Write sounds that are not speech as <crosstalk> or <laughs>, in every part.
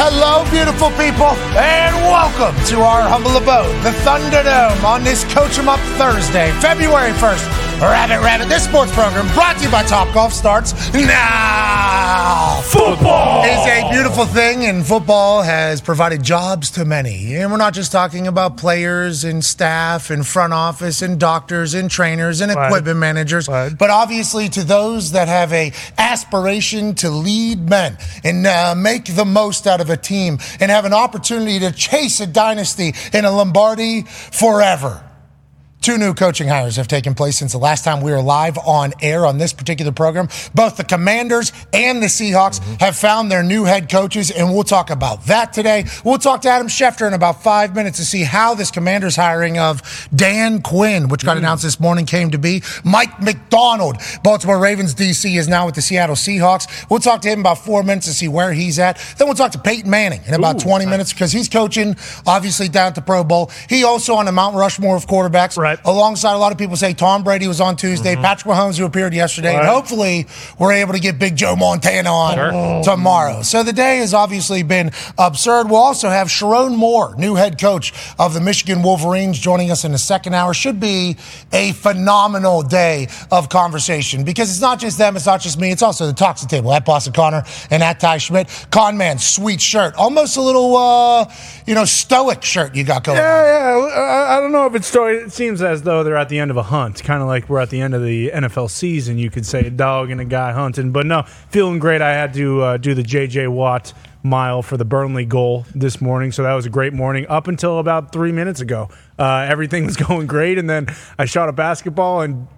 Hello, beautiful people, and welcome to our humble abode, the Thunderdome, on this Coach 'em Up Thursday, February 1st. Rabbit Rabbit, this sports program brought to you by Top Golf starts now. Football is a beautiful thing, and football has provided jobs to many. And we're not just talking about players and staff and front office and doctors and trainers and equipment managers, but obviously to those that have a aspiration to lead men and uh, make the most out of a team and have an opportunity to chase a dynasty in a Lombardi forever. Two new coaching hires have taken place since the last time we were live on air on this particular program. Both the Commanders and the Seahawks mm-hmm. have found their new head coaches, and we'll talk about that today. We'll talk to Adam Schefter in about five minutes to see how this Commanders hiring of Dan Quinn, which got mm. announced this morning, came to be. Mike Macdonald, Baltimore Ravens DC, is now with the Seattle Seahawks. We'll talk to him about four minutes to see where he's at. Then we'll talk to Peyton Manning in about Ooh, 20 nice. minutes because he's coaching, obviously, down at the Pro Bowl. He also on the Mount Rushmore of quarterbacks. Right right. Alongside a lot of people say Tom Brady was on Tuesday, mm-hmm. Patrick Mahomes who appeared yesterday, right. and hopefully we're able to get Big Joe Montana on sure. tomorrow. So the day has obviously been absurd. We'll also have Sherrone Moore, new head coach of the Michigan Wolverines, joining us in the second hour. Should be a phenomenal day of conversation because it's not just them, it's not just me, it's also the Toxic Table at Boston Connor and at Ty Schmidt. Con man, sweet shirt, almost a little, uh, you know, stoic shirt you got going. Yeah, on. yeah. I, I don't know if it's stoic. It seems as though they're at the end of a hunt, kind of like we're at the end of the NFL season. You could say a dog and a guy hunting, but no, feeling great. I had to uh, do the J.J. Watt mile for the Burnley goal this morning, so that was a great morning. Up until about three minutes ago, uh, everything <laughs> was going great, and then I shot a basketball and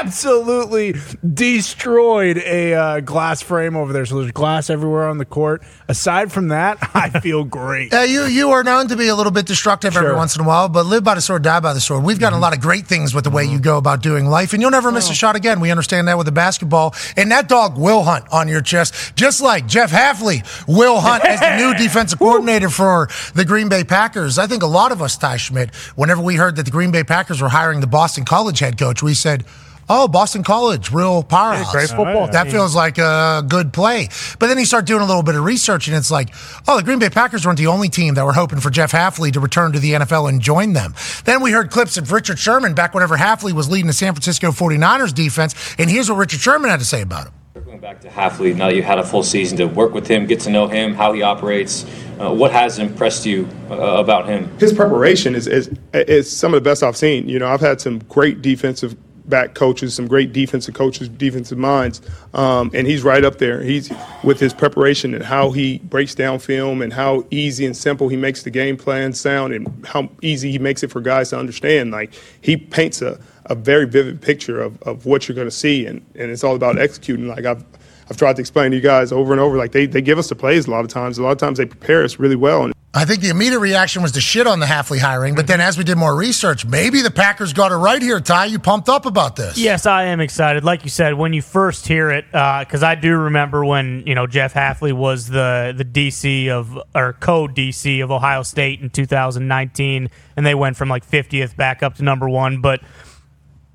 absolutely destroyed a uh, glass frame over there. So there's glass everywhere on the court. Aside from that, <laughs> I feel great. Uh, you you are known to be a little bit destructive sure. every once in a while, but live by the sword, die by the sword. We've gotten mm-hmm. a lot of great things with the way mm-hmm. you go about doing life, and you'll never miss oh. a shot again. We understand that with the basketball, and that dog will hunt on your chest, just like Jeff Hafley will hunt as the new <laughs> defensive coordinator for the Green Bay Packers. I think a lot of us, Ty Schmidt, whenever we heard that the Green Bay Packers were hiring the Boston College head coach, we said oh, Boston College, real powerhouse. great football. That feels like a good play. But then you start doing a little bit of research, and it's like, oh, the Green Bay Packers weren't the only team that were hoping for Jeff Hafley to return to the NFL and join them. Then we heard clips of Richard Sherman back whenever Hafley was leading the San Francisco 49ers defense, and here's what Richard Sherman had to say about him. Circling back to Hafley, now that you had a full season to work with him, get to know him, how he operates, uh, what has impressed you uh, about him? His preparation is, is is some of the best I've seen. You know, I've had some great defensive back coaches, some great defensive coaches, defensive minds, um, and he's right up there. He's with his preparation and how he breaks down film and how easy and simple he makes the game plan sound and how easy he makes it for guys to understand. Like he paints a, a very vivid picture of, of what you're going to see, and, and it's all about executing. Like I've I've tried to explain to you guys over and over. Like they, they give us the plays a lot of times. A lot of times they prepare us really well. And I think the immediate reaction was to shit on the Hafley hiring, but then as we did more research, maybe the Packers got it right here. Ty, you pumped up about this? Yes, I am excited. Like you said, when you first hear it, because uh, I do remember when you know Jeff Hafley was the the DC of or co DC of Ohio State in 2019, and they went from like 50th back up to number one, but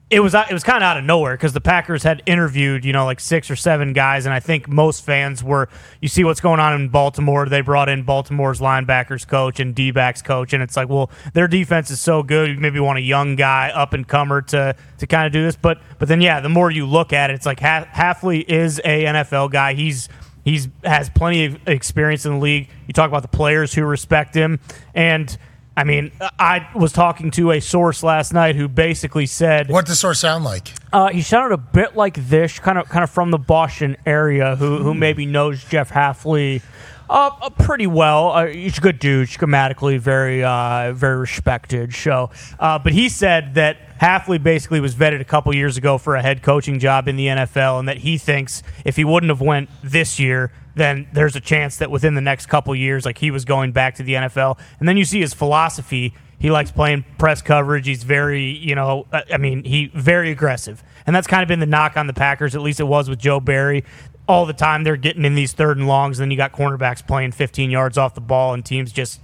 it was it was kind of out of nowhere because the Packers had interviewed you know like six or seven guys, and I think most fans were. You see what's going on in Baltimore. They brought in Baltimore's linebackers coach and D backs coach, and it's like, well, their defense is so good. You maybe want a young guy, up and comer, to to kind of do this. But but then yeah, the more you look at it, it's like Hafley is a NFL guy. He's he's has plenty of experience in the league. You talk about the players who respect him and I mean, I was talking to a source last night who basically said, "What does source sound like?" Uh, he sounded a bit like this, kind of, kind of from the Boston area, who who maybe knows Jeff Hafley uh, uh, pretty well. Uh, he's a good dude, schematically very, uh, very respected. So, uh, but he said that Hafley basically was vetted a couple years ago for a head coaching job in the NFL, and that he thinks if he wouldn't have went this year, then there's a chance that within the next couple years, like he was going back to the NFL. And then you see his philosophy. He likes playing press coverage. He's very, you know, uh, I mean, he very aggressive. And that's kind of been the knock on the Packers. At least it was with Joe Barry. All the time they're getting in these third and longs. And then you got cornerbacks playing 15 yards off the ball and teams just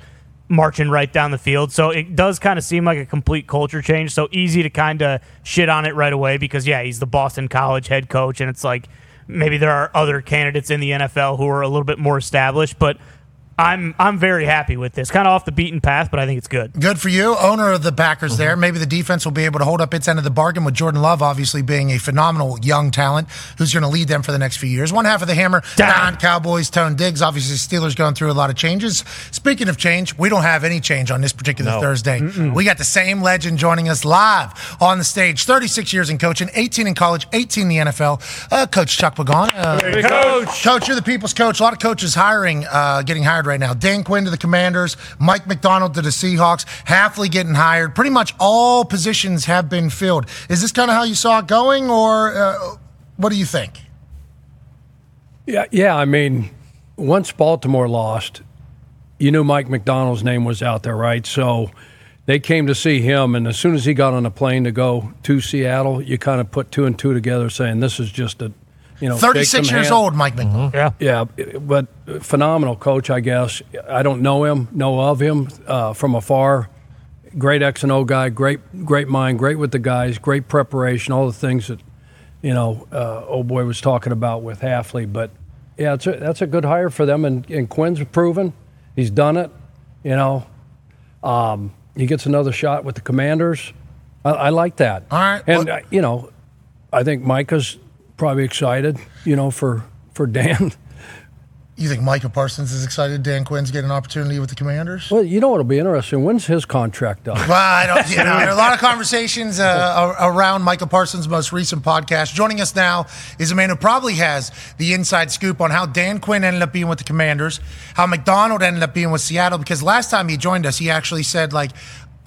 marching right down the field. So it does kind of seem like a complete culture change. So easy to kind of shit on it right away because, yeah, he's the Boston College head coach. And it's like, maybe there are other candidates in the NFL who are a little bit more established, but I'm I'm very happy with this. Kind of off the beaten path, but I think it's good. Good for you, owner of the Packers. Mm-hmm. There, maybe the defense will be able to hold up its end of the bargain with Jordan Love, obviously being a phenomenal young talent who's going to lead them for the next few years. One half of the hammer down. Cowboys. Tone Diggs. Obviously, Steelers going through a lot of changes. Speaking of change, we don't have any change on this particular no. Thursday. Mm-mm. We got the same legend joining us live on the stage. 36 years in coaching, 18 in college, 18 in the NFL. Uh, coach Chuck Pagano. Uh, hey, coach. Coach, you're the people's coach. A lot of coaches hiring, uh, getting hired right now. Dan Quinn to the Commanders, Mike Macdonald to the Seahawks, Hafley getting hired. Pretty much all positions have been filled. Is this kind of how you saw it going, or uh, what do you think? Yeah, yeah. I mean, once Baltimore lost, you knew Mike Macdonald's name was out there, right? So they came to see him, and as soon as he got on a plane to go to Seattle, you kind of put two and two together, saying this is just a you know, 36 years hand. old, Mike McMillan. Mm-hmm. Yeah, yeah, but phenomenal coach, I guess. I don't know him, know of him uh, from afar. Great X and O guy, great, great mind, great with the guys, great preparation, all the things that you know, uh, old boy was talking about with Hafley. But yeah, it's a, that's a good hire for them, and, and Quinn's proven he's done it. You know, um, he gets another shot with the Commanders. I, I like that. All right, and well, uh, you know, I think Micah's probably excited, you know, for for Dan. You think Micah Parsons is excited Dan Quinn's getting an opportunity with the Commanders? Well, you know what'll be interesting. When's his contract up? Well, I don't. You know, there are a lot of conversations uh, <laughs> around Micah Parsons' most recent podcast. Joining us now is a man who probably has the inside scoop on how Dan Quinn ended up being with the Commanders, how Macdonald ended up being with Seattle. Because last time he joined us, he actually said like,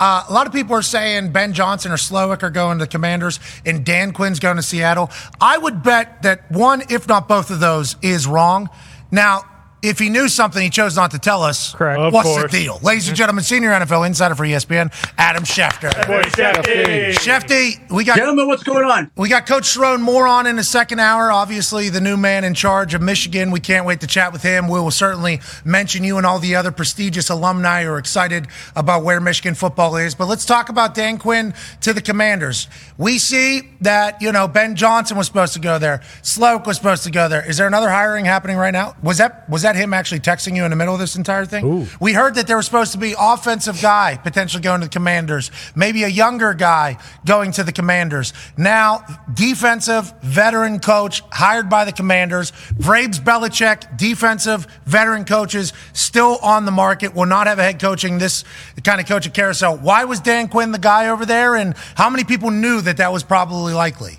uh, a lot of people are saying Ben Johnson or Slowik are going to the Commanders and Dan Quinn's going to Seattle. I would bet that one, if not both of those, is wrong. Now, if he knew something, he chose not to tell us. Correct. Of What's course. the deal? Ladies and gentlemen, senior NFL insider for ESPN, Adam Schefter. Boy, Shefty. Shefty, we got Gentlemen, what's going on? We got Coach Sherrone Moore on in the second hour. Obviously, the new man in charge of Michigan. We can't wait to chat with him. We will certainly mention you and all the other prestigious alumni who are excited about where Michigan football is. But let's talk about Dan Quinn to the Commanders. We see that, you know, Ben Johnson was supposed to go there. Slowik was supposed to go there. Is there another hiring happening right now? Was that was that him actually texting you in the middle of this entire thing? Ooh. We heard that there was supposed to be offensive guy potentially going to the Commanders, maybe a younger guy going to the Commanders. Now, defensive veteran coach hired by the Commanders. Vrabes Belichick, defensive veteran coaches still on the market. Will not have a head coaching this kind of coaching carousel. Why was Dan Quinn the guy over there, and how many people knew that that was probably likely?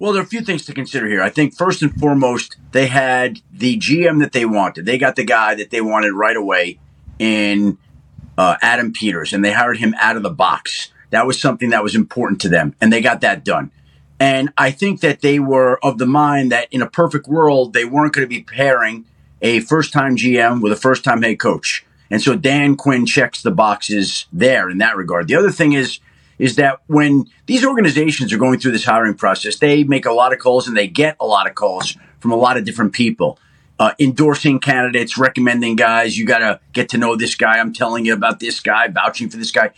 Well, there are a few things to consider here. I think first and foremost, they had the GM that they wanted. They got the guy that they wanted right away in uh, Adam Peters, and they hired him out of the box. That was something that was important to them, and they got that done. And I think that they were of the mind that in a perfect world, they weren't going to be pairing a first time GM with a first time head coach. And so Dan Quinn checks the boxes there in that regard. The other thing is, is that when these organizations are going through this hiring process, they make a lot of calls and they get a lot of calls from a lot of different people. Uh, endorsing candidates, recommending guys. You got to get to know this guy. I'm telling you about this guy, vouching for this guy.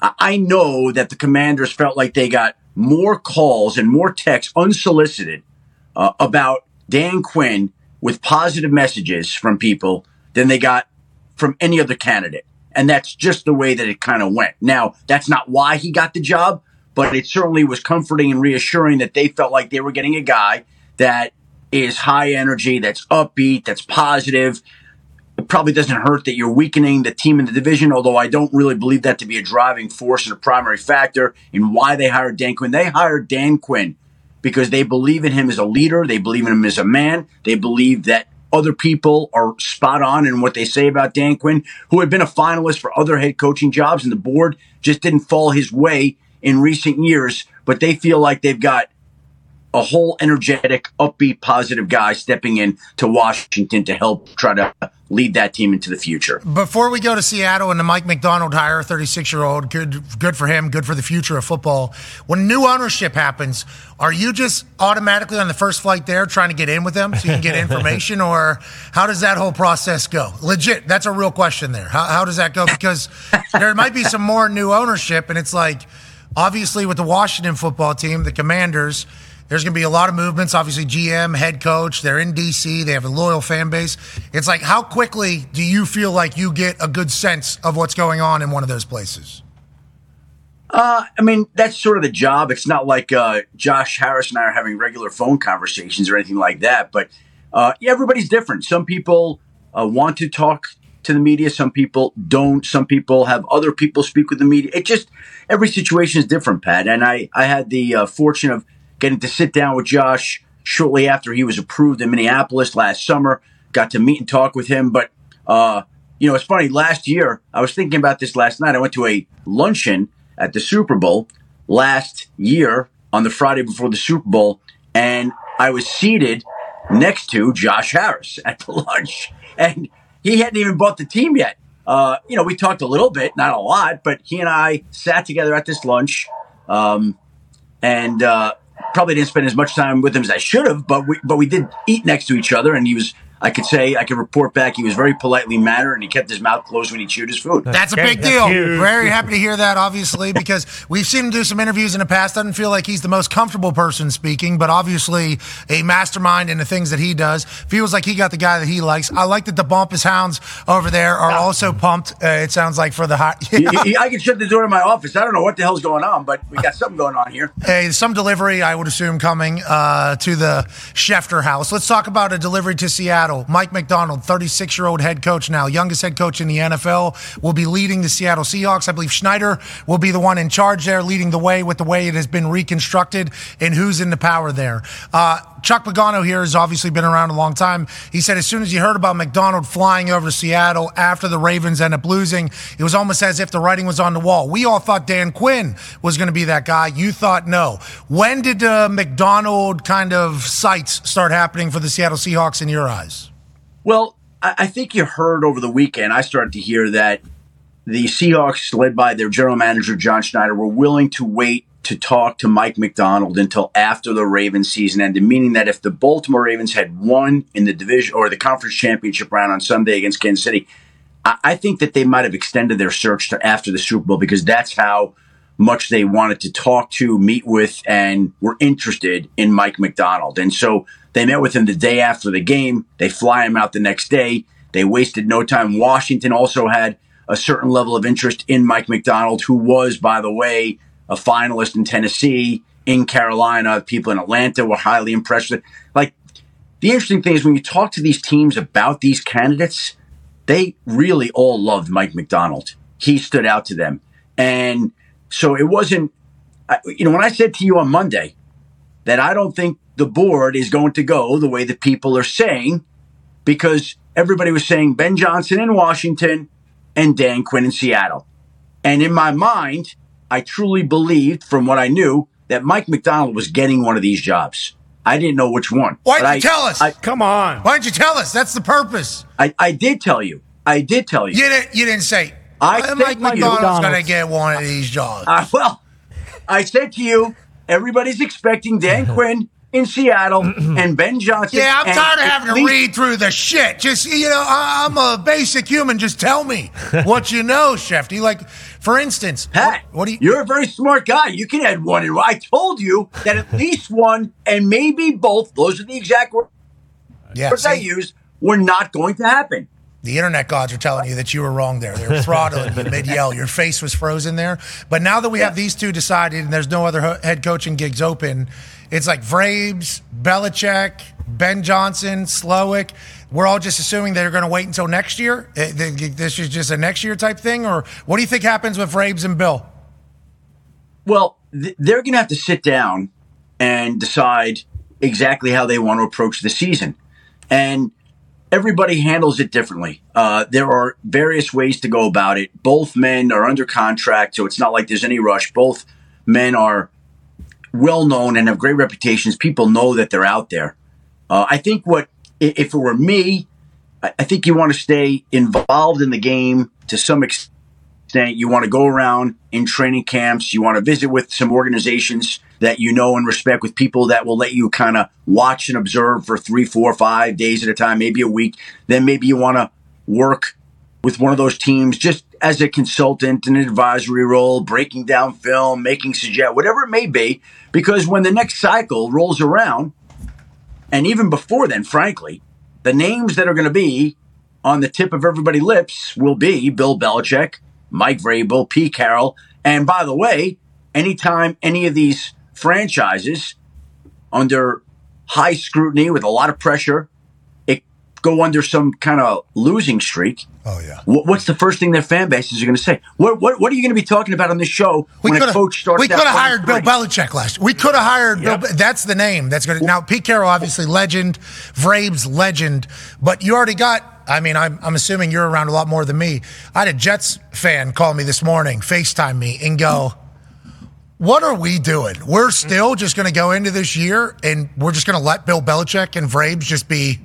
I know that the commanders felt like they got more calls and more texts unsolicited uh, about Dan Quinn with positive messages from people than they got from any other candidate. And that's just the way that it kind of went. Now, that's not why he got the job, but it certainly was comforting and reassuring that they felt like they were getting a guy that is high energy, that's upbeat, that's positive. It probably doesn't hurt that you're weakening the team in the division, although I don't really believe that to be a driving force and a primary factor in why they hired Dan Quinn. They hired Dan Quinn because they believe in him as a leader. They believe in him as a man. They believe that other people are spot on in what they say about Dan Quinn, who had been a finalist for other head coaching jobs, and the board just didn't fall his way in recent years. But they feel like they've got a whole energetic, upbeat, positive guy stepping in to Washington to help try to lead that team into the future. Before we go to Seattle and the Mike Macdonald hire, 36 year old, good, good for him, good for the future of football. When new ownership happens, are you just automatically on the first flight there trying to get in with them so you can get <laughs> information, or how does that whole process go? Legit, that's a real question there. How, how does that go? Because there might be some more new ownership, and it's like, obviously, with the Washington football team, the Commanders There's going to be a lot of movements. Obviously, GM, head coach, they're in DC. They have a loyal fan base. It's like, how quickly do you feel like you get a good sense of what's going on in one of those places? Uh, I mean, that's sort of the job. It's not like uh, Josh Harris and I are having regular phone conversations or anything like that. But uh, yeah, everybody's different. Some people uh, want to talk to the media. Some people don't. Some people have other people speak with the media. It just every situation is different, Pat. And I I had the uh, fortune of getting to sit down with Josh shortly after he was approved in Minneapolis last summer. Got to meet and talk with him. But uh, you know, it's funny. Last year, I was thinking about this last night. I went to a luncheon at the Super Bowl last year on the Friday before the Super Bowl, and I was seated next to Josh Harris <laughs> at the lunch, and he hadn't even bought the team yet. Uh, you know, we talked a little bit, not a lot, but he and I sat together at this lunch, um, and uh, probably didn't spend as much time with him as I should have. But we, but we did eat next to each other, and he was I could say, I could report back he was very politely mannered and he kept his mouth closed when he chewed his food. That's a big deal. Very happy to hear that, obviously, because we've seen him do some interviews in the past. Doesn't feel like he's the most comfortable person speaking, but obviously a mastermind in the things that he does. Feels like he got the guy that he likes. I like that the Bumpus Hounds over there are also pumped, uh, it sounds like, for the hot. Yeah. <laughs> I can shut the door to my office. I don't know what the hell's going on, but we got something going on here. Hey, some delivery, I would assume, coming uh, to the Schefter house. Let's talk about a delivery to Seattle. Mike Macdonald. Macdonald, 36 year old head coach now, youngest head coach in the NFL, will be leading the Seattle Seahawks. I believe Schneider will be the one in charge there, leading the way with the way it has been reconstructed and who's in the power there. Uh, Chuck Pagano here has obviously been around a long time. He said as soon as he heard about Macdonald flying over to Seattle after the Ravens end up losing, it was almost as if the writing was on the wall. We all thought Dan Quinn was going to be that guy. You thought no. When did uh, Macdonald kind of sights start happening for the Seattle Seahawks in your eyes? Well, I think you heard over the weekend, I started to hear that the Seahawks, led by their general manager, John Schneider, were willing to wait to talk to Mike Macdonald until after the Ravens season ended, meaning that if the Baltimore Ravens had won in the division or the conference championship round on Sunday against Kansas City, I think that they might have extended their search to after the Super Bowl because that's how much they wanted to talk to, meet with, and were interested in Mike Macdonald. And so they met with him the day after the game. They fly him out the next day. They wasted no time. Washington also had a certain level of interest in Mike Macdonald, who was, by the way, a finalist in Tennessee, in Carolina. People in Atlanta were highly impressed. Like the interesting thing is when you talk to these teams about these candidates, they really all loved Mike Macdonald. He stood out to them, and so it wasn't. You know, when I said to you on Monday that I don't think the board is going to go the way that people are saying because everybody was saying Ben Johnson in Washington and Dan Quinn in Seattle. And in my mind, I truly believed from what I knew that Mike Macdonald was getting one of these jobs. I didn't know which one. Why didn't you tell us? I, Come on. Why didn't you tell us? That's the purpose. I, I did tell you. I did tell you. You didn't, you didn't say, I Mike Macdonald's going to get one of these jobs. Uh, well, I said to you, everybody's expecting Dan <laughs> Quinn in Seattle and Ben Johnson. Yeah, I'm tired of having to read through the shit. Just you know, I'm a basic human. Just tell me <laughs> what you know, Shefty. Like, for instance, Pat, what, what do you? You're a very smart guy. You can add one. And I told you that at <laughs> least one and maybe both. Those are the exact words yeah, I used. Were not going to happen. The internet gods are telling you that you were wrong there. They were throttling you <laughs> mid yell. Your face was frozen there. But now that we yeah. have these two decided and there's no other head coaching gigs open, it's like Vrabes, Belichick, Ben Johnson, Slowik. We're all just assuming they're going to wait until next year. Eh, this is just a next year type thing, or what do you think happens with Vrabes and Bill? Well, they're going to have to sit down and decide exactly how they want to approach the season, and everybody handles it differently. Uh, there are various ways to go about it. Both men are under contract, so it's not like there's any rush. Both men are well known and have great reputations. People know that they're out there. Uh, I think what, if it were me, I think you want to stay involved in the game to some extent. You want to go around in training camps. You want to visit with some organizations that you know and respect with people that will let you kind of watch and observe for three, four, five days at a time, maybe a week. Then maybe you want to work with one of those teams just as a consultant in an advisory role, breaking down film, making suggest whatever it may be, because when the next cycle rolls around, and even before then, frankly, the names that are going to be on the tip of everybody's lips will be Bill Belichick, Mike Vrabel, Pete Carroll, and by the way, anytime any of these franchises under high scrutiny with a lot of pressure go under some kind of losing streak. Oh yeah. what's the first thing their fan bases are going to say? What, what What are you going to be talking about on this show we when a coach starts? We could have hired Bill Belichick last. We could have hired yep. Bill. That's the name. That's going to now. Pete Carroll, obviously legend. Vrabes, legend. But you already got. I mean, I'm, I'm assuming you're around a lot more than me. I had a Jets fan call me this morning, FaceTime me, and go. What are we doing? We're still just going to go into this year and we're just going to let Bill Belichick and Vrabes just be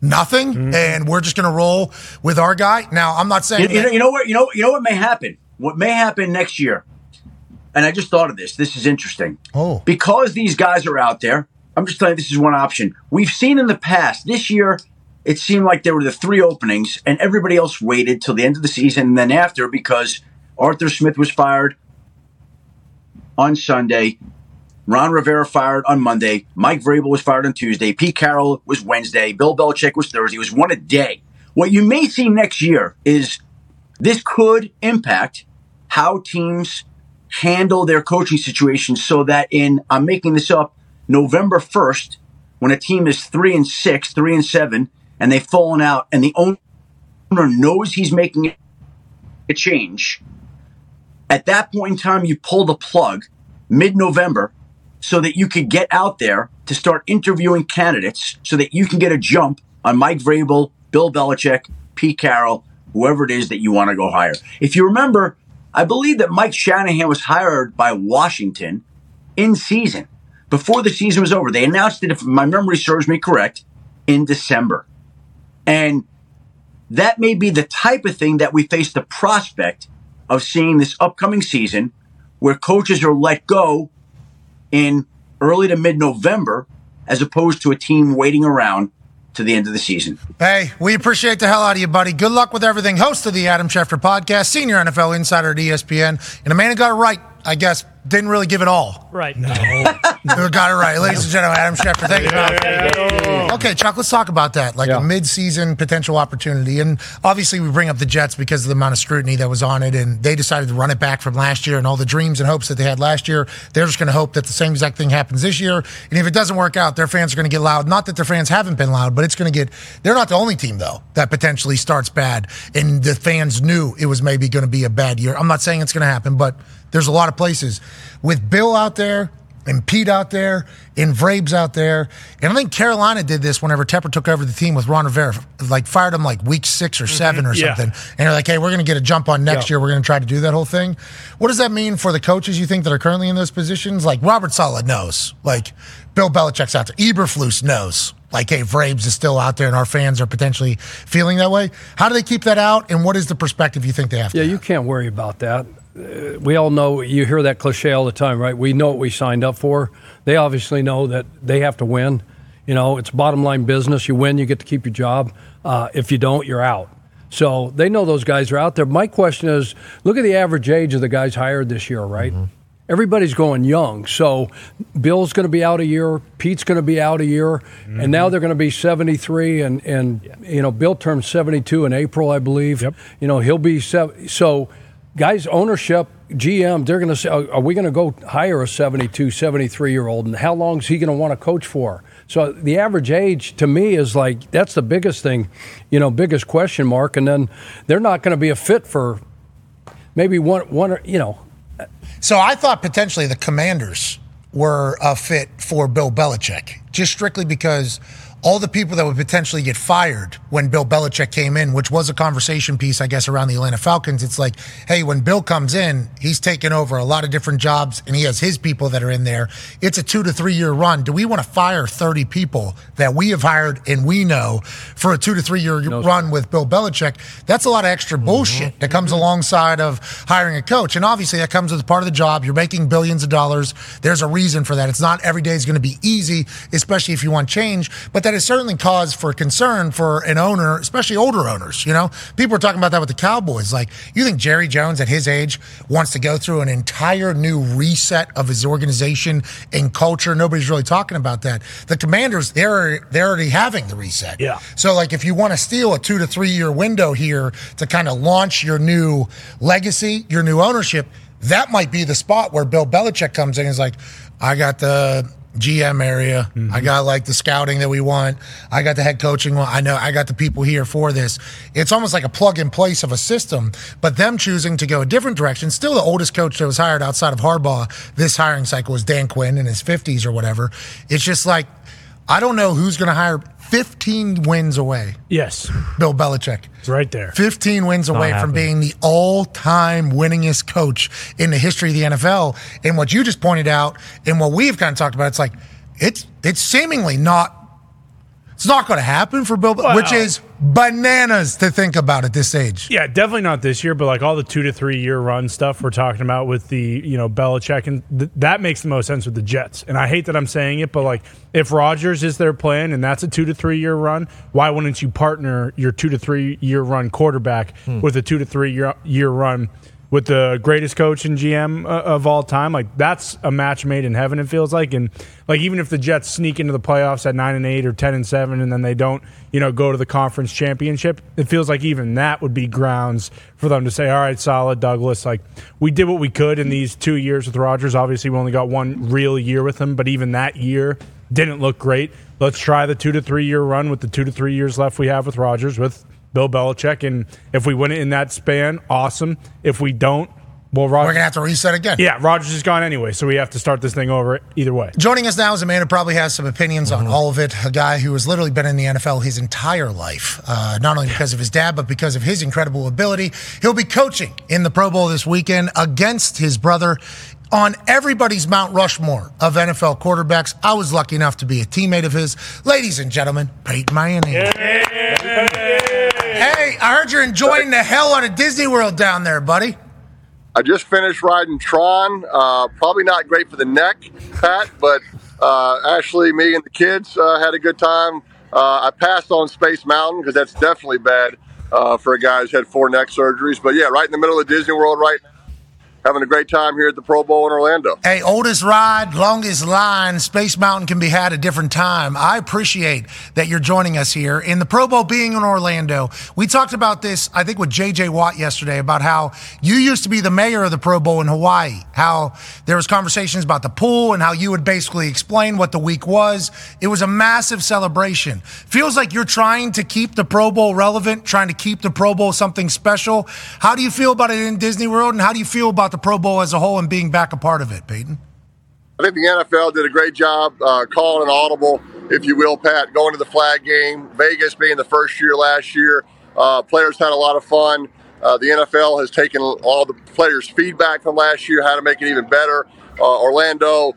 nothing, mm-hmm. and we're just going to roll with our guy. Now, I'm not saying you, you, know, you know what you know you know what may happen. What may happen next year, and I just thought of this. This is interesting. Oh, because these guys are out there. I'm just telling you, this is one option. We've seen in the past this year. It seemed like there were the three openings, and everybody else waited till the end of the season, and then after because Arthur Smith was fired on Sunday. Ron Rivera fired on Monday. Mike Vrabel was fired on Tuesday. Pete Carroll was Wednesday. Bill Belichick was Thursday. It was one a day. What you may see next year is this could impact how teams handle their coaching situations so that in, I'm making this up, November 1st, when a team is three and six, three and seven, and they've fallen out and the owner knows he's making a change, at that point in time, you pull the plug mid November so that you could get out there to start interviewing candidates so that you can get a jump on Mike Vrabel, Bill Belichick, Pete Carroll, whoever it is that you want to go hire. If you remember, I believe that Mike Shanahan was hired by Washington in season. Before the season was over, they announced it, if my memory serves me correct, in December. And that may be the type of thing that we face the prospect of seeing this upcoming season where coaches are let go in early to mid November as opposed to a team waiting around to the end of the season. Hey, we appreciate the hell out of you, buddy. Good luck with everything. Host of the Adam Schefter podcast, senior NFL insider at ESPN, and a man who got it right, I guess, didn't really give it all. Right. No. <laughs> got it right. Ladies and gentlemen, Adam Schefter. Thank you. Okay, Chuck, let's talk about that. Like yeah. a mid-season potential opportunity. And obviously we bring up the Jets because of the amount of scrutiny that was on it. And they decided to run it back from last year and all the dreams and hopes that they had last year. They're just going to hope that the same exact thing happens this year. And if it doesn't work out, their fans are going to get loud. Not that their fans haven't been loud, but it's going to get, they're not the only team, though, that potentially starts bad. And the fans knew it was maybe going to be a bad year. I'm not saying it's going to happen, but there's a lot of places with Bill out there and Pete out there and Vrabes out there. And I think Carolina did this whenever Tepper took over the team with Ron Rivera, like fired him like week six or 7 mm-hmm. or yeah. something. And they're like, hey, we're going to get a jump on next yeah. year. We're going to try to do that whole thing. What does that mean for the coaches you think that are currently in those positions? Like Robert Saleh knows. Like Bill Belichick's out there. Eberflus knows. Like, hey, Vrabes is still out there and our fans are potentially feeling that way. How do they keep that out? And what is the perspective you think they have Yeah, have? you can't worry about that we all know you hear that cliche all the time, right? We know what we signed up for. They obviously know that they have to win. You know, it's bottom line business. You win, you get to keep your job. Uh, if you don't, you're out. So they know those guys are out there. My question is look at the average age of the guys hired this year, right? Mm-hmm. Everybody's going young. So Bill's going to be out a year, Pete's going to be out a year, mm-hmm. and now they're going to be 73 and and yeah. you know, Bill turned 72 in April, I believe. Yep. You know, he'll be so guys, ownership, GM, they're going to say, are we going to go hire a 72, 73 year old? And how long is he going to want to coach for? So the average age to me is like, that's the biggest thing, you know, biggest question mark. And then they're not going to be a fit for maybe one, one, you know. So I thought potentially the commanders were a fit for Bill Belichick, just strictly because all the people that would potentially get fired when Bill Belichick came in, which was a conversation piece, I guess, around the Atlanta Falcons. It's like, hey, when Bill comes in, he's taken over a lot of different jobs and he has his people that are in there. It's a two to three year run. Do we want to fire 30 people that we have hired and we know for a two to three year no, run with Bill Belichick? That's a lot of extra mm-hmm. bullshit mm-hmm. that comes mm-hmm. alongside of hiring a coach. And obviously, that comes as part of the job. You're making billions of dollars. There's a reason for that. It's not every day is going to be easy, especially if you want change, but that is certainly cause for concern for an owner, especially older owners. You know, people are talking about that with the Cowboys. Like, you think Jerry Jones at his age wants to go through an entire new reset of his organization and culture? Nobody's really talking about that. The Commanders, they're they're already having the reset. Yeah. So, like, if you want to steal a two to three year window here to kind of launch your new legacy, your new ownership, that might be the spot where Bill Belichick comes in and is like, I got the GM area. Mm-hmm. I got like the scouting that we want. I got the head coaching. I know I got the people here for this. It's almost like a plug in place of a system, but them choosing to go a different direction. Still, the oldest coach that was hired outside of Harbaugh this hiring cycle was Dan Quinn in his 50s or whatever. It's just like, I don't know who's going to hire 15 wins away. Yes. Bill Belichick. It's right there. 15 wins away from being the all time winningest coach in the history of the NFL. And what you just pointed out, and what we've kind of talked about, it's like, it's, it's seemingly not it's not going to happen for Bill, well, which is bananas to think about at this age. Yeah, definitely not this year, but like all the two to three year run stuff we're talking about with the you know Belichick and th- that makes the most sense with the Jets. And I hate that I'm saying it, but like if Rodgers is their plan and that's a two to three year run, why wouldn't you partner your two to three year run quarterback hmm. with a two to three year year run? With the greatest coach and GM uh, of all time. Like that's a match made in heaven. It feels like, and like even if the Jets sneak into the playoffs at nine and eight or ten and seven, and then they don't, you know, go to the conference championship, it feels like even that would be grounds for them to say, "All right, solid, Douglas. Like we did what we could in these two years with Rodgers. Obviously, we only got one real year with him, but even that year didn't look great. Let's try the two to three year run with the two to three years left we have with Rodgers with." Bill Belichick. And if we win it in that span, awesome. If we don't, well, Roger, we're gonna have to reset again. Yeah, Rodgers is gone anyway, so we have to start this thing over either way. Joining us now is a man who probably has some opinions mm-hmm. on all of it. A guy who has literally been in the NFL his entire life, uh, not only because of his dad, but because of his incredible ability. He'll be coaching in the Pro Bowl this weekend against his brother. On everybody's Mount Rushmore of NFL quarterbacks, I was lucky enough to be a teammate of his. Ladies and gentlemen, Peyton Manning. Yeah. Hey, I heard you're enjoying the hell out of Disney World down there, buddy. I just finished riding Tron. Uh, probably not great for the neck, Pat, but uh, Ashley, me, and the kids uh, had a good time. Uh, I passed on Space Mountain because that's definitely bad uh, for a guy who's had four neck surgeries. But yeah, right in the middle of Disney World right now having a great time here at the Pro Bowl in Orlando. Hey, oldest ride, longest line, Space Mountain can be had a different time. I appreciate that you're joining us here. In the Pro Bowl being in Orlando, we talked about this, I think, with JJ Watt yesterday about how you used to be the mayor of the Pro Bowl in Hawaii, how there was conversations about the pool and how you would basically explain what the week was. It was a massive celebration. Feels like you're trying to keep the Pro Bowl relevant, trying to keep the Pro Bowl something special. How do you feel about it in Disney World and how do you feel about the the Pro Bowl as a whole and being back a part of it, Peyton? I think the NFL did a great job uh, calling an audible, if you will, Pat, going to the flag game. Vegas being the first year last year, uh, players had a lot of fun. Uh, the NFL has taken all the players' feedback from last year, how to make it even better. Uh, Orlando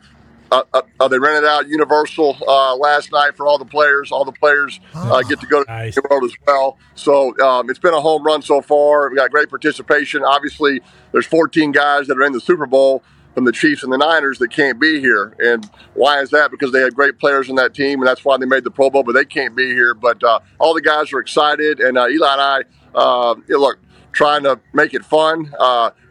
uh, uh, uh, they rented out Universal uh, last night for all the players. All the players uh, get to go to nice. the world as well. So um, it's been a home run so far. We got great participation. Obviously, there's 14 guys that are in the Super Bowl from the Chiefs and the Niners that can't be here. And why is that? Because they had great players in that team, and that's why they made the Pro Bowl. But they can't be here. But uh, all the guys are excited, and Eli and I, you know, look, trying to make it fun.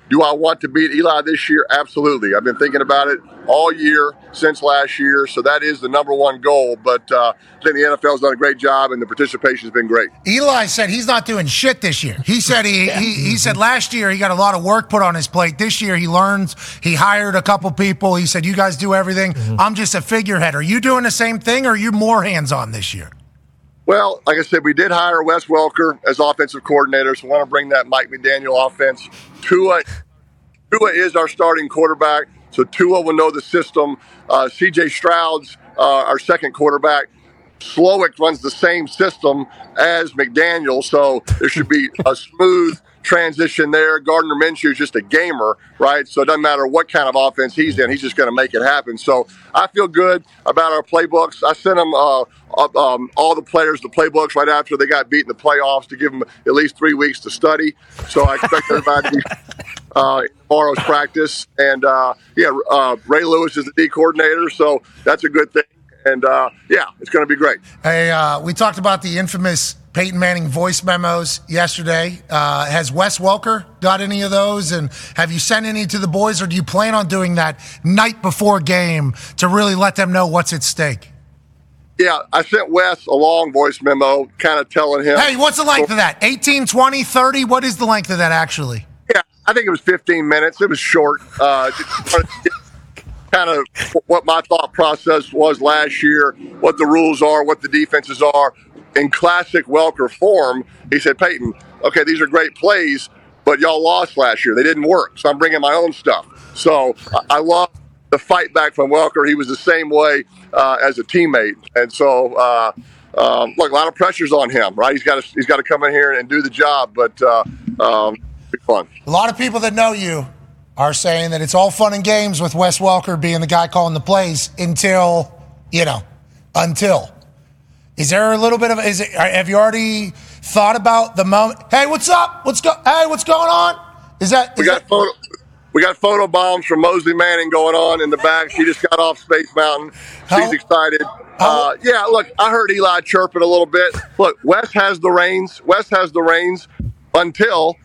Do I want to beat Eli this year? Absolutely. I've been thinking about it all year since last year, so that is the number one goal. But uh, I think the NFL's done a great job, and the participation has been great. Eli said he's not doing shit this year. He said he, yeah. he, he said last year he got a lot of work put on his plate. This year he learns. He hired a couple people. He said you guys do everything. Mm-hmm. I'm just a figurehead. Are you doing the same thing, or are you more hands on this year? Well, like I said, we did hire Wes Welker as offensive coordinator, so we want to bring that Mike McDaniel offense. Tua, Tua is our starting quarterback, so Tua will know the system. Uh, C.J. Stroud's uh, our second quarterback. Slowik runs the same system as McDaniel, so there should be a smooth transition there. Gardner Minshew is just a gamer, right? So it doesn't matter what kind of offense he's in, he's just going to make it happen. So I feel good about our playbooks. I sent them uh, um, all the players the playbooks right after they got beat in the playoffs to give them at least three weeks to study. So I expect everybody to be <laughs> uh, tomorrow's practice. And uh, yeah, uh, Ray Lewis is the D coordinator, so that's a good thing. And uh, yeah, it's going to be great. Hey, uh, we talked about the infamous Peyton Manning voice memos yesterday. Uh, has Wes Welker got any of those? And have you sent any to the boys, or do you plan on doing that night before game to really let them know what's at stake? Yeah, I sent Wes a long voice memo kind of telling him. Hey, what's the length of that? 18, 20, 30? What is the length of that actually? Yeah, I think it was 15 minutes. It was short. Uh, kind of what my thought process was last year, what the rules are, what the defenses are. In classic Welker form, he said, Peyton, okay, these are great plays, but y'all lost last year. They didn't work. So I'm bringing my own stuff. So I love the fight back from Welker. He was the same way uh, as a teammate. And so, uh, um, look, a lot of pressure's on him, right? He's got to he's got to come in here and do the job, but uh, um, fun. A lot of people that know you are saying that it's all fun and games with Wes Welker being the guy calling the plays until, you know, until. Is there a little bit of is it have you already thought about the moment? Hey, what's up? What's go Hey, what's going on? Is that is We got that, photo we got photo bombs from Mosley Manning going on in the back. She just got off Space Mountain. She's how, excited. How, uh, yeah, look, I heard Eli chirping a little bit. Look, Wes has the reins. Wes has the reins until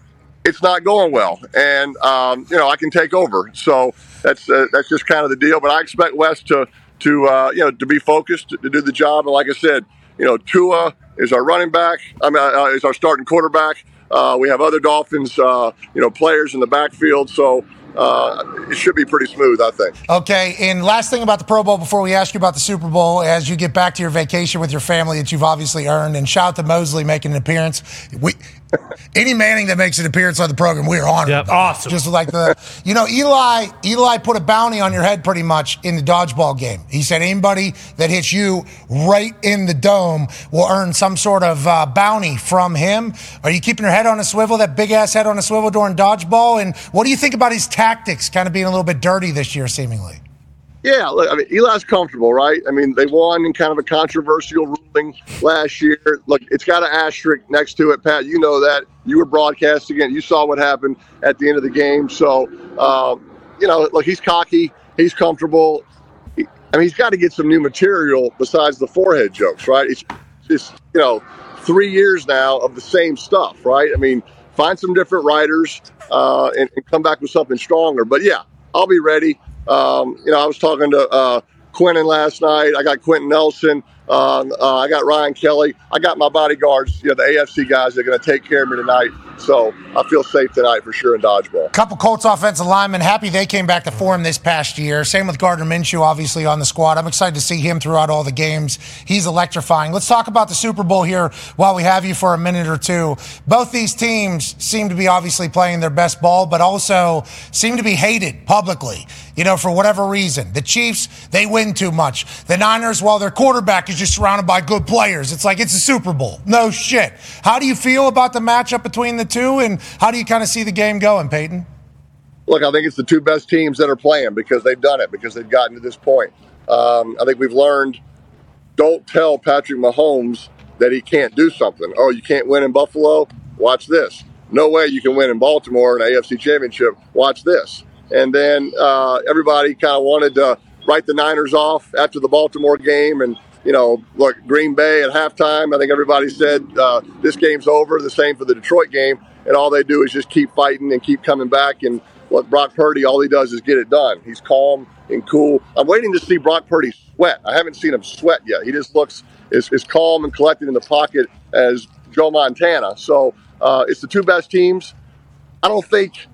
it's not going well, and um, you know I can take over. So that's uh, that's just kind of the deal. But I expect Wes to to uh, you know to be focused to, to, do the job. And like I said, you know Tua is our running back. I mean, uh, is our starting quarterback. Uh, we have other Dolphins, uh, you know, players in the backfield. So uh, it should be pretty smooth, I think. Okay, and last thing about the Pro Bowl before we ask you about the Super Bowl, as you get back to your vacation with your family that you've obviously earned, and shout out to Mosley making an appearance. We any Manning that makes an appearance on the program, we are honored. Yep, awesome. Just like the, you know, Eli. Eli put a bounty on your head pretty much in the dodgeball game. He said anybody that hits you right in the dome will earn some sort of uh, bounty from him. Are you keeping your head on a swivel? That big ass head on a swivel during dodgeball? And what do you think about his tactics, kind of being a little bit dirty this year, seemingly? Yeah, look, I mean, Eli's comfortable, right? I mean, they won in kind of a controversial ruling last year. Look, it's got an asterisk next to it, Pat. You know that. You were broadcasting it. You saw what happened at the end of the game. So, um, you know, look, he's cocky. He's comfortable. He, I mean, he's got to get some new material besides the forehead jokes, right? It's just, you know, three years now of the same stuff, right? I mean, find some different writers uh, and, and come back with something stronger. But yeah, I'll be ready. Um, you know, I was talking to uh, Quentin last night. I got Quentin Nelson. Uh, uh, I got Ryan Kelly. I got my bodyguards, you know, the AFC guys are going to take care of me tonight. So I feel safe tonight for sure in dodgeball. Couple Colts offensive linemen. Happy they came back to form this past year. Same with Gardner Minshew, obviously on the squad. I'm excited to see him throughout all the games. He's electrifying. Let's talk about the Super Bowl here while we have you for a minute or two. Both these teams seem to be obviously playing their best ball, but also seem to be hated publicly. You know, for whatever reason. The Chiefs, they win too much. The Niners, well, their quarterback is just surrounded by good players. It's like it's a Super Bowl. No shit. How do you feel about the matchup between the the two, and how do you kind of see the game going, Peyton? Look, I think it's the two best teams that are playing because they've done it, because they've gotten to this point. Um, I think we've learned don't tell Patrick Mahomes that he can't do something. Oh, you can't win in Buffalo? Watch this. No way you can win in Baltimore in an AFC championship. Watch this. And then uh, everybody kind of wanted to write the Niners off after the Baltimore game and you know, look, Green Bay at halftime, I think everybody said uh, this game's over. The same for the Detroit game. And all they do is just keep fighting and keep coming back. And what Brock Purdy, all he does is get it done. He's calm and cool. I'm waiting to see Brock Purdy sweat. I haven't seen him sweat yet. He just looks as, as calm and collected in the pocket as Joe Montana. So uh, it's the two best teams. I don't think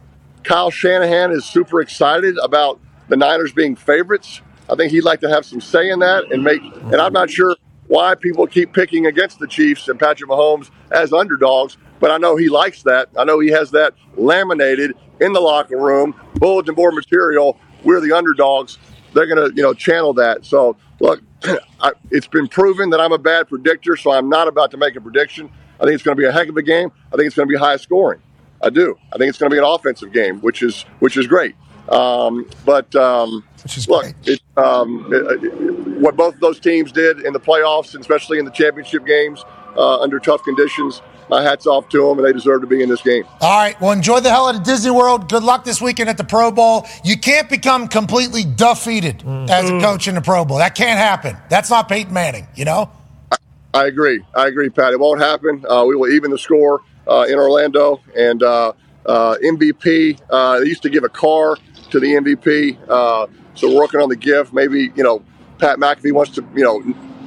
Kyle Shanahan is super excited about the Niners being favorites. I think he'd like to have some say in that and make. And I'm not sure why people keep picking against the Chiefs and Patrick Mahomes as underdogs, but I know he likes that. I know he has that laminated in the locker room, bulletin board material. We're the underdogs. They're going to, you know, channel that. So look, <clears throat> I, it's been proven that I'm a bad predictor, so I'm not about to make a prediction. I think it's going to be a heck of a game. I think it's going to be high scoring. I do. I think it's going to be an offensive game, which is which is great. Um, but um, look, it, um, it, it, what both of those teams did in the playoffs, and especially in the championship games uh, under tough conditions, my hats off to them, and they deserve to be in this game. All right. Well, enjoy the hell out of Disney World. Good luck this weekend at the Pro Bowl. You can't become completely defeated mm. as a coach in the Pro Bowl. That can't happen. That's not Peyton Manning, you know? I, I agree. I agree, Pat. It won't happen. Uh, we will even the score uh, in Orlando. And uh, uh MVP, uh, they used to give a car to the MVP. So we're working on the gift. Maybe, you know, Pat McAfee wants to, you know,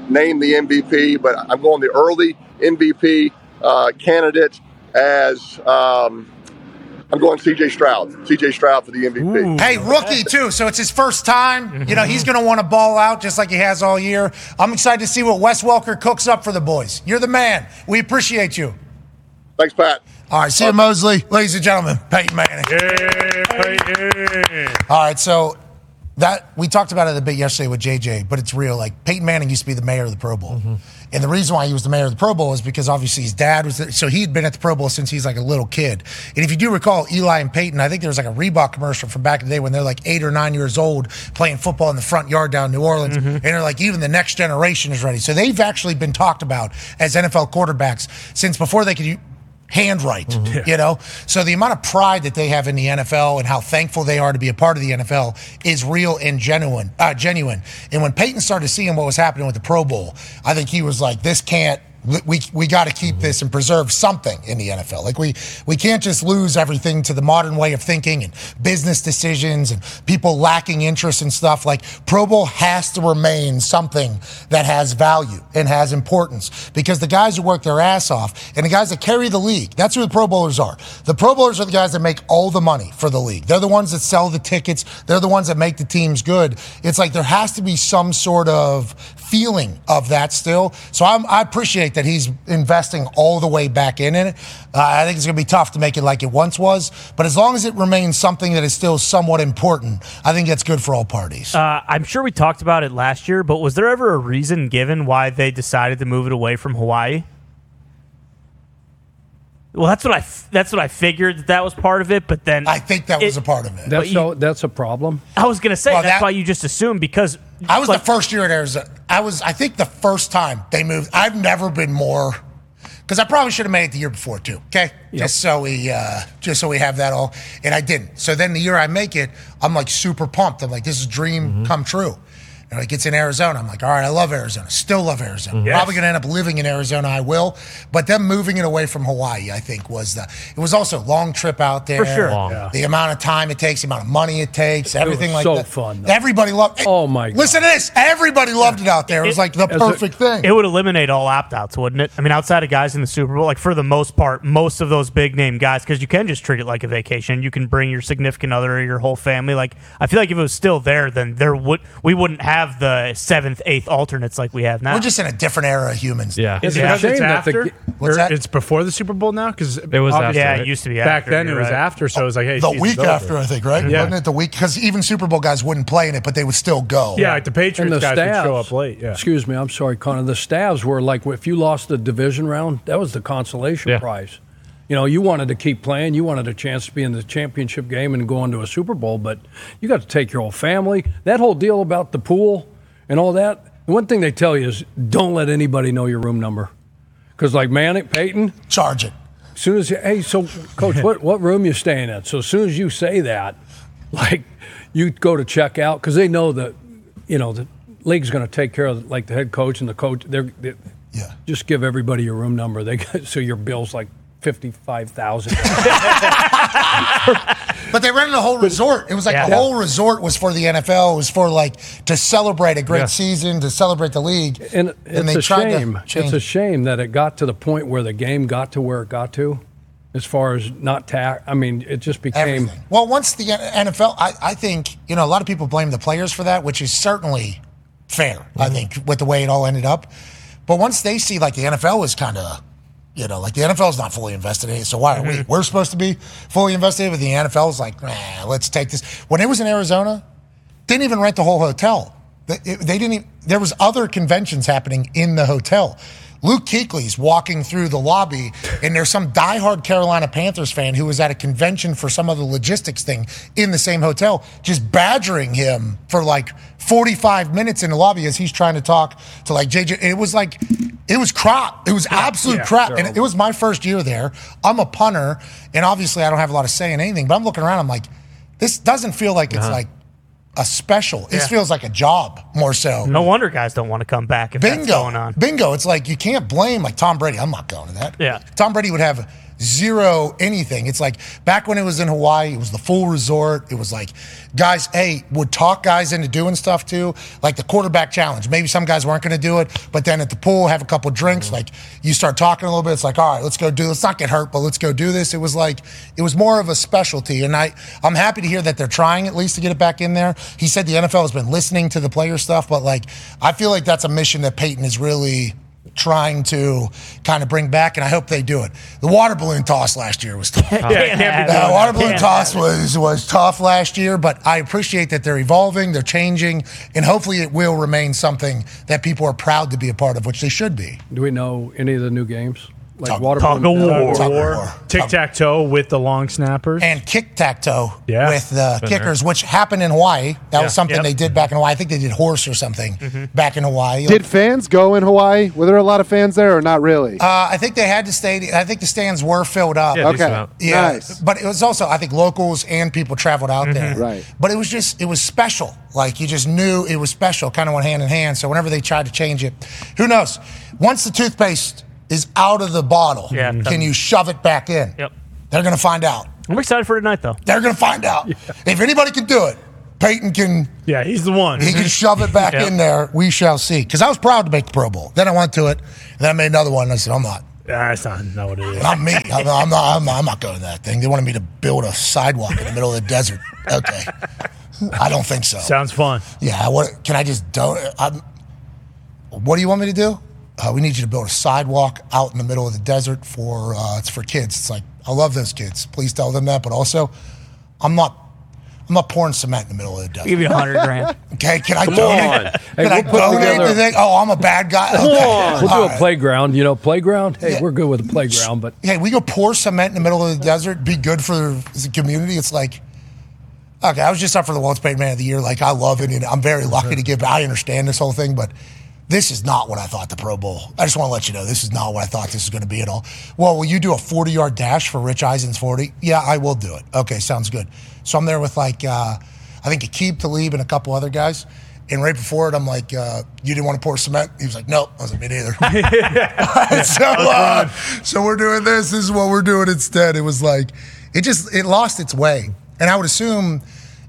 name the MVP, but I'm going the early MVP uh, candidate as um, I'm going CJ Stroud. CJ Stroud for the MVP. Ooh. Hey, rookie too. So it's his first time. Mm-hmm. You know, he's going to want to ball out just like he has all year. I'm excited to see what Wes Welker cooks up for the boys. You're the man. We appreciate you. Thanks, Pat. All right, see you, Mosley. Ladies and gentlemen, Peyton Manning. Yeah, Peyton. All right, so that we talked about it a bit yesterday with JJ, but it's real. Like Peyton Manning used to be the mayor of the Pro Bowl, mm-hmm. and the reason why he was the mayor of the Pro Bowl is because obviously his dad was. There, so he'd been at the Pro Bowl since he's like a little kid. And if you do recall, Eli and Peyton, I think there was like a Reebok commercial from back in the day when they're like eight or nine years old playing football in the front yard down New Orleans, mm-hmm. and they're like even the next generation is ready. So they've actually been talked about as NFL quarterbacks since before they could handwrite, mm-hmm. you know? So the amount of pride that they have in the NFL and how thankful they are to be a part of the NFL is real and genuine. Uh, genuine. And when Peyton started seeing what was happening with the Pro Bowl, I think he was like, this can't we we got to keep this and preserve something in the NFL. Like we we can't just lose everything to the modern way of thinking and business decisions and people lacking interest and stuff. Like Pro Bowl has to remain something that has value and has importance because the guys who work their ass off and the guys that carry the league, that's who the Pro Bowlers are. The Pro Bowlers are the guys that make all the money for the league. They're the ones that sell the tickets. They're the ones that make the teams good. It's like there has to be some sort of feeling of that still. So I'm, i appreciate that he's investing all the way back in it. Uh, I think it's going to be tough to make it like it once was, but as long as it remains something that is still somewhat important, I think that's good for all parties. Uh, I'm sure we talked about it last year, but was there ever a reason given why they decided to move it away from Hawaii? Well, that's what I that's what I figured that that was part of it, but then I think that it, was a part of it. That's you, so, that's a problem. I was gonna say well, that's that, why you just assumed because I was like, the first year in Arizona. I was I think the first time they moved. I've never been more because I probably should have made it the year before too. Okay, yep. just so we uh, just so we have that all, and I didn't. So then the year I make it, I'm like super pumped. I'm like, this is a dream mm-hmm. come true. And it gets in Arizona. I'm like, all right, I love Arizona. Still love Arizona. Yes. Probably going to end up living in Arizona. I will. But them moving it away from Hawaii, I think, was the. It was also a long trip out there. For sure. Yeah. The amount of time it takes, the amount of money it takes, everything like so that. So fun. Though. Everybody loved. it. Oh my! God. Listen to this. Everybody loved it out there. It was like the perfect a, thing. It would eliminate all opt outs, wouldn't it? I mean, outside of guys in the Super Bowl, like for the most part, most of those big name guys, because you can just treat it like a vacation. You can bring your significant other or your whole family. Like I feel like if it was still there, then there would we wouldn't have the seventh, eighth alternates like we have now. We're just in a different era of humans. Yeah. Is yeah. it it's after? The, what's er, that? It's before the Super Bowl now? Because it was after, Yeah, it used to be Back after, then it was right. after, so it was like, hey, The week after, I think, right? Yeah. Wasn't it the week? Because even Super Bowl guys wouldn't play in it, but they would still go. Yeah, like the Patriots the guys would show up late. Yeah. Excuse me, I'm sorry, Connor. The Stavs were like, if you lost the division round, that was the consolation yeah. prize. You know, you wanted to keep playing. You wanted a chance to be in the championship game and go into a Super Bowl, but you got to take your whole family. That whole deal about the pool and all that, the one thing they tell you is don't let anybody know your room number. Because, like Manning, Peyton, charge it. As soon as you, hey, so coach, what, what room you staying at? So as soon as you say that, <laughs> like you go to check out because they know that, you know, the league's going to take care of like the head coach and the coach. They're, they're yeah. Just give everybody your room number. They <laughs> so your bill's like fifty-five thousand. but they rented a whole resort. It was like yeah. the whole resort was for the NFL. It was for like to celebrate a great yeah. season, to celebrate the league. And, and it's a shame. It's a shame that it got to the point where the game got to where it got to. As far as not tax, I mean, it just became. Everything. Well, once the NFL, I, I think you know a lot of people blame the players for that, which is certainly fair. Mm-hmm. I think with the way it all ended up. But once they see like the NFL was kind of you know, like the NFL is not fully invested in it, so why are mm-hmm. we? We're supposed to be fully invested, but the NFL is like, nah, let's take this. When it was in Arizona, didn't even rent the whole hotel. They, didn't. Even, there was other conventions happening in the hotel. Luke Kuechly's walking through the lobby, and there's some diehard Carolina Panthers fan who was at a convention for some other logistics thing in the same hotel, just badgering him for like 45 minutes in the lobby as he's trying to talk to like JJ. It was like, it was crap. It was absolute Yeah, crap. terrible. And it was my first year there. I'm a punter, and obviously I don't have a lot of say in anything, but I'm looking around, I'm like, this doesn't feel like it's Uh-huh. like a special. This feels like a job more so. No wonder guys don't want to come back if that's Bingo. going on. Bingo. It's like you can't blame like Tom Brady. I'm not going to that. Yeah. Tom Brady would have zero anything. It's like back when it was in Hawaii, it was the full resort. It was like guys, hey, would talk guys into doing stuff too, like the quarterback challenge. Maybe some guys weren't going to do it, but then at the pool, have a couple drinks. Like you start talking a little bit. It's like, all right, let's go do. Let's not get hurt, but let's go do this. It was like it was more of a specialty, and I I'm happy to hear that they're trying at least to get it back in there. He said the NFL has been listening to the player stuff, but like I feel like that's a mission that Peyton is really trying to kind of bring back, and I hope they do it. The water balloon toss last year was tough. <laughs> Yeah, can't be doing the that. water balloon toss was was tough last year, but I appreciate that they're evolving, they're changing, and hopefully it will remain something that people are proud to be a part of, which they should be. Do we know any of the new games? Like Tug- water Tug of balloon- war. Tug of war. Tic tac toe with the long snappers. And kick tac toe Yeah. with the Been there. kickers, which happened in Hawaii. That Yeah. was something Yep. they did back in Hawaii. I think they did horse or something Mm-hmm. back in Hawaii. Did fans go in Hawaii? Were there a lot of fans there or not really? Uh, I think they had to stay. I think the stands were filled up. Yeah, Okay. Yeah. Nice. But it was also, I think locals and people traveled out there. Right. But it was just, it was special. Like you just knew it was special, kind of went hand in hand. So whenever they tried to change it, who knows? Once the toothpaste is out of the bottle, Yeah. can you shove it back in? Yep. They're going to find out. I'm excited for tonight, though. They're going to find out. If anybody can do it, Peyton can. Yeah, he's the one. He can shove it back Yep. in there. We shall see. Because I was proud to make the Pro Bowl. Then I went to it, and then I made another one. And I said, I'm not. That's not, not what it is. Not me. I'm, I'm not, I'm, not, I'm not going to that thing. They wanted me to build a sidewalk in the middle of the desert. Okay. I don't think so. Sounds fun. Yeah. What can I just don't? I'm, what do you want me to do? Uh, we need you to build a sidewalk out in the middle of the desert for uh, it's for kids. It's like I love those kids. Please tell them that. But also, I'm not. I'm not pouring cement in the middle of the desert. Give you a hundred grand. <laughs> Okay, can I Come donate? on. Can Hey, I we'll put donate together- the thing? Oh, I'm a bad guy. Come Okay. on. We'll do All a right. playground. You know, playground. Hey, Yeah. we're good with a playground, but Hey, we go pour cement in the middle of the desert, be good for the community. It's like, okay, I was just up for the Walter Payton Man of the Year. Like, I love it. And I'm very lucky to give. I understand this whole thing, but this is not what I thought the Pro Bowl. I just want to let you know, this is not what I thought this was going to be at all. Well, will you do a 40 yard dash for Rich Eisen's 40? Yeah, I will do it. Okay, sounds good. So I'm there with like, uh, I think Aqib Talib and a couple other guys. And right before it, I'm like, uh, you didn't want to pour cement? He was like, nope. I was like, me neither. <laughs> <laughs> so, uh, so we're doing this. This is what we're doing instead. It was like, it just, it lost its way. And I would assume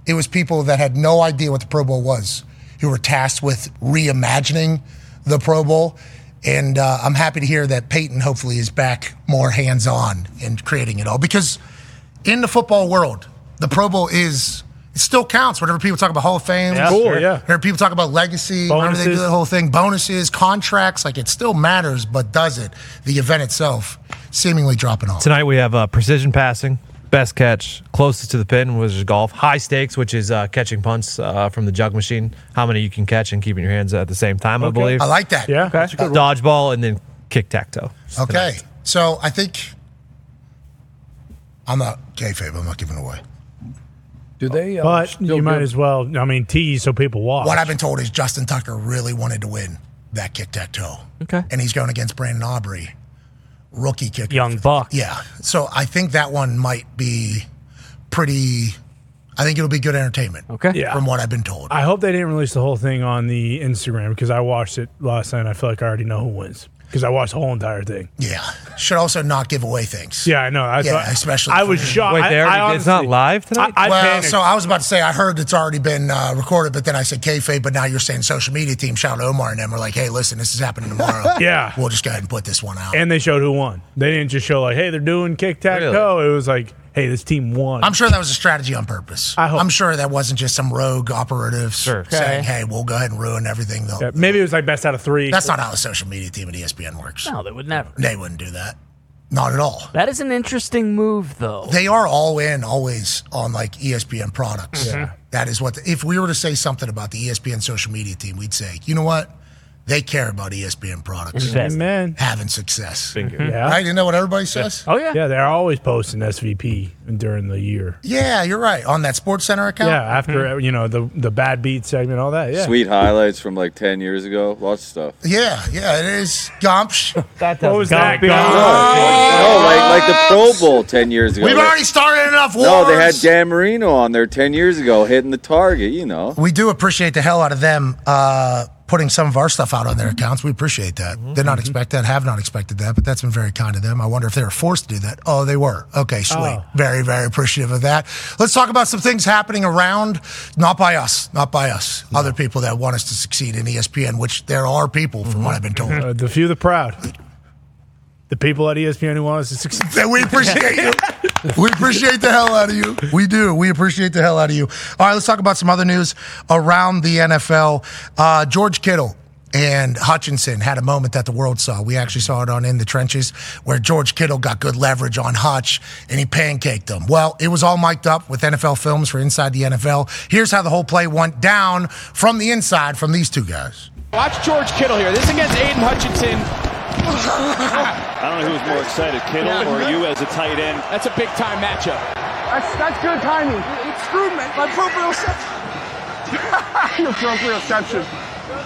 it was people that had no idea what the Pro Bowl was who were tasked with reimagining the Pro Bowl. And uh, I'm happy to hear that Peyton hopefully is back more hands on in creating it all. Because in the football world, the Pro Bowl is, it still counts. Whenever people talk about Hall of Fame, Yeah, Cool, yeah. Whenever people talk about legacy, whenever they do the whole thing, bonuses, contracts, like it still matters, but does it? The event itself seemingly dropping off. Tonight we have uh, precision passing, best catch, closest to the pin, was is golf. High stakes, which is uh, catching punts uh, from the jug machine. How many you can catch and keeping your hands at the same time, I believe. I like that. Yeah, that's a. Dodgeball and then kick tac toe. Okay. So I think I'm not kayfabe. I'm not giving away. do they? Uh, But you might give- as well, I mean, tease so people watch. What I've been told is Justin Tucker really wanted to win that kick tac toe. Okay. And he's going against Brandon Aubrey, rookie kicker. Young buck. Yeah. So I think that one might be pretty. I think it'll be good entertainment. Okay. Yeah. From what I've been told. I hope they didn't release the whole thing on the Instagram because I watched it last night. and I feel like I already know who wins because I watched the whole entire thing. Yeah. Should also not give away things. Yeah, I know. I Yeah, thought, especially I was shocked. Wait, I- they already- I it's not live tonight? I, I well, panicked. so I was about to say I heard it's already been uh, recorded, but then I said kayfabe. But now you're saying social media team. Shout out to Omar and them. We're like, hey, listen, this is happening tomorrow. <laughs> Yeah. we'll just go ahead and put this one out. and they showed who won. They didn't just show like, hey, they're doing kick tac toe. It was like, hey, this team won. I'm sure that was a strategy on purpose. I hope- I'm sure that wasn't just some rogue operatives Sure. saying, Okay. "Hey, we'll go ahead and ruin everything." Though Yeah, maybe it was like best out of three. that's not how the social media team at ESPN works. No, they would never. They wouldn't do that. Not at all. That is an interesting move, though. They are all in always on like ESPN products. Yeah. That is what. if we were to say something about the ESPN social media team, we'd say, you know what? They care about ESPN products. Amen. Having success. Yeah. Right? Isn't that what everybody says? Oh yeah. Yeah, they're always posting SVP during the year. Yeah, you're right. On that Sports Center account? Yeah, after you know the the bad beat segment, all that. Yeah. Sweet highlights from like 10 years ago. Lots of stuff. Yeah, yeah, it is. Gumps. <laughs> That What was that? Gump, No, like, like the Pro Bowl 10 years ago. We've already started enough wars. No, they had Dan Marino on there 10 years ago hitting the target, you know. We do appreciate the hell out of them uh, putting some of our stuff out on their mm-hmm. accounts. We appreciate that. Mm-hmm. Did not mm-hmm. expect that, have not expected that, but that's been very kind of them. I wonder if they were forced to do that. Oh, they were. Okay, sweet. Oh. Very, very appreciative of that. Let's talk about some things happening around, not by us, not by us, other people that want us to succeed in ESPN, which there are people, from what I've been told. <laughs> Uh, the few, the proud. The people at ESPN who want us to succeed. <laughs> we appreciate you. <laughs> We appreciate the hell out of you. We do. We appreciate the hell out of you. All right, let's talk about some other news around the NFL. Uh, George Kittle and Hutchinson had a moment that the world saw. We actually saw it on In the Trenches where George Kittle got good leverage on Hutch and he pancaked him. Well, it was all mic'd up with NFL films for Inside the NFL. Here's how the whole play went down from the inside from these two guys. Watch George Kittle here. This against Aidan Hutchinson. I don't know who's more excited, Kittle or you as a tight end. That's a big time matchup. That's that's good timing. It screwed me. My proprioception. Your <laughs> proprioception.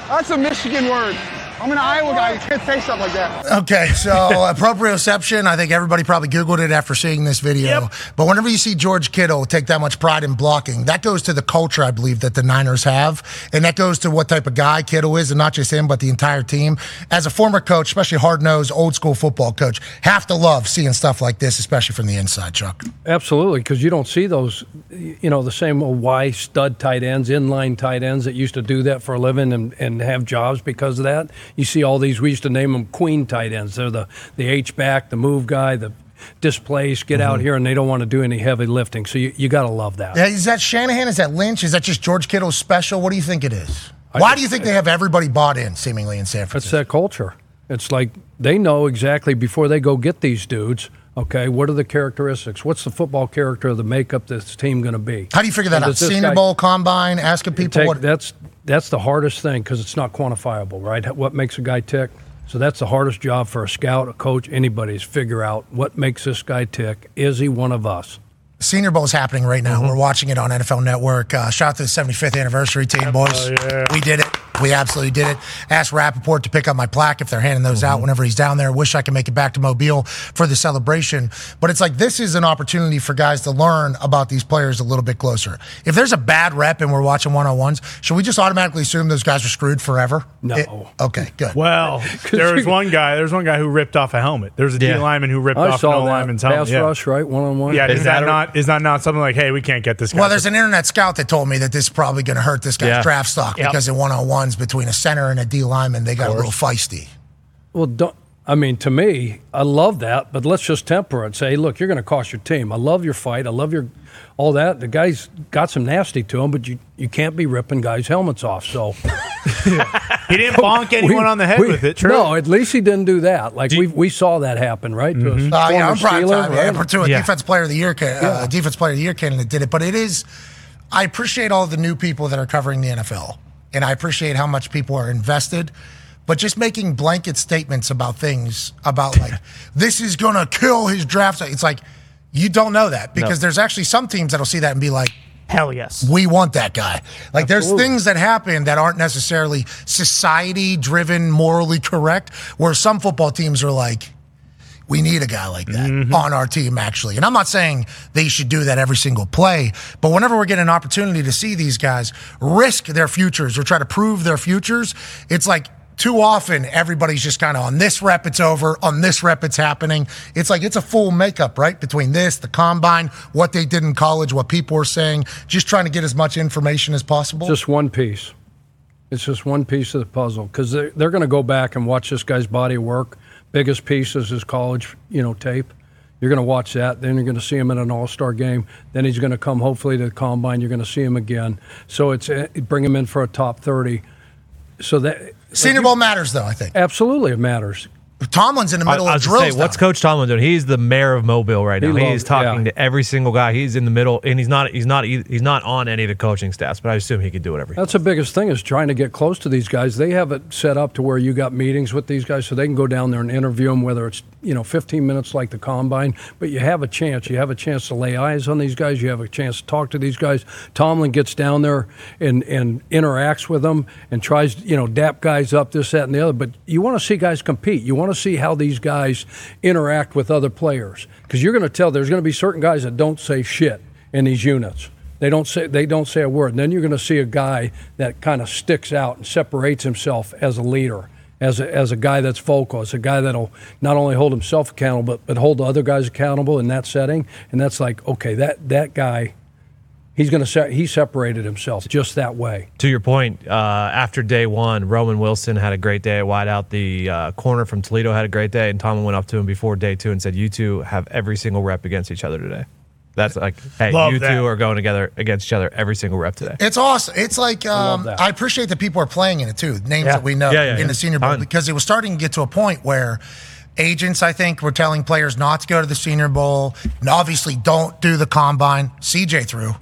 That's a Michigan word. I'm an Iowa guy. You can't say stuff like that. Okay, so <laughs> proprioception. I think everybody probably Googled it after seeing this video. But whenever you see George Kittle take that much pride in blocking, that goes to the culture, I believe, that the Niners have. And that goes to what type of guy Kittle is, and not just him, but the entire team. As a former coach, especially hard nosed, old school football coach, have to love seeing stuff like this, especially from the inside, Chuck. Absolutely, because you don't see those, you know, the same old Y stud tight ends, inline tight ends that used to do that for a living and, and have jobs because of that. You see all these, we used to name them queen tight ends. They're the, the H back, the move guy, the displaced, get out mm-hmm. here, and they don't want to do any heavy lifting. So you, you got to love that. Is that Shanahan? Is that Lynch? Is that just George Kittle's special? What do you think it is? Why do you think they have everybody bought in, seemingly, in San Francisco? It's that culture. It's like they know exactly before they go get these dudes. Okay, what are the characteristics? What's the football character of the makeup this team going to be? How do you figure that And out? Senior guy- Bowl, Combine, asking people Take- what. that's that's the hardest thing because it's not quantifiable, right? What makes a guy tick? So that's the hardest job for a scout, a coach, anybody is figure out what makes this guy tick. Is he one of us? Senior Bowl is happening right now. Mm-hmm. We're watching it on NFL Network. Uh, shout out to the 75th anniversary team, boys. We did it. We absolutely did it. Asked Rapoport to pick up my plaque if they're handing those Mm-hmm. out whenever he's down there. Wish I could make it back to Mobile for the celebration. But it's like this is an opportunity for guys to learn about these players a little bit closer. If there's a bad rep and we're watching one on ones, should we just automatically assume those guys are screwed forever? No. It- okay, good. Well, <laughs> there was one guy. There was one guy who ripped off a helmet. There's a D Yeah. lineman who ripped I off saw an O that. lineman's Pass helmet. Yeah. rush, right? One on one. Yeah, is that, not is that not something like, hey, we can't get this guy? Well, there's an internet scout that told me that this is probably going to hurt this guy's Yeah. draft stock Yep. because in one on ones between a center and a D lineman, they got a little feisty. Well, don't, I mean, to me, I love that, but let's just temper it. Say, look, you're going to cost your team. I love your fight. I love your all that. The guy's got some nasty to him, but you, you can't be ripping guys' helmets off. So <laughs> he didn't <laughs> bonk anyone on the head with it. True. No, at least he didn't do that. Like we we saw that happen, right? To a Uh, yeah, I'm prime Steeler, time. Yeah, to a defense player of the year, ca- uh, defense player of the year candidate did it. But it is, I appreciate all the new people that are covering the NFL, and I appreciate how much people are invested. But just making blanket statements about things about like <laughs> this is gonna kill his draft. It's like you don't know that because No. there's actually some teams that'll see that and be like, Hell yes. we want that guy. Like there's things that happen that aren't necessarily society driven, morally correct, where some football teams are like, we need a guy like that mm-hmm. on our team, actually. And I'm not saying they should do that every single play, but whenever we're getting an opportunity to see these guys risk their futures or try to prove their futures, it's like too often everybody's just kind of on this rep it's over, on this rep it's happening. It's like it's a full makeup, right? Between this, the combine, what they did in college, what people were saying, just trying to get as much information as possible. Just one piece. It's just one piece of the puzzle because they're, they're going to go back and watch this guy's body work. Biggest piece is his college, you know, tape. You're going to watch that. Then you're going to see him in an All Star game. Then he's going to come hopefully to the combine. You're going to see him again. So it's uh, bring him in for a top thirty. So that Senior Bowl matters, though, I think. Absolutely, it matters. Tomlin's in the middle I, I of was drills. say, what's Coach Tomlin doing? He's the mayor of Mobile right He now. loves- he's talking yeah. to every single guy. He's in the middle, and he's not. He's not. e- He's not on any of the coaching staffs. But I assume he could do whatever. That's the biggest thing is trying to get close to these guys. They have it set up to where you got meetings with these guys, so they can go down there and interview them, whether it's you know 15 minutes like the combine. But you have a chance. You have a chance to lay eyes on these guys. You have a chance to talk to these guys. Tomlin gets down there and and interacts with them and tries you know dap guys up this that and the other. But you want to see guys compete. You want to see how these guys interact with other players because you're going to tell there's going to be certain guys that don't say shit in these units. They don't say they don't say a word. And then you're going to see a guy that kind of sticks out and separates himself as a leader, as a, as a guy that's vocal, as a guy that'll not only hold himself accountable but but hold the other guys accountable in that setting. And that's like okay, that that guy, he's going to se- he separated himself just that way. To your point, uh, after day one, Roman Wilson had a great day at wideout. The uh, corner from Toledo had a great day, and Tomlin went up to him before day two and said, "You two have every single rep against each other today." That's like, hey, Love you that. two are going together against each other every single rep today. It's awesome. It's like um, that. I appreciate that people are playing in it too. Names Yeah. that we know Yeah, yeah, in yeah. the Senior Bowl because it was starting to get to a point where agents, I think, were telling players not to go to the Senior Bowl. And obviously, don't do the combine. CJ threw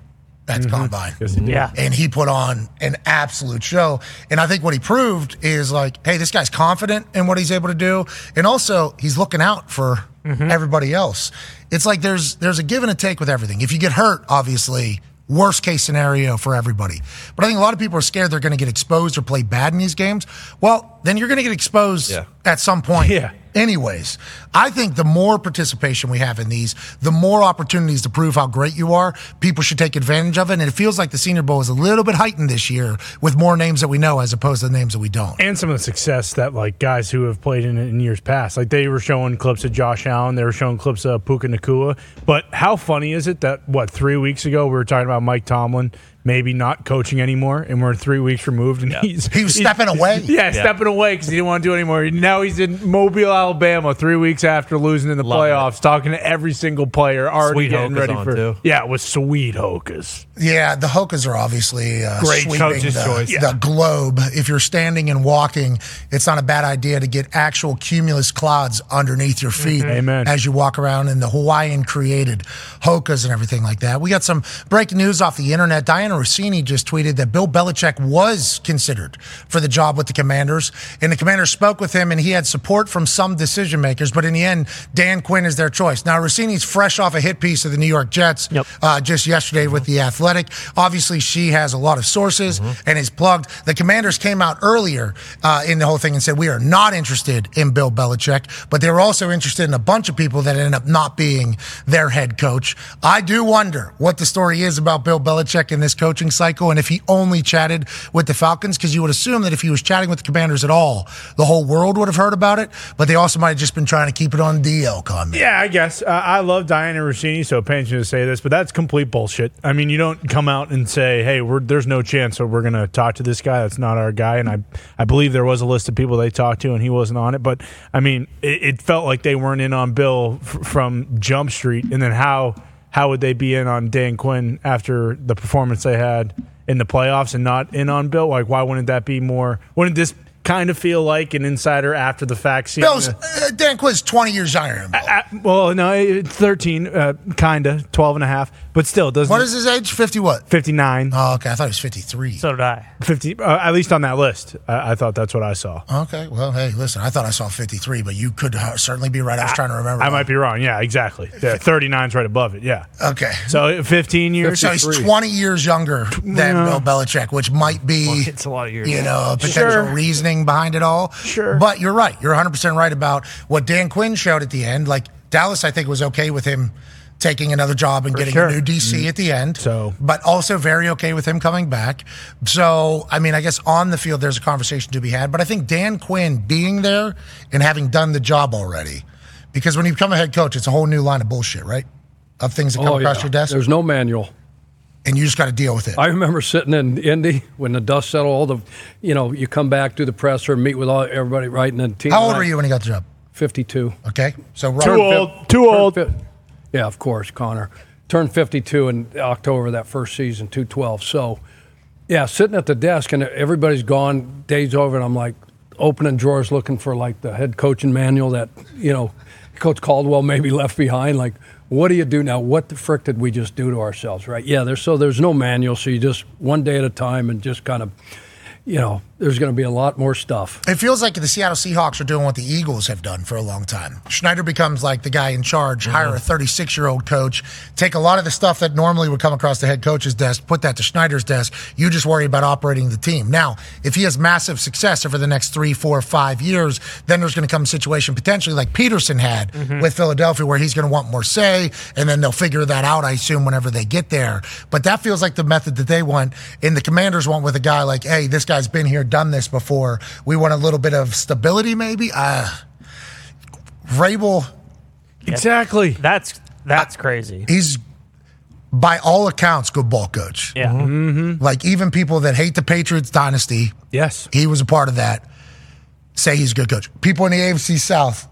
at the mm-hmm. combine. Yeah. And he put on an absolute show. And I think what he proved is like, hey, this guy's confident in what he's able to do. And also, he's looking out for mm-hmm. everybody else. It's like there's there's a give and a take with everything. If you get hurt, obviously, worst case scenario for everybody. But I think a lot of people are scared they're going to get exposed or play bad in these games. Well, then you're going to get exposed at some point. <laughs> Yeah. Anyways, I think the more participation we have in these, the more opportunities to prove how great you are. People should take advantage of it. And it feels like the Senior Bowl is a little bit heightened this year with more names that we know as opposed to the names that we don't. and some of the success that like guys who have played in it in years past, like they were showing clips of Josh Allen, they were showing clips of Puka Nacua. But how funny is it that what three weeks ago we were talking about Mike Tomlin maybe not coaching anymore, and we're three weeks removed, and he's He was he's- stepping away. <laughs> Yeah, Yeah. stepping away because he didn't want to do it anymore. Now he's in Mobile, Alabama, three weeks after losing in the Love it. playoffs, talking to every single player, already Sweet getting Hoka's ready on, for too. yeah, with sweet Hokas. Yeah, the Hokas are obviously uh, Great coach's the, choice. the globe. If you're standing and walking, it's not a bad idea to get actual cumulus clouds underneath your feet Mhm. Amen. as you walk around in the Hawaiian created Hokas and everything like that. We got some breaking news off the internet. Dianna Russini just tweeted that Bill Belichick was considered for the job with the Commanders, and the Commanders spoke with him, and he had support from some decision makers. But in the end, Dan Quinn is their choice. Now Russini's fresh off a hit piece of the New York Jets uh, just yesterday with the Athletic. Obviously, she has a lot of sources and is plugged. The Commanders came out earlier uh, in the whole thing and said we are not interested in Bill Belichick, but they were also interested in a bunch of people that ended up not being their head coach. I do wonder what the story is about Bill Belichick in this coaching cycle, and if he only chatted with the Falcons, because you would assume that if he was chatting with the Commanders at all, the whole world would have heard about it. But they also might have just been trying to keep it on DL comment. Yeah, I guess. Uh, I love Dianna Russini, so me to say this, but that's complete bullshit. I mean, you don't come out and say, hey, there's no chance that we're going to talk to this guy. That's not our guy. And I, I believe there was a list of people they talked to, and he wasn't on it. But, I mean, it, it felt like they weren't in on Bill f- from Jump Street. And then how, how would they be in on Dan Quinn after the performance they had in the playoffs and not in on Bill? Like, why wouldn't that be more? Wouldn't this kind of feel like an insider after the fact? seeing Bill's uh, Dan Quinn's 20 years younger than Bill. uh, well, no, it's 13, uh, kind of, 12 and a half, but still, doesn't What is his age? 50 what? 59. Oh, okay. I thought he was 53. So did I. 50, uh, at least on that list. I, I thought that's what I saw. Okay. Well, hey, listen, I thought I saw 53, but you could uh, certainly be right. I was trying to remember. I might be wrong. Yeah, exactly. Yeah, <laughs> 39's right above it. Yeah. Okay. So 15 years. So he's 20 years younger than Yeah. Bill Belichick, which might be, Well, it's a lot of years. you know, a potential Sure. reasoning behind it all. Sure. But you're right. You're 100% right about what Dan Quinn showed at the end. Like, Dallas, I think, was okay with him taking another job and getting sure. a new DC mm-hmm. at the end. So- but also very okay with him coming back. So, I mean, I guess on the field, there's a conversation to be had. But I think Dan Quinn being there and having done the job already, because when you become a head coach, it's a whole new line of bullshit, right? Of things that come Oh, across yeah. your desk, There's no manual. And you just got to deal with it. I remember sitting in Indy when the dust settled. All the, you know, you come back to the presser, meet with all everybody, right? And then team How old were you when you got the job? Fifty-two. Okay, so Too Robert, old. Too old. Turned fif- Yeah, of course, Connor. Turned 52 in October that first season, 212. So, yeah, sitting at the desk and everybody's gone, day's over, and I'm like, opening drawers looking for like the head coaching manual that you know Coach Caldwell maybe left behind. Like, what do you do now? What the frick did we just do to ourselves? Right? Yeah. There's so there's no manual, so you just one day at a time and just kind of you know, there's going to be a lot more stuff. It feels like the Seattle Seahawks are doing what the Eagles have done for a long time. Schneider becomes like the guy in charge, Mm-hmm. hire a 36 year old coach, take a lot of the stuff that normally would come across the head coach's desk, put that to Schneider's desk. You just worry about operating the team. Now, if he has massive success over the next three, four, five years, then there's going to come a situation potentially like Pederson had Mm-hmm. with Philadelphia where he's going to want more say, and then they'll figure that out, I assume, whenever they get there. But that feels like the method that they want, and the commanders want with a guy like, hey, this guy's been here, done this before. We want a little bit of stability, maybe. Uh, Vrabel, Exactly. That's that's crazy. he's by all accounts good ball coach. Yeah. Mm-hmm. Like even people that hate the Patriots dynasty, Yes. he was a part of that. Say he's a good coach. People in the AFC South,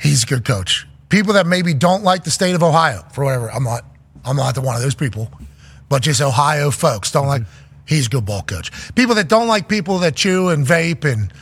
he's a good coach. People that maybe don't like the state of Ohio for whatever. I'm not. I'm not the one of those people, but just Ohio folks don't like. He's a good ball coach. People that don't like people that chew and vape and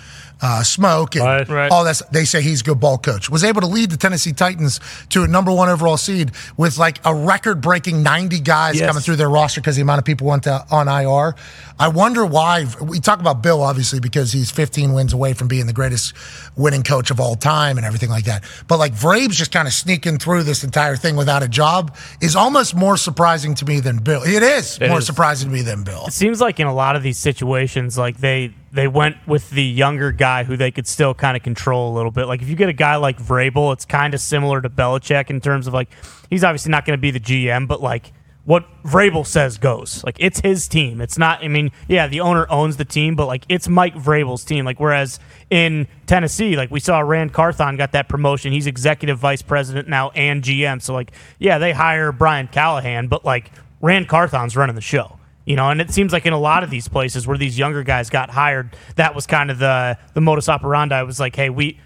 uh, smoke and Right. Right. all that. They say he's a good ball coach. Was able to lead the Tennessee Titans to a number one overall seed with like a record breaking 90 guys Yes. coming through their roster because the amount of people went to, on IR. I wonder why. We talk about Bill obviously because he's 15 wins away from being the greatest winning coach of all time and everything like that. But like Vrabes just kind of sneaking through this entire thing without a job is almost more surprising to me than Bill. It is It more is. surprising to me than Bill. It seems like in a lot of these situations, like they they went with the younger guy who they could still kind of control a little bit. Like if you get a guy like Vrabel, it's kind of similar to Belichick in terms of like he's obviously not going to be the GM, but like what Vrabel says goes. Like it's his team. It's not. I mean, yeah, the owner owns the team, but like it's Mike Vrabel's team. Like whereas in Tennessee, like we saw Ran Carthon got that promotion. He's executive vice president now and GM. So like yeah, they hire Brian Callahan, but like Ran Carthon's running the show. You know, and it seems like in a lot of these places where these younger guys got hired, that was kind of the the modus operandi. It was like, hey, we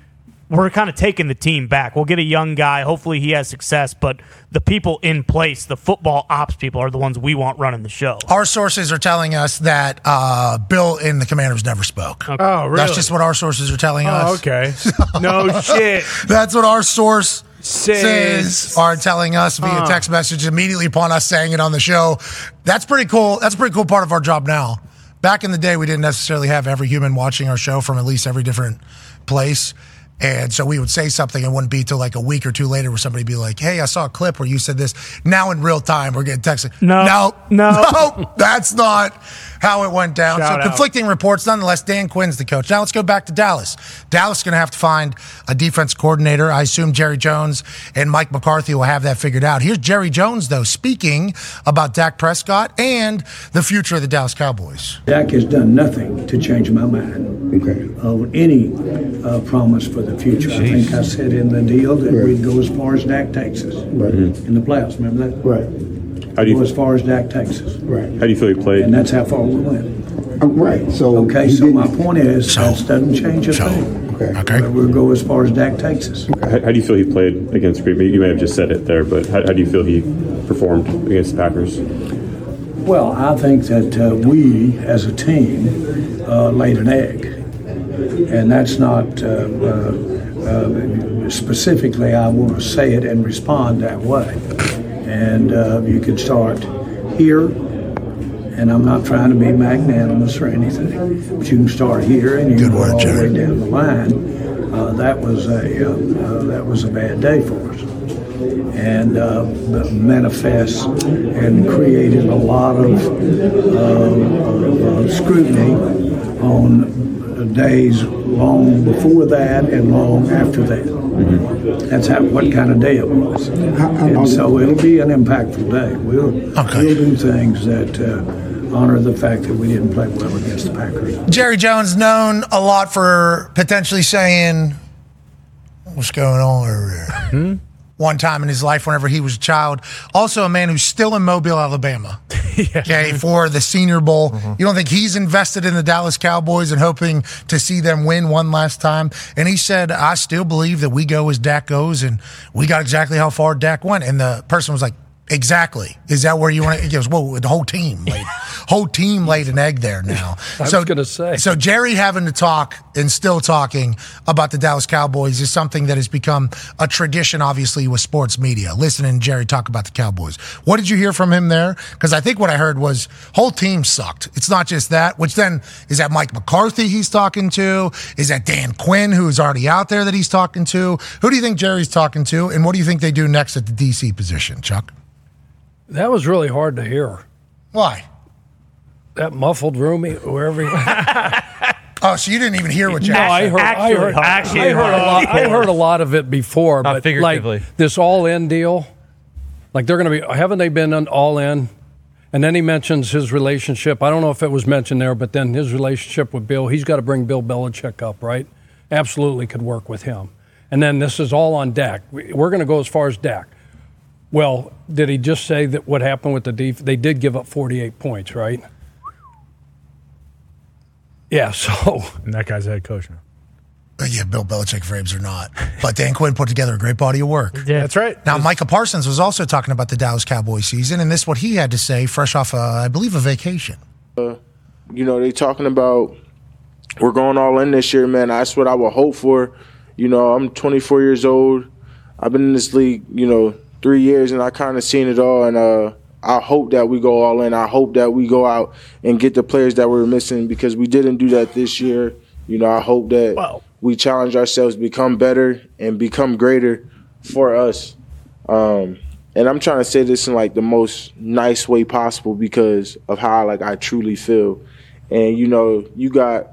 we're kind of taking the team back. We'll get a young guy. Hopefully, he has success. But the people in place, the football ops people, are the ones we want running the show. Our sources are telling us that uh, Bill and the Commanders never spoke. Oh, really? That's just what our sources are telling Oh, us. okay. <laughs> No shit. That's what our source Says. says are telling us via Huh. text message immediately upon us saying it on the show. That's pretty cool. That's a pretty cool part of our job now. Back in the day, we didn't necessarily have every human watching our show from at least every different place. And so we would say something and wouldn't be till like a week or two later where somebody would be like, Hey, I saw a clip where you said this. Now in real time, we're getting texted. No. No. <laughs> No. No. That's not how it went down. Shout so out. conflicting reports. Nonetheless, Dan Quinn's the coach. Now let's go back to Dallas. Dallas is going to have to find a defense coordinator. I assume Jerry Jones and Mike McCarthy will have that figured out. Here's Jerry Jones, though, speaking about Dak Prescott and the future of the Dallas Cowboys. Dak has done nothing to change my mind of any uh, promise for the future. I think I said in the deal that we'd go as far as Dak takes us in the playoffs. Remember that? Right. How do Go you as far as Dak takes us, right? How do you feel he played? and that's how far we went. Uh, right. So Okay, he so didn't- my point is that doesn't change a thing. Okay. But We'll go as far as Dak takes us. How, how do you feel he played against Green Bay? You may have just said it there, but how, how do you feel he performed against the Packers? Well, I think that uh, we, as a team, uh, laid an egg, and that's not uh, uh, uh, specifically. I want to say it and respond that way. And uh, you could start here, and I'm not trying to be magnanimous or anything, but you can start here and you can go all the way down the line. Uh, that was a uh, uh, that was a bad day for us and uh, manifests and created a lot of, uh, of uh, scrutiny on days long before that and long after that. That's how, what kind of day it was. And so it'll be an impactful day. We'll, we'll do things that uh, honor the fact that we didn't play well against the Packers. Jerry Jones, known a lot for potentially saying, What's going on over there? One time in his life, whenever he was a child. Also, a man who's still in Mobile, Alabama. <laughs> Okay, for the Senior Bowl. Mm-hmm. You don't think he's invested in the Dallas Cowboys and hoping to see them win one last time? And he said, I still believe that we go as Dak goes, and we got exactly how far Dak went. And the person was like, Exactly. Is that where you want to? He goes, whoa, the whole team laid, <laughs> whole team laid an egg there now. I was gonna say. So Jerry having to talk and still talking about the Dallas Cowboys is something that has become a tradition, obviously, with sports media. Listening to Jerry talk about the Cowboys. What did you hear from him there? Because I think what I heard was whole team sucked. It's not just that. Which then is that Mike McCarthy he's talking to? Is that Dan Quinn who's already out there that he's talking to? Who do you think Jerry's talking to? And what do you think they do next at the DC position, Chuck? That was really hard to hear. Why? That muffled room, wherever. He, <laughs> Oh, so you didn't even hear what no, Jack I said. heard. I heard. Actually, I heard a lot. I heard a lot of it before, Not but figuratively. like this all-in deal, like they're going to be. Haven't they been an all-in? And then he mentions his relationship. I don't know if it was mentioned there, but then his relationship with Bill. He's got to bring Bill Belichick up, right? Absolutely could work with him. And then this is all on Dak. We- We're going to go as far as Dak. Well, did he just say that what happened with the def? They did give up 48 points, right? Yeah. <laughs> So And that guy's head coach now. Uh, Yeah, Bill Belichick frames or not. But Dan Quinn put together a great body of work. Yeah, that's right. Now, Micah Parsons was also talking about the Dallas Cowboys season, and this is what he had to say, fresh off, uh, I believe, a vacation. you know, they talking about we're going all in this year, man. That's what I would hope for. You know, I'm 24 years old. I've been in this league, you know, three years, and I kind of seen it all. And uh, I hope that we go all in. I hope that we go out and get the players that we're missing because we didn't do that this year. You know, I hope that we challenge ourselves, become better, and become greater for us. Um, and I'm trying to say this in like the most nice way possible because of how like I truly feel. And you know, you got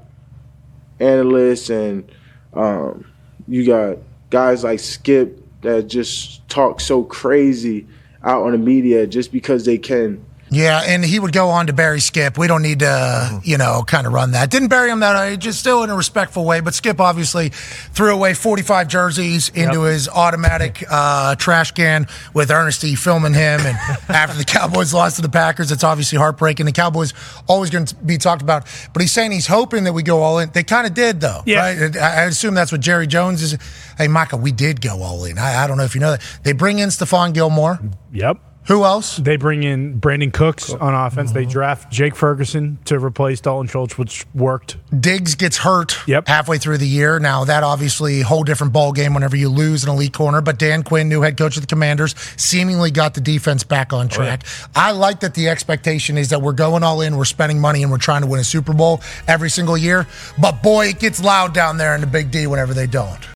analysts and um, you got guys like Skip that just talk so crazy out on the media just because they can. Yeah, and he would go on to bury Skip. We don't need to, you know, kind of run that. Didn't bury him that way, just still in a respectful way. But Skip obviously threw away 45 jerseys into his automatic uh, trash can with Ernesty filming him. And <laughs> after the Cowboys lost to the Packers, it's obviously heartbreaking. The Cowboys always going to be talked about. But he's saying he's hoping that we go all in. They kind of did, though. Yeah. Right? I I assume that's what Jerry Jones is. Hey, Micah, we did go all in. I, I don't know if you know that. They bring in Stephon Gilmore. Yep. Who else? They bring in Brandin Cooks on offense. They mm-hmm. draft Jake Ferguson to replace Dalton Schultz, which worked. Diggs gets hurt yep. halfway through the year. Now that obviously whole different ball game whenever you lose an elite corner. But Dan Quinn, new head coach of the Commanders, seemingly got the defense back on track. I like that the expectation is that we're going all in, we're spending money, and we're trying to win a Super Bowl every single year. But boy, it gets loud down there in the Big D whenever they don't.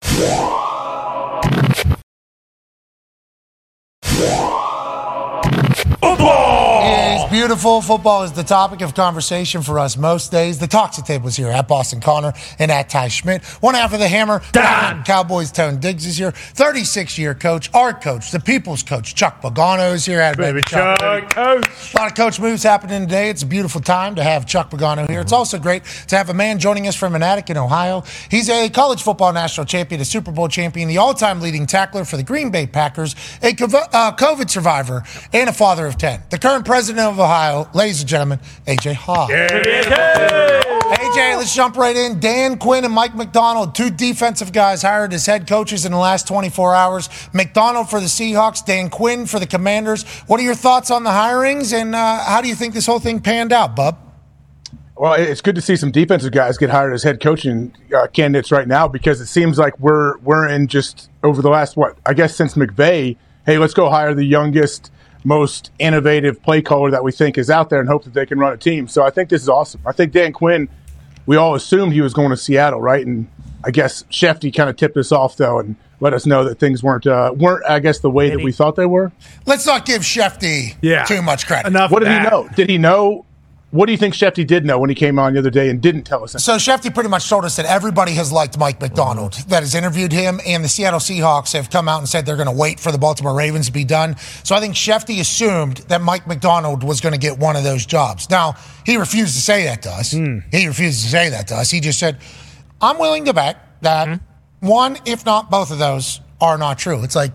Beautiful. Football is the topic of conversation for us most days. The Toxic Table is here at Boston Connor and at Ty Schmidt. One half of the hammer, Don. Cowboys Tone Diggs is here. 36 year coach, our coach, the people's coach, Chuck Pagano is here. At Baby Chuck, A lot of coach moves happening today. It's a beautiful time to have Chuck Pagano here. It's also great to have a man joining us from an attic in Ohio. He's a college football national champion, a Super Bowl champion, the all time leading tackler for the Green Bay Packers, a uh, COVID survivor, and a father of 10. The current president of Ohio, ladies and gentlemen, AJ Hawk. AJ, let's jump right in. Dan Quinn and Mike Macdonald, two defensive guys hired as head coaches in the last 24 hours. Macdonald for the Seahawks, Dan Quinn for the Commanders. What are your thoughts on the hirings, and uh, how do you think this whole thing panned out, bub? Well, it's good to see some defensive guys get hired as head coaching uh, candidates right now because it seems like we're we're in just over the last what I guess since McVay. Hey, let's go hire the youngest, most innovative play caller that we think is out there and hope that they can run a team. So I think this is awesome. I think Dan Quinn. We all assumed he was going to Seattle, right? And I guess Shefty kind of tipped us off though and let us know that things weren't uh, weren't I guess the way that we thought they were. Let's not give Shefty Yeah. too much credit. Enough. What did he know? Did he know? What do you think Shefty did know when he came on the other day and didn't tell us? So Shefty pretty much told us that everybody has liked Mike Macdonald that has interviewed him, and the Seattle Seahawks have come out and said they're going to wait for the Baltimore Ravens to be done. So I think Shefty assumed that Mike Macdonald was going to get one of those jobs. Now he refused to say that to us. Hmm. He refused to say that to us. He just said, "I'm willing to bet that hmm. one, if not both of those, are not true." It's like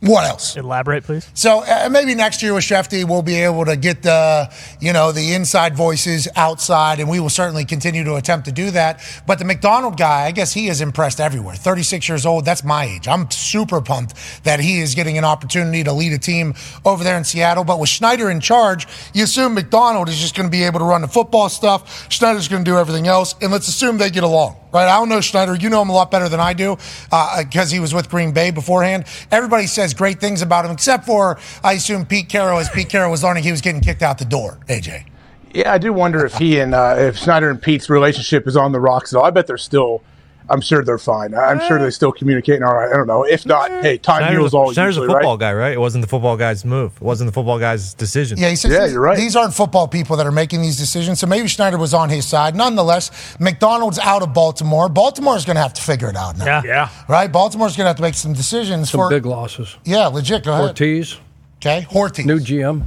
What else? Elaborate, please. So uh, maybe next year with Shefty, we'll be able to get the, you know, the inside voices outside, and we will certainly continue to attempt to do that. But the Macdonald guy, I guess he is impressed everywhere. 36 years old, that's my age. I'm super pumped that he is getting an opportunity to lead a team over there in Seattle. But with Schneider in charge, you assume Macdonald is just going to be able to run the football stuff. Schneider's going to do everything else, and let's assume they get along right? I don't know Schneider. You know him a lot better than I do because uh, he was with Green Bay beforehand. Everybody says great things about him, except for, I assume, Pete Carroll, as Pete Carroll was learning he was getting kicked out the door, AJ. Yeah, I do wonder if he and uh, if Schneider and Pete's relationship is on the rocks at all. I bet they're still I'm sure they're fine. I'm sure they still communicating all right. I don't know. If not, hey, time Schneider's, heals all. Schneider's usually, a football right? guy, right? It wasn't the football guy's move. It wasn't the football guy's decision. Yeah, he says these, These aren't football people that are making these decisions. So maybe Schneider was on his side. Nonetheless, Macdonald's out of Baltimore. Baltimore's going to have to figure it out now. Yeah. Yeah. Right? Baltimore's going to have to make some decisions Some for. big losses. Yeah, legit. Go ahead. Hortiz. Okay, Hortiz. New GM.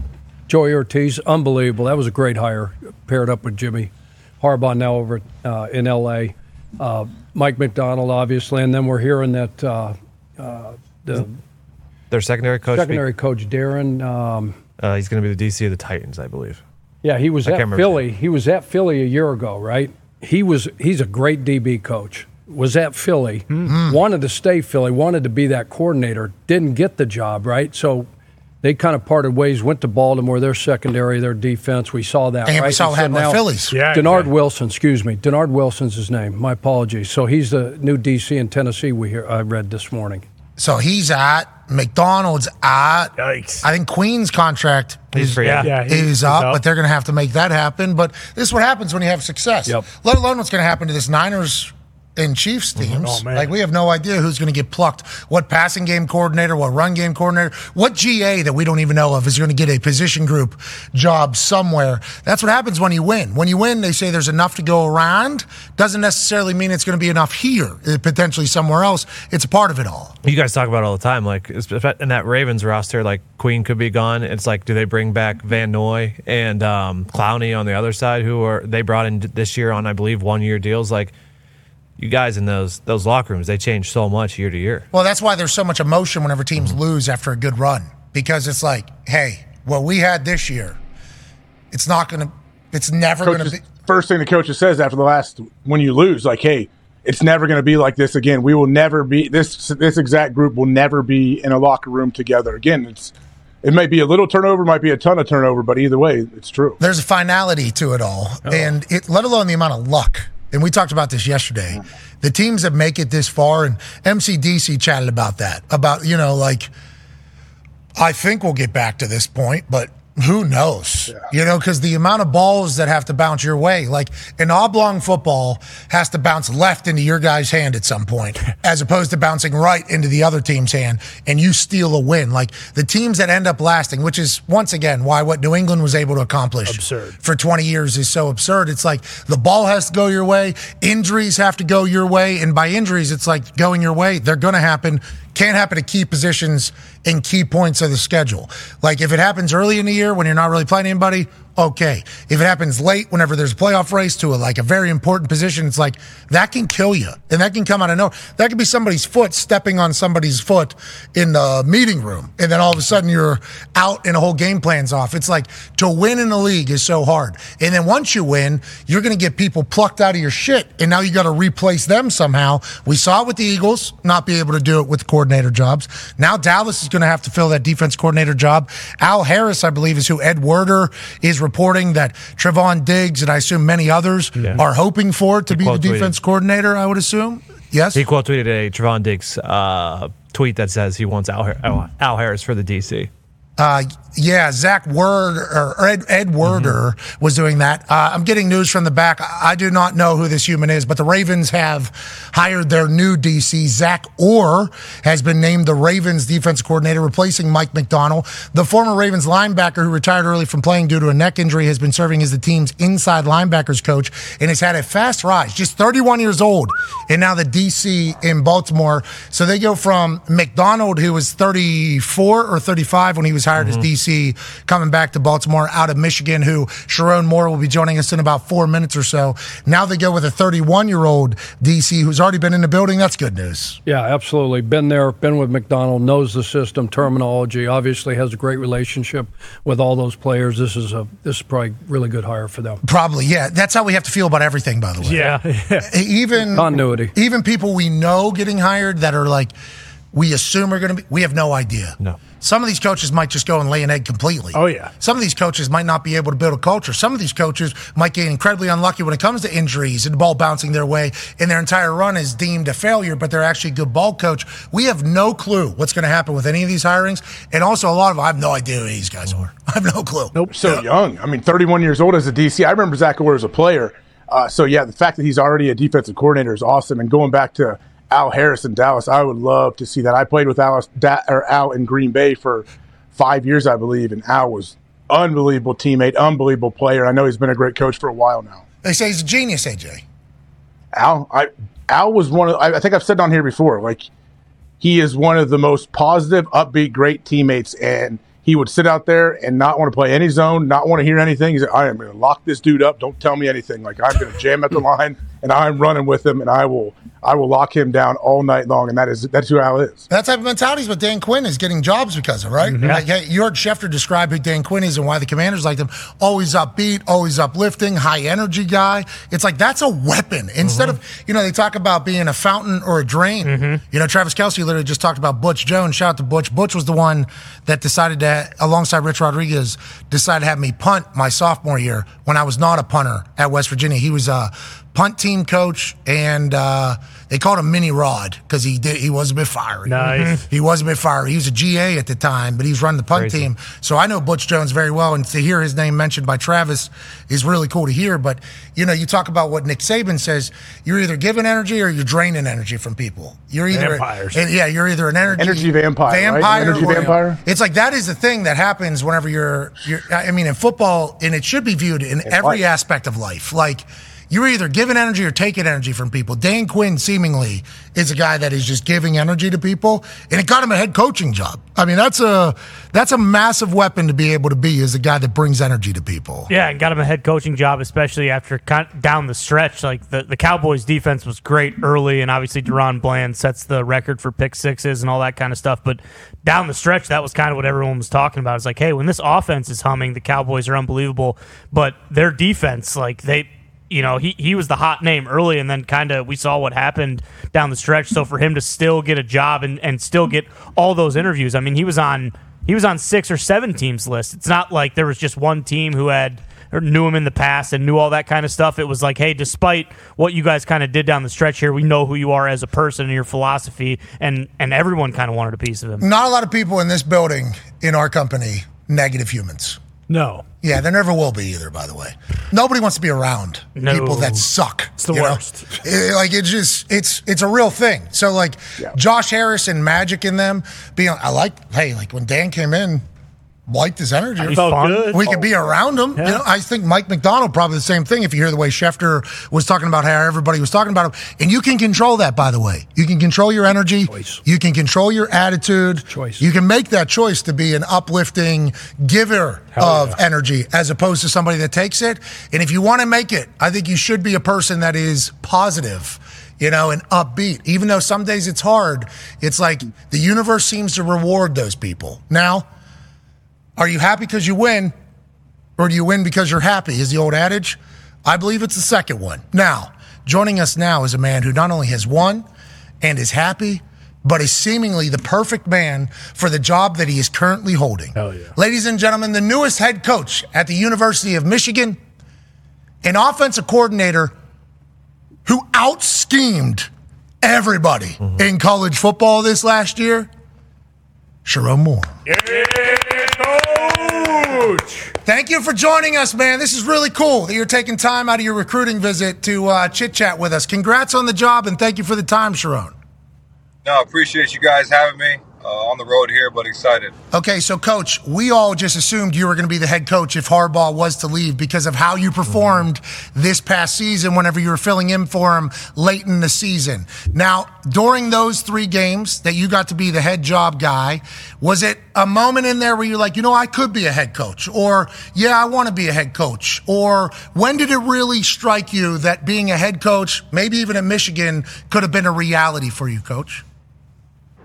Joe Hortiz, unbelievable. That was a great hire, paired up with Jimmy Harbaugh now over uh, in L.A. Uh, Mike Macdonald, obviously, and then we're hearing that uh, uh, the Their secondary coach. secondary coach Darren. Um, Uh, he's going to be the DC of the Titans, I believe. yeah, he was I at Philly. He was at Philly a year ago, right? He was. He's a great DB coach. Was at Philly. Hmm. Wanted to stay Philly. Wanted to be that coordinator. Didn't get the job, right? So. They kind of parted ways, went to Baltimore, their secondary, their defense. We saw that. And we right? saw what so happened with Phillies. Yeah, Dennard Wilson, excuse me. Dennard Wilson's his name. My apologies. So he's the new DC in Tennessee. We hear, I read this morning. So he's at McDonald's at. Yikes. I think Queen's contract He's is, free. Yeah. Yeah, is he's up, up. but they're going to have to make that happen. But this is what happens when you have success. yep. Let alone what's going to happen to this Niners and Chiefs teams. Oh, like we have no idea who's going to get plucked. What passing game coordinator, what run game coordinator, what GA that we don't even know of is going to get a position group job somewhere. That's what happens when you win. When you win, they say there's enough to go around. Doesn't necessarily mean it's going to be enough here, uh, potentially somewhere else. It's a part of it all. You guys talk about it all the time. Like it's- in that Ravens roster, like Queen could be gone. It's like, do they bring back Van Noy and um, Clowney on the other side, who are they brought in this year on, I believe, one year deals? Like you guys in those those locker rooms, they change so much year to year. Well, that's why there's so much emotion whenever teams mm-hmm. lose after a good run because it's like, hey, what we had this year, it's not going to, it's never going to be. First thing the coaches says after the last when you lose, like, hey, it's never going to be like this again. We will never be this this exact group will never be in a locker room together again. It's it may be a little turnover, might be a ton of turnover, but either way, it's true. There's a finality to it all, oh. and it, let alone the amount of luck. And we talked about this yesterday. The teams that make it this far, and MCDC chatted about that. About you know, like I think we'll get back to this point, but who knows? You know, because the amount of balls that have to bounce your way, like an oblong football has to bounce left into your guy's hand at some point, <laughs> as opposed to bouncing right into the other team's hand, and you steal a win. Like the teams that end up lasting, which is once again why what New England was able to accomplish absurd. for 20 years is so absurd. It's like the ball has to go your way, injuries have to go your way, and by injuries, it's like going your way. They're going to happen. Can't happen at key positions in key points of the schedule. Like if it happens early in the year when you're not really playing anybody, okay. If it happens late, whenever there's a playoff race to a, like a very important position, it's like that can kill you, and that can come out of nowhere. That could be somebody's foot stepping on somebody's foot in the meeting room, and then all of a sudden you're out and a whole game plan's off. It's like to win in the league is so hard, and then once you win, you're going to get people plucked out of your shit, and now you got to replace them somehow. We saw it with the Eagles not be able to do it with coordinator jobs. Now Dallas is going to have to fill that defense coordinator job. Al Harris, I believe, is who Ed Werder is reporting that Trevon Diggs and I assume many others are hoping for to be the quote tweeted. defense coordinator. I would assume. Yes. He quote tweeted a Trevon Diggs uh, tweet that says he wants Al, Al, Al Harris for the DC. Uh, yeah, Zach Word or Ed, Ed Werder was doing that. Uh, I'm getting news from the back. I I do not know who this human is, but the Ravens have hired their new DC. Zach Orr has been named the Ravens defense coordinator, replacing Mike Macdonald. The former Ravens linebacker who retired early from playing due to a neck injury has been serving as the team's inside linebackers coach and has had a fast rise. Just 31 years old, and now the DC in Baltimore. So they go from Macdonald, who was 34 or 35 when he was was hired Mm-hmm. as DC, coming back to Baltimore out of Michigan, who Sherrone Moore will be joining us in about four minutes or so. Now they go with a 31 year old DC who's already been in the building. That's good news. Yeah, absolutely. Been there, been with Macdonald, knows the system, terminology. Obviously, has a great relationship with all those players. This is a this is probably really good hire for them. Probably, yeah. That's how we have to feel about everything, by the way. Yeah, <laughs> even continuity. Even people we know getting hired that are like we assume are going to be. We have no idea. No. Some of these coaches might just go and lay an egg completely. Oh yeah. Some of these coaches might not be able to build a culture. Some of these coaches might get incredibly unlucky when it comes to injuries and the ball bouncing their way, and their entire run is deemed a failure. But they're actually a good ball coach. We have no clue what's going to happen with any of these hirings, and also a lot of I have no idea who these guys are. <laughs> I have no clue. Nope. So young. I mean, 31 years old as a DC. I remember Zach Orr as a player. Uh, so yeah, the fact that he's already a defensive coordinator is awesome. And going back to Al Harris in Dallas, I would love to see that. I played with Al, da, or Al in Green Bay for five years, I believe, and Al was unbelievable teammate, unbelievable player. I know he's been a great coach for a while now. They say he's a genius, AJ. Al, I Al was one of. I, I think I've said on here before. Like he is one of the most positive, upbeat, great teammates, and he would sit out there and not want to play any zone, not want to hear anything. He said, "I am going to lock this dude up. Don't tell me anything. Like I'm going to jam at the <laughs> line, and I'm running with him, and I will, I will lock him down all night long." And that is that's who Al is. That type of mentality is what Dan Quinn is getting jobs because of, right? Mhm. Like, hey, you heard Schefter describe who Dan Quinn is and why the commanders like him. Always upbeat, always uplifting, high energy guy. It's like that's a weapon. Instead mm-hmm. of, you know, they talk about being a fountain or a drain. Mm-hmm. You know, Travis Kelce literally just talked about Butch Jones. Shout out to Butch. Butch was the one that decided to, alongside Rich Rodriguez, decided to have me punt my sophomore year when I was not a punter at West Virginia. He was a punt team coach, and uh, they called him Mini Rod because he did he was a bit fiery. Nice. <laughs> He was a bit fiery. He was a GA at the time, but he was running the punt Crazy. team. So I know Butch Jones very well, and to hear his name mentioned by Travis is really cool to hear. But you know, you talk about what Nick Saban says: you're either giving energy or you're draining energy from people. You're either Vampires. and yeah, you're either an energy Energy vampire, right? vampire, Energy or- vampire? It's like that is the thing that happens whenever you're. You're. I mean, in football, and it should be viewed in every life. aspect of life. Like you're either giving energy or taking energy from people. Dan Quinn seemingly is a guy that is just giving energy to people, and it got him a head coaching job. I mean, that's a that's a massive weapon to be able to be as a guy that brings energy to people. Yeah, and got him a head coaching job, especially after down the stretch. Like the, the Cowboys' defense was great early, and obviously DaRon Bland sets the record for pick sixes and all that kind of stuff. But down the stretch, that was kind of what everyone was talking about. It's like, hey, when this offense is humming, the Cowboys are unbelievable, but their defense, like they. You know, he, he was the hot name early, and then kind of we saw what happened down the stretch. So for him to still get a job and, and still get all those interviews, I mean, he was on he was on six or seven teams list. It's not like there was just one team who had or knew him in the past and knew all that kind of stuff. It was like, hey, despite what you guys kind of did down the stretch here, we know who you are as a person and your philosophy, and and everyone kind of wanted a piece of him. Not a lot of people in this building in our company negative humans. No. Yeah, there never will be either. By the way, nobody wants to be around No. people that suck. It's the worst. <laughs> It- like it's just it's it's a real thing. So like Josh Harris and Magic in them being, I like. Hey, like when Dan came in. Liked his energy. He felt good. We could be around him. You know, I think Mike Macdonald probably the same thing. If you hear the way Schefter was talking about how everybody was talking about him, and you can control that. By the way, you can control your energy. You can control your attitude. Choice. You can make that choice to be an uplifting giver of energy as opposed to somebody that takes it. And if you want to make it, I think you should be a person that is positive you know, and upbeat. Even though some days it's hard, it's like the universe seems to reward those people. Now, are you happy because you win, or do you win because you're happy? Is the old adage? I believe it's the second one. Now, joining us now is a man who not only has won and is happy, but is seemingly the perfect man for the job that he is currently holding. Hell yeah. Ladies and gentlemen, the newest head coach at the University of Michigan, an offensive coordinator who out schemed everybody mm-hmm. in college football this last year, Sherrone Moore. Thank you for joining us, man. This is really cool that you're taking time out of your recruiting visit to uh, chit chat with us. Congrats on the job and thank you for the time, Sherrone. No, appreciate you guys having me. Uh, on the road here, but excited. Okay, so coach, we all just assumed you were going to be the head coach if Harbaugh was to leave because of how you performed this past season whenever you were filling in for him late in the season. Now, during those three games that you got to be the head job guy, was it a moment in there where you're like, you know, I could be a head coach, or yeah, I want to be a head coach, or when did it really strike you that being a head coach, maybe even at Michigan, could have been a reality for you, coach?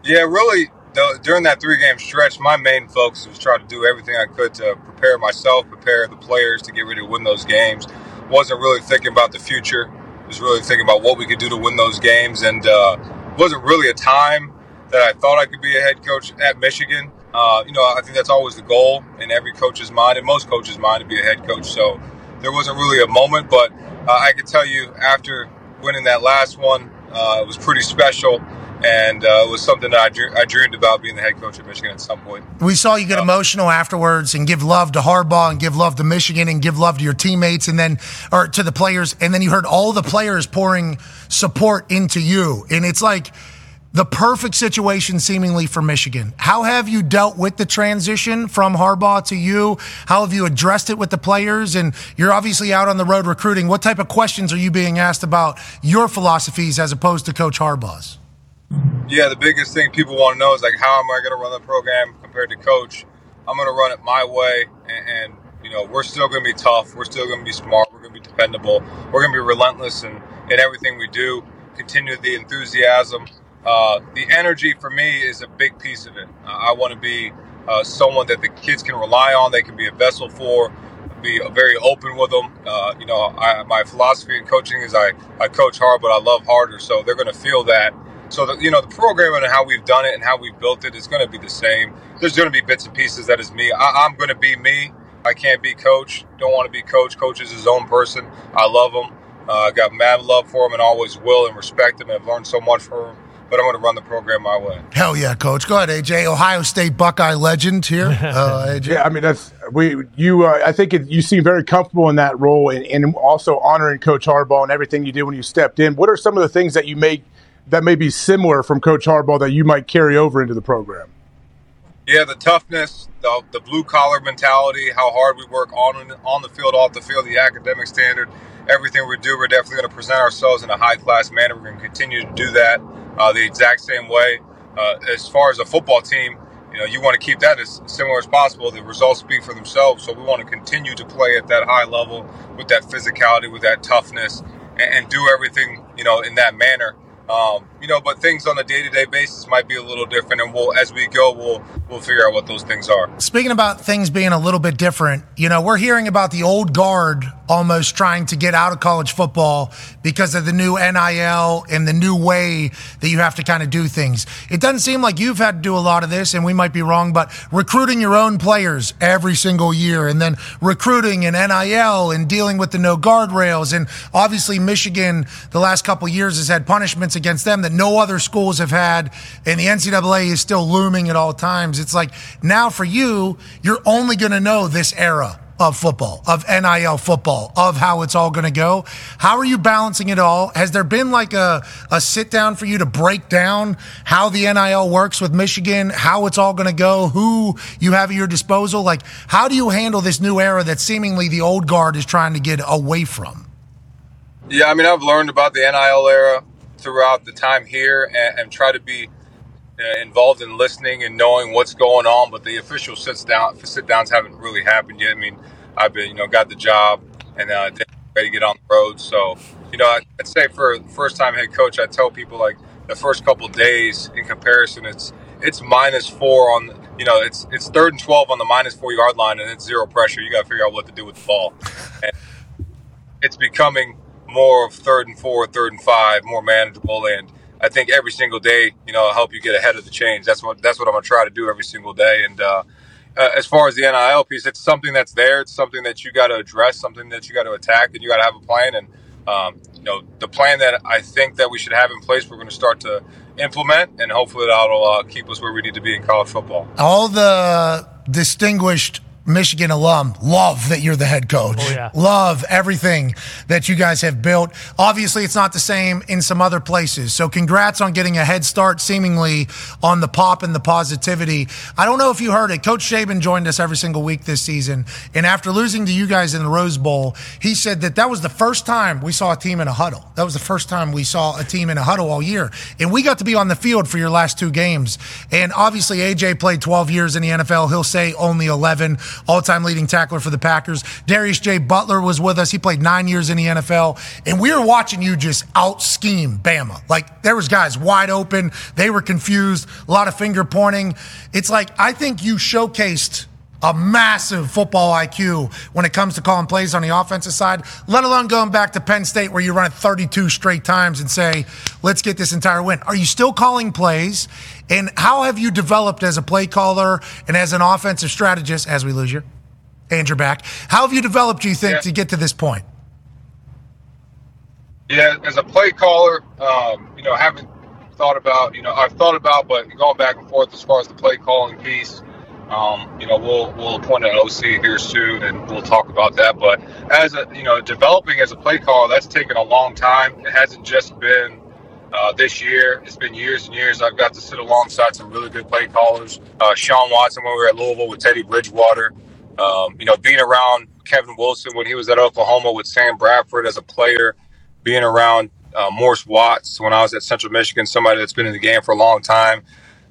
Yeah, really the, during that three game stretch, my main focus was trying to do everything I could to prepare myself, prepare the players to get ready to win those games. Wasn't really thinking about the future. Was really thinking about what we could do to win those games, and uh, wasn't really a time that I thought I could be a head coach at Michigan. Uh, you know, I think that's always the goal in every coach's mind, and most coaches' mind, to be a head coach. So there wasn't really a moment, but uh, I can tell you after winning that last one, uh, it was pretty special and uh, it was something that I, dream, I, dreamed about being the head coach at Michigan at some point. We saw you get emotional afterwards and give love to Harbaugh and give love to Michigan and give love to your teammates and then or to the players and then you heard all the players pouring support into you and it's like the perfect situation seemingly for Michigan. How have you dealt with the transition from Harbaugh to you? How have you addressed it with the players? And you're obviously out on the road recruiting. What type of questions are you being asked about your philosophies as opposed to Coach Harbaugh's? Yeah, the biggest thing people want to know is like, how am I going to run the program compared to coach? I'm going to run it my way, and, and you know, we're still going to be tough. We're still going to be smart. We're going to be dependable. We're going to be relentless in, in everything we do. Continue the enthusiasm. Uh, the energy for me is a big piece of it. I want to be uh, someone that the kids can rely on. They can be a vessel for. Be very open with them. Uh, you know, I, my philosophy in coaching is I, I coach hard, but I love harder. So they're going to feel that so the, you know the program and how we've done it and how we've built it is going to be the same. There's going to be bits and pieces that is me. I, am going to be me. I can't be coach. Don't want to be coach. Coach is his own person. I love him. Uh, I got mad love for him and always will and respect him. And I've learned so much from him. But I'm going to run the program my way. Hell yeah, coach. Go ahead, AJ. Ohio State Buckeye legend here. <laughs> Uh, AJ. yeah, I mean that's we you. Uh, I think it, you seem very comfortable in that role and, and also honoring Coach Harbaugh and everything you did when you stepped in. What are some of the things that you make – that may be similar from Coach Harbaugh that you might carry over into the program? Yeah, the toughness, the, the blue collar mentality, how hard we work on on the field, off the field, the academic standard, everything we do, we're definitely going to present ourselves in a high class manner. We're going to continue to do that uh, the exact same way. Uh, as far as a football team, you know, you want to keep that as similar as possible. The results speak for themselves, so we want to continue to play at that high level with that physicality, with that toughness, and, and do everything you know in that manner. Um, you know, but things on a day to day basis might be a little different, and we'll as we go, we'll we'll figure out what those things are. Speaking about things being a little bit different, you know, we're hearing about the old guard almost trying to get out of college football because of the new NIL and the new way that you have to kind of do things. It doesn't seem like you've had to do a lot of this, and we might be wrong, but recruiting your own players every single year, and then recruiting and NIL and dealing with the no guardrails, and obviously Michigan the last couple years has had punishments against them that no other schools have had, and the NCAA is still looming at all times. It's like now for you, you're only going to know this era of football, of NIL football, of how it's all going to go. How are you balancing it all? Has there been like a, a sit down for you to break down how the NIL works with Michigan, how it's all going to go, who you have at your disposal? Like, how do you handle this new era that seemingly the old guard is trying to get away from? Yeah, I mean, I've learned about the NIL era throughout the time here and, and try to be involved in listening and knowing what's going on, but the official sits down sit downs haven't really happened yet. I mean, I've been you know got the job and uh, ready to get on the road. So you know, I'd say for first time head coach, I tell people like the first couple days in comparison, it's it's minus four on you know it's it's third and twelve on the minus four yard line and it's zero pressure. You got to figure out what to do with the ball. And it's becoming more of third and four, third and five, more manageable and I think every single day, you know, help you get ahead of the change. That's what that's what I'm gonna try to do every single day. And uh, uh, as far as the NIL piece, it's something that's there. It's something that you got to address, something that you got to attack, and you got to have a plan. And um, you know, the plan that I think that we should have in place, we're going to start to implement, and hopefully that'll uh, keep us where we need to be in college football. All the distinguished Michigan alum love that you're the head coach. Oh, yeah. Love everything that you guys have built. Obviously, it's not the same in some other places. So, congrats on getting a head start, seemingly on the pop and the positivity. I don't know if you heard it. Coach Saban joined us every single week this season, and after losing to you guys in the Rose Bowl, he said that that was the first time we saw a team in a huddle. That was the first time we saw a team in a huddle all year, and we got to be on the field for your last two games. And obviously, AJ played 12 years in the NFL. He'll say only 11 all time leading tackler for the Packers. Darius J. Butler was with us. He played nine years in the NFL. And we were watching you just out scheme Bama. Like there was guys wide open. They were confused, a lot of finger pointing. It's like, I think you showcased a massive football IQ when it comes to calling plays on the offensive side, let alone going back to Penn State where you run it 32 straight times and say, let's get this entire win. Are you still calling plays? And how have you developed as a play caller and as an offensive strategist as we lose you? And you're back. How have you developed, do you think, Yeah. to get to this point? Yeah, as a play caller, um, you know, I haven't thought about, you know, I've thought about, but going back and forth as far as the play calling piece, um, you know, we'll we'll appoint an OC here soon, and we'll talk about that. But as a, you know, developing as a play caller, that's taken a long time. It hasn't just been uh, this year. It's been years and years. I've got to sit alongside some really good play callers. Uh, Shawn Watson when we were at Louisville with Teddy Bridgewater. Um, you know, being around Kevin Wilson when he was at Oklahoma with Sam Bradford as a player, being around uh, Morris Watts when I was at Central Michigan, somebody that's been in the game for a long time.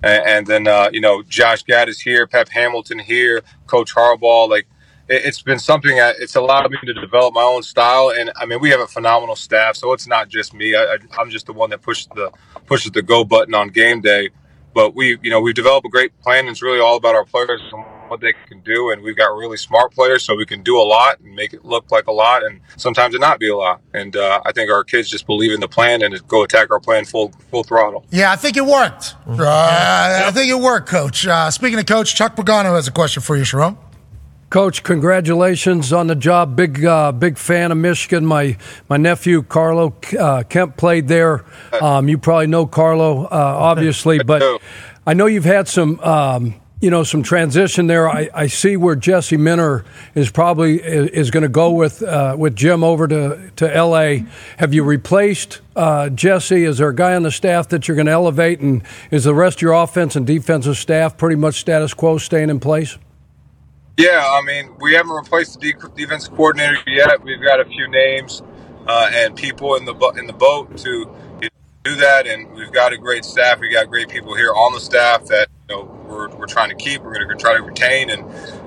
And, and then, uh, you know, Josh Gattis here, Pep Hamilton here, Coach Harbaugh. Like, it's been something that it's allowed me to develop my own style. And I mean, we have a phenomenal staff, so it's not just me. I, I, I'm just the one that pushes the pushes the go button on game day. But we, you know, we've developed a great plan. And it's really all about our players and what they can do. And we've got really smart players, so we can do a lot and make it look like a lot, and sometimes it not be a lot. And uh, I think our kids just believe in the plan and go attack our plan full full throttle. Yeah, I think it worked. Uh, I think it worked, Coach. Uh, speaking of Coach, Chuck Pagano has a question for you, Sherrone. Coach, congratulations on the job. Big, uh, big fan of Michigan. My my nephew Carlo uh, Kemp played there. Um, you probably know Carlo, uh, obviously, <laughs> but I know you've had some, um, you know, some transition there. I, I see where Jesse Minter is probably is, going to go with uh, with Jim over to to L.A. Have you replaced uh, Jesse? Is there a guy on the staff that you're going to elevate, and is the rest of your offense and defensive staff pretty much status quo, staying in place? Yeah, I mean, we haven't replaced the de- defense coordinator yet. We've got a few names uh, and people in the in the boat to do that, and we've got a great staff. We got great people here on the staff that you know we're, we're trying to keep. We're going to try to retain, and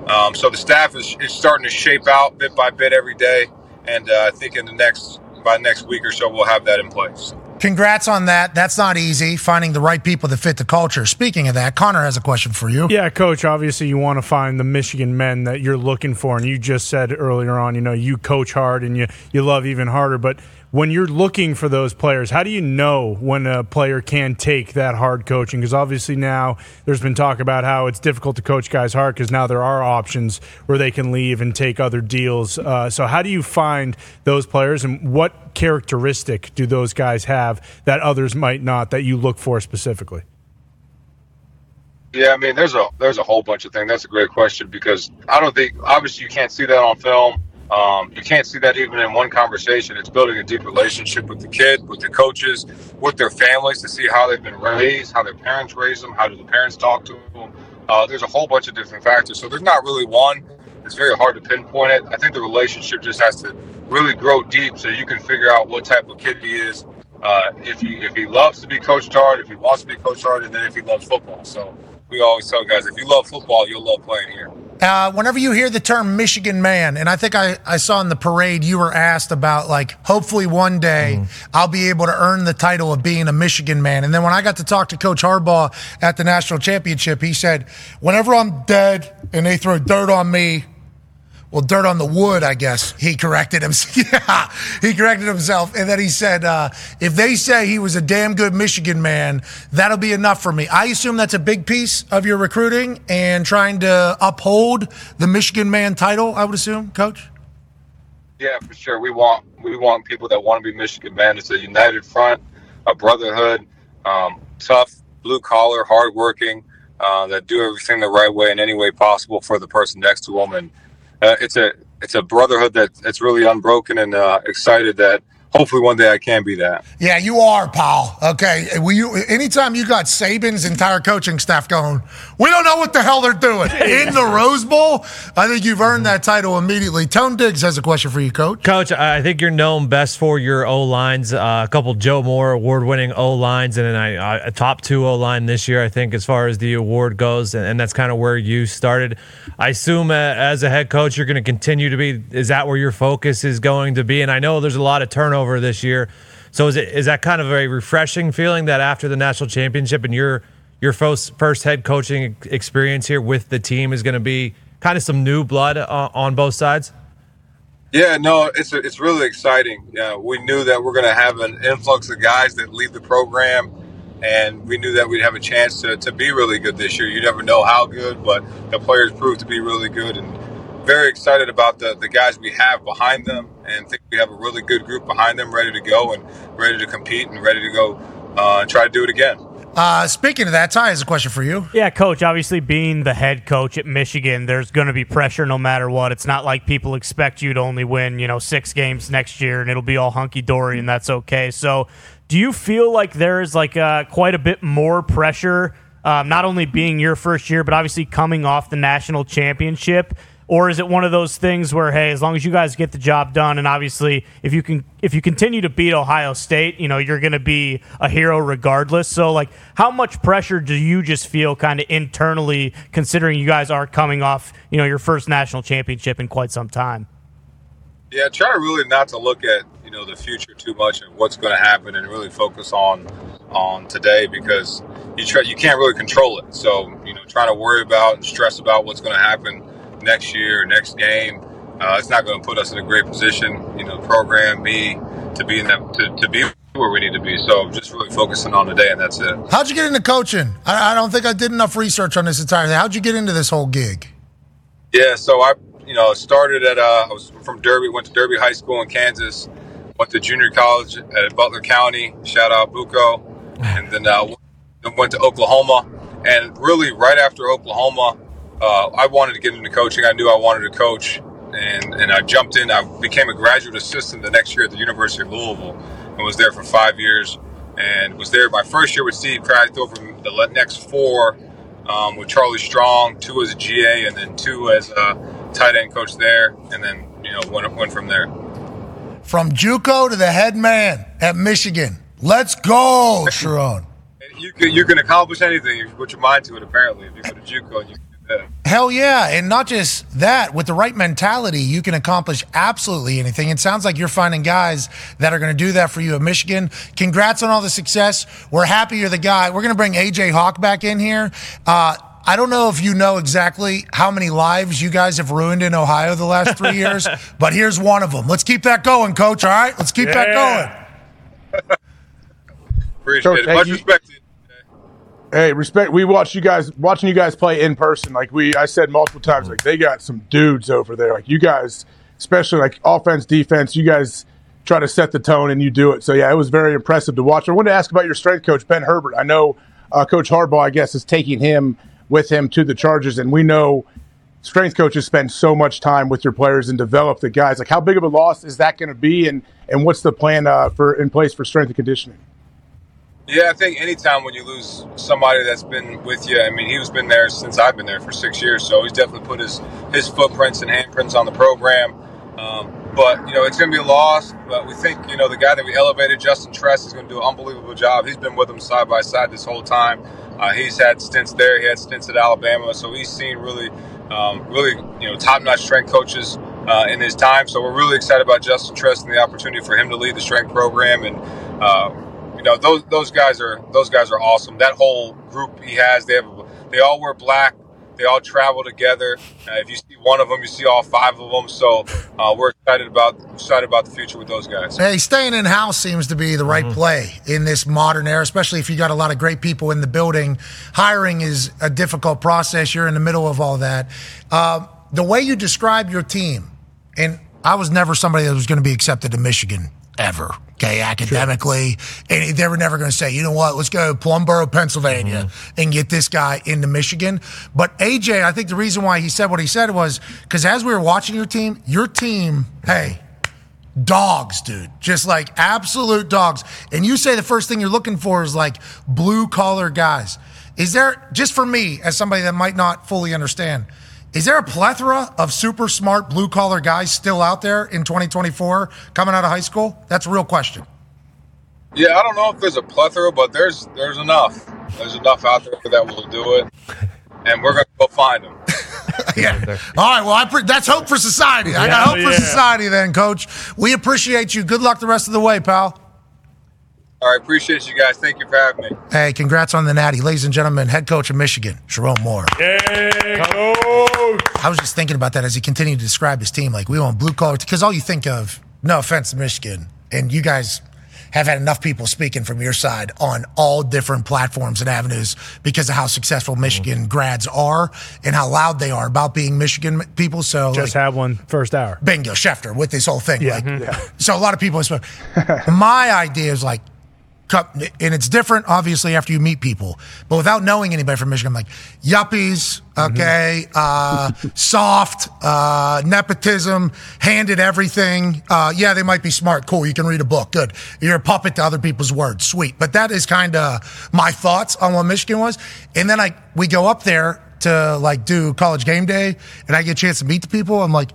um, so the staff is, is starting to shape out bit by bit every day. And uh, I think in the next by next week or so, we'll have that in place. Congrats on that. That's not easy, finding the right people that fit the culture. Speaking of that, Connor has a question for you. Yeah, coach, obviously you want to find the Michigan men that you're looking for. And you just said earlier on, you know, you coach hard and you, you love even harder. But when you're looking for those players, how do you know when a player can take that hard coaching? Because obviously now there's been talk about how it's difficult to coach guys hard because now there are options where they can leave and take other deals. Uh, so how do you find those players and what characteristic do those guys have that others might not that you look for specifically? Yeah, I mean, there's a there's a whole bunch of things. That's a great question because I don't think obviously you can't see that on film. Um, you can't see that even in one conversation. It's building a deep relationship with the kid, with the coaches, with their families to see how they've been raised, how their parents raised them, how do the parents talk to them. Uh, there's a whole bunch of different factors. So there's not really one. It's very hard to pinpoint it. I think the relationship just has to really grow deep so you can figure out what type of kid he is. Uh, if he if he loves to be coached hard, if he wants to be coached hard, and then if he loves football. So we always tell guys, if you love football, you'll love playing here. Uh, whenever you hear the term Michigan man, and I think I, I saw in the parade you were asked about, like, hopefully one day I'll be able to earn the title of being a Michigan man. And then when I got to talk to Coach Harbaugh at the national championship, he said, whenever I'm dead and they throw dirt on me, well, dirt on the wood, I guess. He corrected himself. <laughs> yeah, he corrected himself. And then he said, uh, if they say he was a damn good Michigan man, that'll be enough for me. I assume that's a big piece of your recruiting and trying to uphold the Michigan man title, I would assume, coach? Yeah, for sure. We want we want people that want to be Michigan man. It's a united front, a brotherhood, um, tough, blue collar, hardworking. uh, that do everything the right way in any way possible for the person next to them, and uh, it's a it's a brotherhood that that's really unbroken, and uh, excited that hopefully one day I can be that. Yeah, you are, pal. Okay. Will you anytime you got Saban's entire coaching staff going, we don't know what the hell they're doing <laughs> in the Rose Bowl, I think you've earned that title immediately. Tone Diggs has a question for you, Coach. Coach, I think you're known best for your O lines. Uh, a couple Joe Moore award-winning O lines, and then I, a top two O line this year. I think as far as the award goes, and, and that's kind of where you started. I assume uh, as a head coach, you're going to continue to be. Is that where your focus is going to be? And I know there's a lot of turnover this year. So is it is that kind of a refreshing feeling that after the national championship and your your first first head coaching experience here with the team is going to be kind of some new blood uh, on both sides? Yeah, no, it's it's really exciting. Yeah, we knew that we're going to have an influx of guys that leave the program, and we knew that we'd have a chance to, to be really good this year. You never know how good, but the players proved to be really good, and very excited about the, the guys we have behind them and think we have a really good group behind them ready to go and ready to compete and ready to go uh, and try to do it again. Uh, speaking of that, Ty has a question for you. Yeah, coach. Obviously, being the head coach at Michigan, there's going to be pressure no matter what. It's not like people expect you to only win, you know, six games next year and it'll be all hunky dory and that's okay. So, do you feel like there is like uh, quite a bit more pressure, um, not only being your first year, but obviously coming off the national championship? Or is it one of those things where hey as long as you guys get the job done and obviously if you can if you continue to beat ohio state you know you're going to be a hero regardless. So like how much pressure do you just feel kind of internally considering you guys are coming off you know your first national championship in quite some time? Yeah try really not to look at you know the future too much and what's going to happen and really focus on on today because you try you can't really control it. So you know trying to worry about and stress about what's going to happen next year, next game, uh, it's not going to put us in a great position, you know, program me to be in that to, to be where we need to be. So just really focusing on the day, and that's it. How'd you get into coaching? I, I don't think I did enough research on this entire thing. How'd you get into this whole gig? Yeah, so I, you know, started at uh, I was from Derby, went to Derby High School in Kansas, went to junior college at Butler County. Shout out Buco, <sighs> and then uh, went to Oklahoma. And really, right after Oklahoma, uh, I wanted to get into coaching. I knew I wanted to coach, and and I jumped in. I became a graduate assistant the next year at the University of Louisville, and was there for five years. And was there my first year with Steve Kragthorpe the next four um, with Charlie Strong, two as a GA, and then two as a tight end coach there, and then you know went went from there. From JUCO to the head man at Michigan. Let's go, <laughs> Sherrone. You can, you can accomplish anything if you put your mind to it. Apparently, if you go to JUCO and you Hell yeah. And not just that, with the right mentality, you can accomplish absolutely anything. It sounds like you're finding guys that are going to do that for you at Michigan. Congrats on all the success. We're happy you're the guy. We're going to bring AJ Hawk back in here. Uh, I don't know if you know exactly how many lives you guys have ruined in Ohio the last three years, <laughs> but here's one of them. Let's keep that going, coach. All right? Let's keep yeah. that going. Appreciate coach, it. Much you, respect to you. Hey, respect. We watch you guys watching you guys play in person. Like we, I said multiple times, like they got some dudes over there. Like you guys, especially like offense, defense. You guys try to set the tone and you do it. So yeah, it was very impressive to watch. I wanted to ask about your strength coach, Ben Herbert. I know uh, Coach Harbaugh, I guess, is taking him with him to the Chargers, and we know strength coaches spend so much time with your players and develop the guys. Like, how big of a loss is that going to be, and and what's the plan uh, for in place for strength and conditioning? Yeah, I think anytime when you lose somebody that's been with you, I mean, he's been there since I've been there for six years, so he's definitely put his his footprints and handprints on the program. Um, but you know, it's going to be a loss. But we think you know the guy that we elevated, Justin Tress, is going to do an unbelievable job. He's been with them side by side this whole time. Uh, he's had stints there. He had stints at Alabama, so he's seen really, um, really you know top-notch strength coaches uh, in his time. So we're really excited about Justin Tress and the opportunity for him to lead the strength program and. Uh, you know those those guys are those guys are awesome. That whole group he has, they have they all wear black. They all travel together. Uh, if you see one of them, you see all five of them. So uh, we're excited about excited about the future with those guys. Hey, staying in house seems to be the right mm-hmm. play in this modern era, especially if you got a lot of great people in the building. Hiring is a difficult process. You're in the middle of all that. Uh, the way you describe your team, and I was never somebody that was going to be accepted to Michigan ever okay, academically. And they were never going to say, you know what, let's go to Plum Borough, Pennsylvania mm-hmm. and get this guy into Michigan. But AJ, I think the reason why he said what he said was because as we were watching your team, your team, hey, dogs, dude. Just like absolute dogs. And you say the first thing you're looking for is like blue collar guys. Is there, just for me, as somebody that might not fully understand, is there a plethora of super smart blue collar guys still out there in 2024 coming out of high school? That's a real question. Yeah, I don't know if there's a plethora, but there's there's enough. There's enough out there that will do it, <laughs> and we're gonna go find them. <laughs> yeah. All right. Well, I pre- that's hope for society. I got Yeah, hope for oh, yeah. society then, coach. We appreciate you. Good luck the rest of the way, pal. All right, appreciate you guys. Thank you for having me. Hey, congrats on the natty. Ladies and gentlemen, head coach of Michigan, Sherrone Moore. Yay! I was just thinking about that as he continued to describe his team. Like, we want blue collar, because all you think of, no offense to Michigan, and you guys have had enough people speaking from your side on all different platforms and avenues because of how successful Michigan grads are and how loud they are about being Michigan people. So, Just like, have one first hour. bingo, Schefter with this whole thing. Yeah. Like, Mhm. So a lot of people, <laughs> my idea is like, and it's different, obviously, after you meet people. But without knowing anybody from Michigan, I'm like, yuppies, okay, uh, <laughs> soft, uh, nepotism, handed everything. Uh, yeah, they might be smart, cool. You can read a book, good. You're a puppet to other people's words, sweet. But that is kind of my thoughts on what Michigan was. And then I we go up there to like do college game day, and I get a chance to meet the people. I'm like.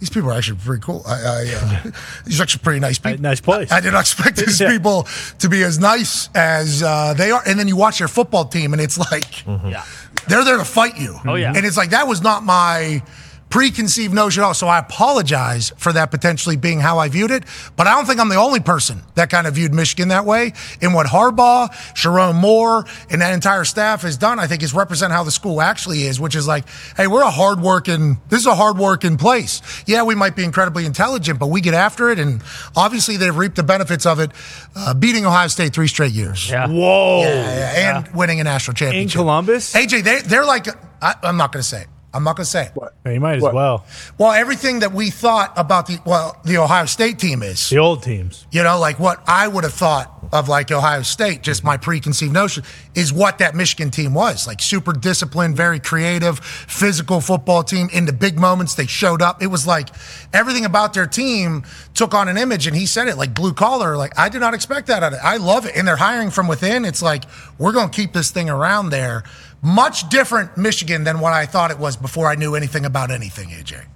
These people are actually pretty cool. I, I, uh, <laughs> these are actually pretty nice people. Nice place. I, I did not expect <laughs> these people to be as nice as uh, they are. And then you watch their football team, and it's like Yeah. they're there to fight you. Oh, yeah. And it's like that was not my preconceived notion at all. So I apologize for that potentially being how I viewed it. But I don't think I'm the only person that kind of viewed Michigan that way. And what Harbaugh, Sherrone Moore, and that entire staff has done, I think, is represent how the school actually is, which is like, hey, we're a hardworking, this is a hardworking place. Yeah, we might be incredibly intelligent, but we get after it. And obviously they've reaped the benefits of it, uh, beating Ohio State three straight years. Yeah. Whoa. Yeah, yeah, and winning a national championship. In Columbus? AJ, they, they're like, I, I'm not going to say it. I'm not going to say it. What? You might as well. Well, everything that we thought about the well, the Ohio State team is The old teams. you know, like what I would have thought of like Ohio State, just my preconceived notion, is what that Michigan team was. Like super disciplined, very creative, physical football team. In the big moments, they showed up. It was like everything about their team took on an image, and he said it like blue collar. Like I did not expect that out of it. I love it. And they're hiring from within. It's like, we're going to keep this thing around there. Much different Michigan than what I thought it was before I knew anything about anything, AJ.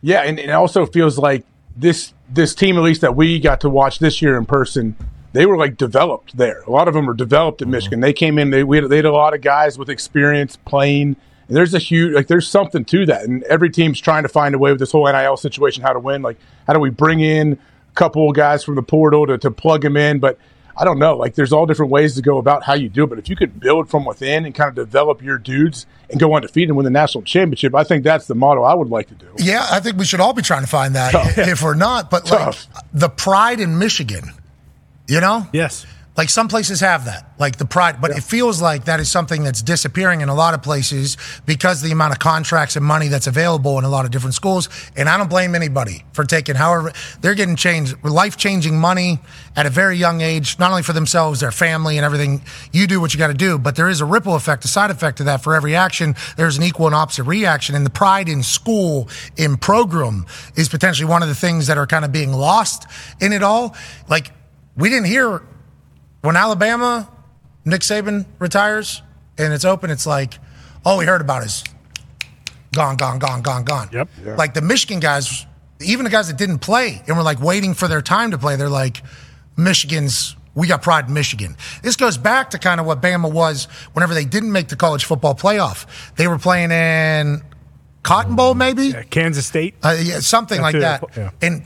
Yeah, and it also feels like this this team, at least that we got to watch this year in person, they were like developed there. A lot of them were developed Mm-hmm. Michigan. They came in, they we had, they had a lot of guys with experience playing. And there's a huge like there's something to that, and every team's trying to find a way with this whole NIL situation, how to win. Like how do we bring in a couple of guys from the portal to to plug them in, but. I don't know. Like, there's all different ways to go about how you do it. But if you could build from within and kind of develop your dudes and go undefeated and win the national championship, I think that's the model I would like to do. Yeah, I think we should all be trying to find that <laughs> oh, if we're not. But like the pride in Michigan, you know? Yes. Like some places have that, like the pride, but it feels like that is something that's disappearing in a lot of places because of the amount of contracts and money that's available in a lot of different schools. And I don't blame anybody for taking however they're getting changed, life changing money at a very young age, not only for themselves, their family, and everything. You do what you got to do, but there is a ripple effect, a side effect to that. For every action, there's an equal and opposite reaction. And the pride in school, in program, is potentially one of the things that are kind of being lost in it all. Like, we didn't hear when Alabama, Nick Saban retires and it's open, it's like, all we heard about is gone, gone, gone, gone, gone. Yep. Like the Michigan guys, even the guys that didn't play and were like waiting for their time to play, they're like, Michigan's, we got pride in Michigan. This goes back to kind of what Bama was whenever they didn't make the college football playoff. They were playing in Cotton Bowl, maybe? Kansas State. Uh, yeah, something like that. it, yeah. And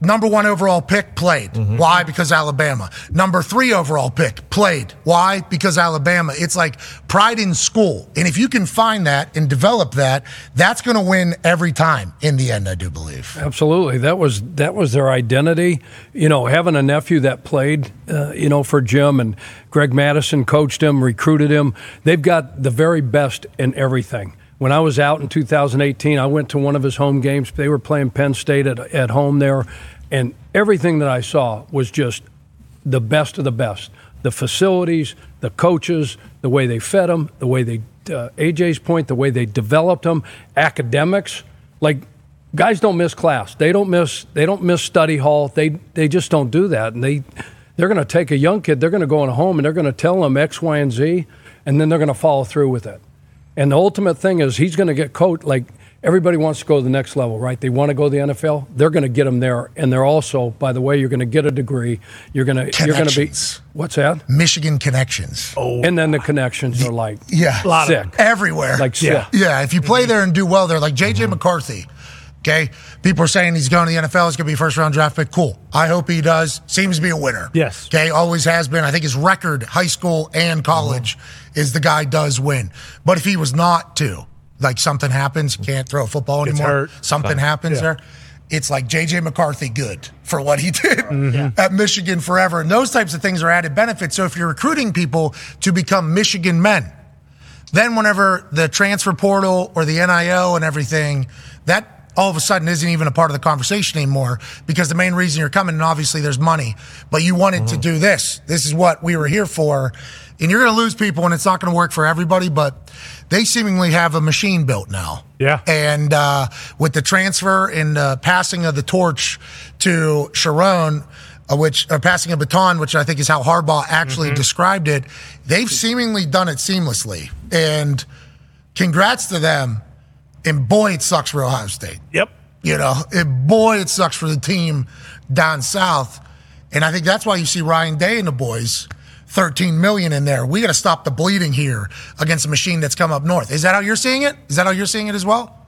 number one overall pick played. Mm-hmm. Why? Because Alabama. Number three overall pick played. Why? Because Alabama. It's like pride in school. And if you can find that and develop that, that's going to win every time in the end, I do believe. Absolutely, that was that was their identity. You know, having a nephew that played, uh, you know, for Jim and Greg Mattison coached him, recruited him. They've got the very best in everything. When I was out in 2018, I went to one of his home games. They were playing Penn State at, at home there, and everything that I saw was just the best of the best. The facilities, the coaches, the way they fed them, the way they, uh, AJ's point, the way they developed them, academics. Like guys don't miss class. They don't miss. They don't miss study hall. They they just don't do that. And they they're going to take a young kid. They're going to go in home and they're going to tell them X, Y, and Z, and then they're going to follow through with it. And the ultimate thing is he's going to get coached like everybody wants to go to the next level, right? They want to go to the NFL. They're going to get them there, and they're also, by the way, you're going to get a degree. You're going to you're going to be what's that? Michigan connections. Oh, and then the connections are like Yeah. A lot of sick. Everywhere. Like sick. Yeah. If you play mm-hmm. there and do well there, like JJ mm-hmm. McCarthy, okay, people are saying he's going to the NFL, he's going to be a first round draft pick. Cool. I hope he does. Seems to be a winner. Yes. Okay. Always has been. I think his record, high school and college, is the guy does win. But if he was not to, like something happens, can't throw a football Gets anymore, hurt. something Fine. happens Yeah. there. It's like JJ McCarthy good for what he did Mhm. at Michigan forever. And those types of things are added benefits. So if you're recruiting people to become Michigan men, then whenever the transfer portal or the NIL and everything, that all of a sudden isn't even a part of the conversation anymore because the main reason you're coming, and obviously there's money, but you wanted to do this. This is what we were here for. And you're going to lose people and it's not going to work for everybody, but they seemingly have a machine built now. Yeah. And uh, with the transfer and uh, passing of the torch to Sherrone, uh, which uh, passing a baton, which I think is how Harbaugh actually described it, they've seemingly done it seamlessly. And congrats to them. And boy, it sucks for Ohio State. Yep. You know, and boy, it sucks for the team down south. And I think that's why you see Ryan Day and the boys. 13 million in there. We got to stop the bleeding here against a machine that's come up north. Is that how you're seeing it? Is that how you're seeing it as well?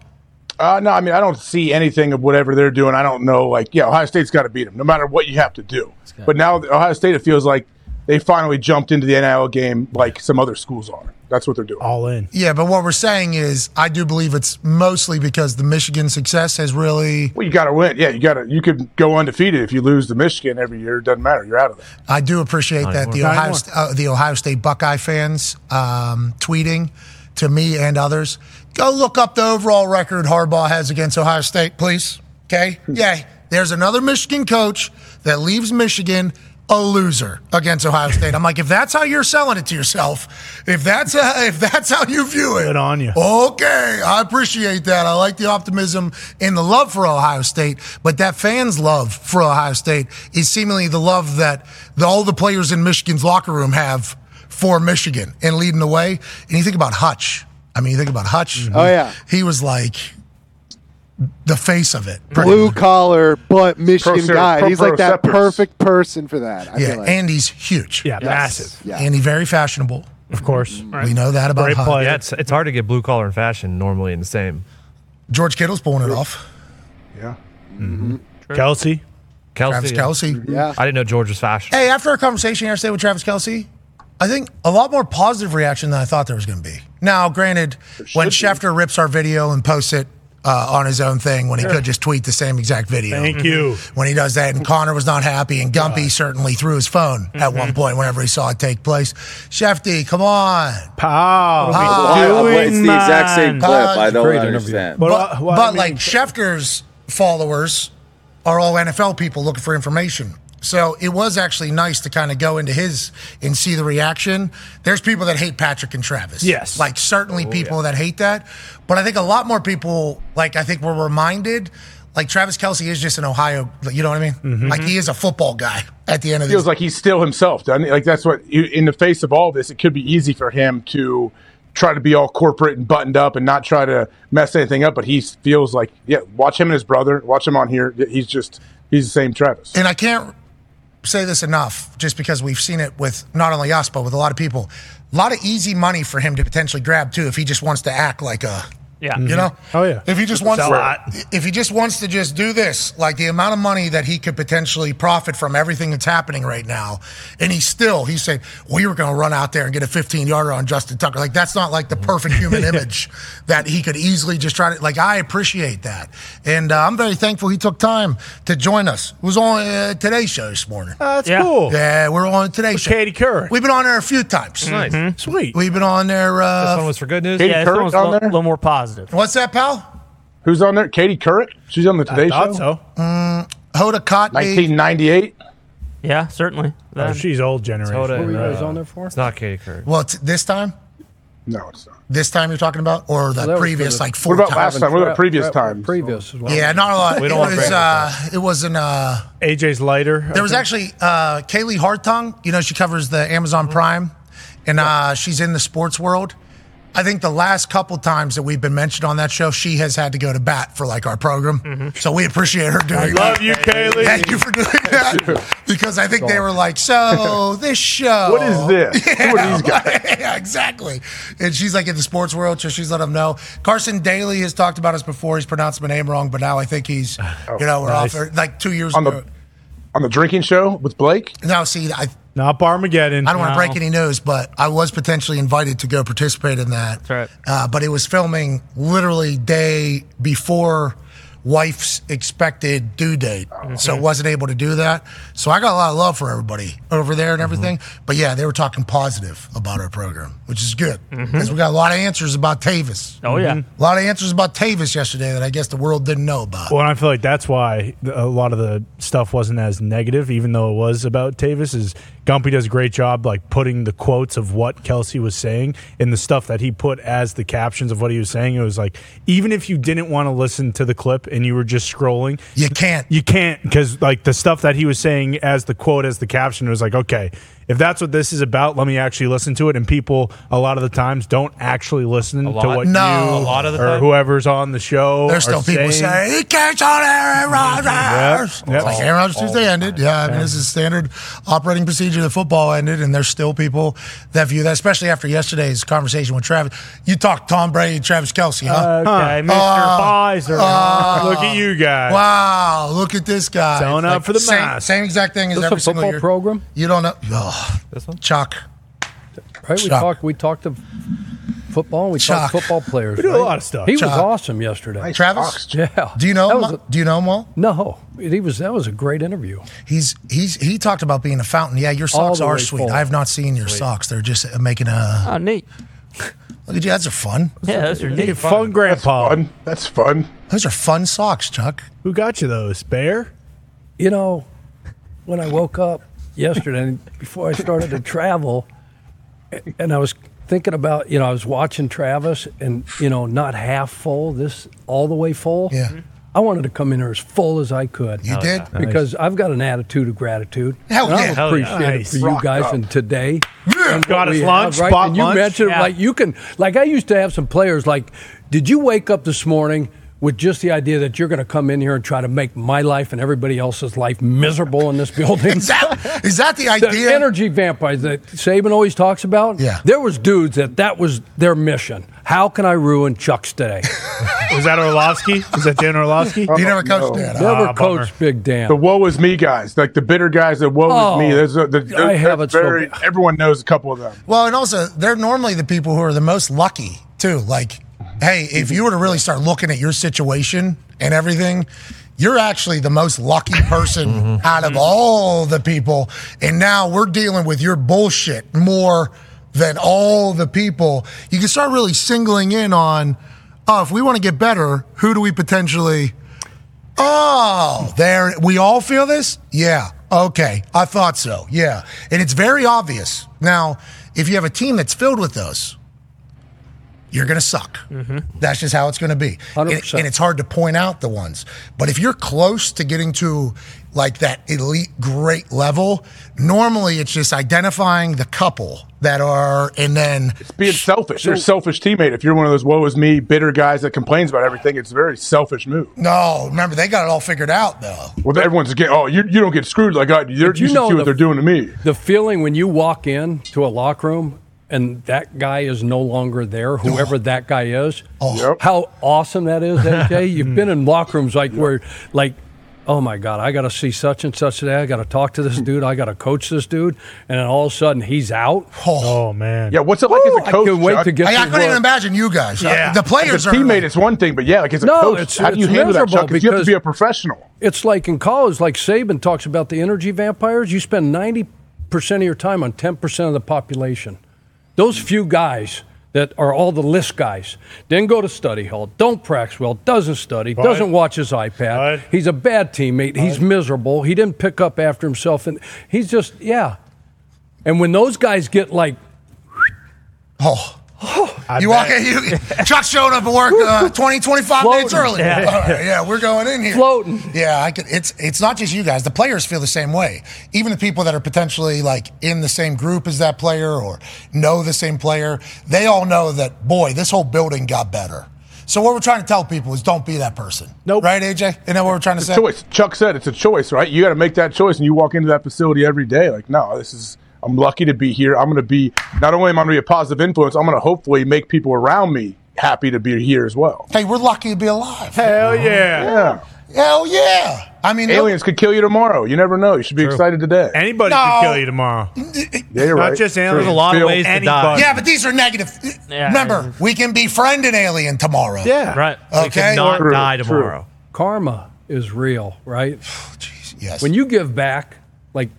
Uh, no, I mean I don't see anything of whatever they're doing. I don't know. Like, yeah, Ohio State's got to beat them, no matter what you have to do. But now Ohio State, it feels like they finally jumped into the NIL game like some other schools are. That's what they're doing. All in. Yeah, but what we're saying is, I do believe it's mostly because the Michigan success has really. Well, you got to win. Yeah, you got to. You could go undefeated if you lose to Michigan every year. It doesn't matter. You're out of there. I do appreciate Not that the anymore. Not Ohio. St- uh, the Ohio State Buckeye fans um, tweeting to me and others. Go look up the overall record Harbaugh has against Ohio State, please. Okay, Yay. There's another Michigan coach that leaves Michigan a loser against Ohio State. I'm like, if that's how you're selling it to yourself, if that's uh, a, <laughs> if that's how you view it, Good on you. Okay, I appreciate that. I like the optimism and the love for Ohio State, but that fans' love for Ohio State is seemingly the love that the, all the players in Michigan's locker room have for Michigan and leading the way. And you think about Hutch. I mean, you think about Hutch. Oh, yeah. he was like the face of it. Blue collar, but Michigan Pro- guy. pro- He's like that proceptors. perfect person for that. I yeah, feel like. and he's huge. Yeah, Yes. massive. Yeah. And he's very fashionable. Of course. We know that about Hutch. Yeah, it's, it's hard to get blue collar and fashion normally in the same. George Kittle's pulling it off. Yeah. Mm-hmm. Kelce. Kelce. Travis Kelce. Yeah. I didn't know George was fashion. Hey, after our conversation yesterday with Travis Kelce, I think a lot more positive reaction than I thought there was going to be. Now, granted, when Schefter rips our video and posts it uh, on his own thing, when he Sure. could just tweet the same exact video. Thank you. When he does that, and Connor was not happy, and Gumpy certainly threw his phone at one point whenever he saw it take place. Shefty, come on. Pow. Pow. Why- it's the exact same clip. I don't Great understand. But, But, well, but I mean- like Schefter's followers are all NFL people looking for information. So it was actually nice to kind of go into his and see the reaction. There's people that hate Patrick and Travis. Yes. Like certainly oh, people that hate that. But I think a lot more people, like I think were reminded, like Travis Kelce is just an Ohio, you know what I mean? Mm-hmm. Like he is a football guy at the end of the feels like he's still himself, doesn't he? Like that's what you, in the face of all this, it could be easy for him to try to be all corporate and buttoned up and not try to mess anything up. But he feels like, yeah, watch him and his brother, watch him on here. He's just he's the same Travis. And I can't say this enough just because we've seen it with not only us, but with a lot of people. A lot of easy money for him to potentially grab too if he just wants to act like a Yeah. You know? Oh yeah. If he just wants Sell a if he just wants to just do this, like the amount of money that he could potentially profit from everything that's happening right now, and he's still he's saying we were going to run out there and get a 15 yarder on Justin Tucker. Like that's not like the perfect human <laughs> image that he could easily just try to. Like I appreciate that, and uh, I'm very thankful he took time to join us. It was on uh, today's show this morning. Uh, that's cool. Yeah, we're on today's show. Katie Kerr. We've been on there a few times. Nice. Mm-hmm. Sweet. We've been on there. Uh, this one was for good news. Katie yeah, this Couric one's a on little, there? little more positive. What's that, pal? Who's on there? Katie Couric. She's on the Today Thought Show. so. Mm, Hoda Kotb. 1998. Yeah, certainly. Oh, she's old generation. Hoda What were you guys uh, on there for? It's not Katie Couric. Well, it's this time. No, it's not. This time you're talking about, or the that was previous the- like four What about times? last time? What about previous Tra- times? Previous as well. Yeah, not a lot. We don't want was. Uh, it wasn't. Uh, AJ's lighter. I there was think. actually uh, Kaylee Hartung. You know, she covers the Amazon Prime, and uh, she's in the sports world. I think the last couple times that we've been mentioned on that show, she has had to go to bat for like our program. Mm-hmm. So we appreciate her doing. That. Love that. you, Kaylee. Thank you for doing that because I think they were like, so <laughs> this show. What is this? <laughs> Who are these guys? <laughs> yeah, exactly. And she's like in the sports world, so she's let them know. Carson Daly has talked about us before. He's pronounced my name wrong, but now I think he's, oh, you know, we're nice. off like two years On ago. the on the drinking show with Blake. Now, see, I, Not Barmageddon. I don't want to No. break any news, but I was potentially invited to go participate in that. That's right. Uh, but it was filming literally day before wife's expected due date, mm-hmm. so wasn't able to do that. So I got a lot of love for everybody over there and mm-hmm. everything. But yeah, they were talking positive about our program, which is good mm-hmm. because we got a lot of answers about Tavis. Oh, yeah. A lot of answers about Tavis yesterday that I guess the world didn't know about. Well, and I feel like that's why a lot of the stuff wasn't as negative, even though it was about Tavis. Is Gumpy does a great job, like putting the quotes of what Kelce was saying in the stuff that he put as the captions of what he was saying. It was like even if you didn't want to listen to the clip and you were just scrolling, You can't. you can't because like the stuff that he was saying as the quote as the caption was like okay if that's what this is about let me actually listen to it and people a lot of the times don't actually listen to what No. you A lot of the or time? whoeves on the show There's still are people saying. saying he can't on Aaron Rodgers. Yep. It's like Aaron Rodgers Tuesday ended. Yeah, I mean this is standard operating procedure. The football ended, and there's still people that view that, especially after yesterday's conversation with Travis. You talked Tom Brady, Travis Kelce, huh? Okay, Mr. Uh, Pfizer. uh, Look at you guys. Wow, look at this guy. Selling out for the same, mask. Same exact thing as This every a single football year. program? You don't know. Oh, This one? Chuck. Right? We Chuck. talked. We talked to football. We Chuck. talked football players. We do a lot of stuff. He was awesome yesterday. Travis. Yeah. Do you know him? a- do you know him well? no, he was. That was a great interview. He's he's he talked about being a fountain. Yeah, your socks are sweet. full. I have not seen your socks. They're just making a Oh, neat. look at you. Those are fun. Yeah, those are neat. fun, grandpa Fun. That's fun. Those are fun socks, Chuck. who got you those bear You know, when I woke up yesterday before I started to travel, and I was thinking about, you know, I was watching Travis and, you know, not half full, this all the way full. Yeah. I wanted to come in there as full as I could. You did? Because I've got an attitude of gratitude. Hell and yeah. I'm Hell yeah. appreciative Nice. for you Rock guys up. and today. Yeah. and Got what us we lunch, have, right? bought And you lunch. mentioned Yeah. like you can like I used to have some players like, did you wake up this morning with just the idea that you're going to come in here and try to make my life and everybody else's life miserable in this <laughs> building? Is that, is that the <laughs> the idea? energy vampires that Saban always talks about. Yeah. there was dudes that that was their mission. How can I ruin Chuck's today? <laughs> was that Orlovsky was that Dan Orlovsky he never coached no. that. huh? Never Ah, coached Big Dan. The woe is me guys, like the bitter guys. that woe Oh, is me. There's a, the, the, I have that's it so very. bad. everyone knows a couple of them. Well, and also they're normally the people who are the most lucky too. Like, hey, if you were to really start looking at your situation and everything, you're actually the most lucky person mm-hmm. out of all the people. And now we're dealing with your bullshit more than all the people. You can start really singling in on, oh, if we want to get better, who do we potentially? Oh, there. We all feel this? Yeah. Okay. I thought so. Yeah. And it's very obvious. Now, if you have a team that's filled with those, you're going to suck. Mm-hmm. That's just how it's going to be. And, and it's hard to point out the ones. But if you're close to getting to like that elite great level, normally it's just identifying the couple that are, and then It's being selfish. You're a selfish teammate. If you're one of those woe is me, bitter guys that complains about everything, it's a very selfish move. no, remember they got it all figured out though. Well, everyone's getting. Oh, you, you don't get screwed like I. do. You're, you you should know see what the- they're doing to me. the feeling when you walk in to a locker room and that guy is no longer there, whoever oh. that guy is. Oh. How awesome that is, AJ. <laughs> You've been in locker rooms like where, like, oh my God, I got to see such and such today. I got to talk to this dude. I got to coach this dude. And then all of a sudden he's out. Oh, oh man. Yeah, what's it like as a oh, I coach? can't wait Chuck? to get I, I couldn't even imagine you guys. Yeah. the players as a are teammate, it's one thing, but yeah, like as a No, coach, it's- how do you handle that, miserable Chuck? 'Cause you have to be a professional. It's like in college, like Saban talks about the energy vampires. You spend 90% of your time on 10% of the population. Those few guys that are all the list guys didn't go to study hall, don't practice well, doesn't study, Right. doesn't watch his iPad. Right. He's a bad teammate. He's miserable. He didn't pick up after himself. And he's just, yeah. And when those guys get like, oh, Oh. I you bet. walk in, you, <laughs> Chuck's showing up at work uh, 20, 25 minutes early. Yeah. All right, yeah, we're going in here. Floating. Yeah, I could, it's it's not just you guys. The players feel the same way. Even the people that are potentially like in the same group as that player or know the same player, they all know that boy, this whole building got better. So what we're trying to tell people is don't be that person. Nope. Right, AJ? Isn't that what we're trying to It's a say? choice. Chuck said it's a choice, right? You got to make that choice, and you walk into that facility every day like, no, this is. I'm lucky to be here. I'm going to be not only am I going to be a positive influence, I'm going to hopefully make people around me happy to be here as well. Hey, we're lucky to be alive. Hell yeah. Yeah. Hell yeah. I mean, Aliens could kill you tomorrow. You never know. You should be excited today. Anybody No. could kill you tomorrow. Yeah, you're Not right. just aliens. There's a lot of Bill- ways to die. Yeah, but these are negative. Remember, we can befriend an alien tomorrow. Yeah. Right. We Okay. could not True, die true. tomorrow. karma is real, right? <sighs> Yes. When you give back, like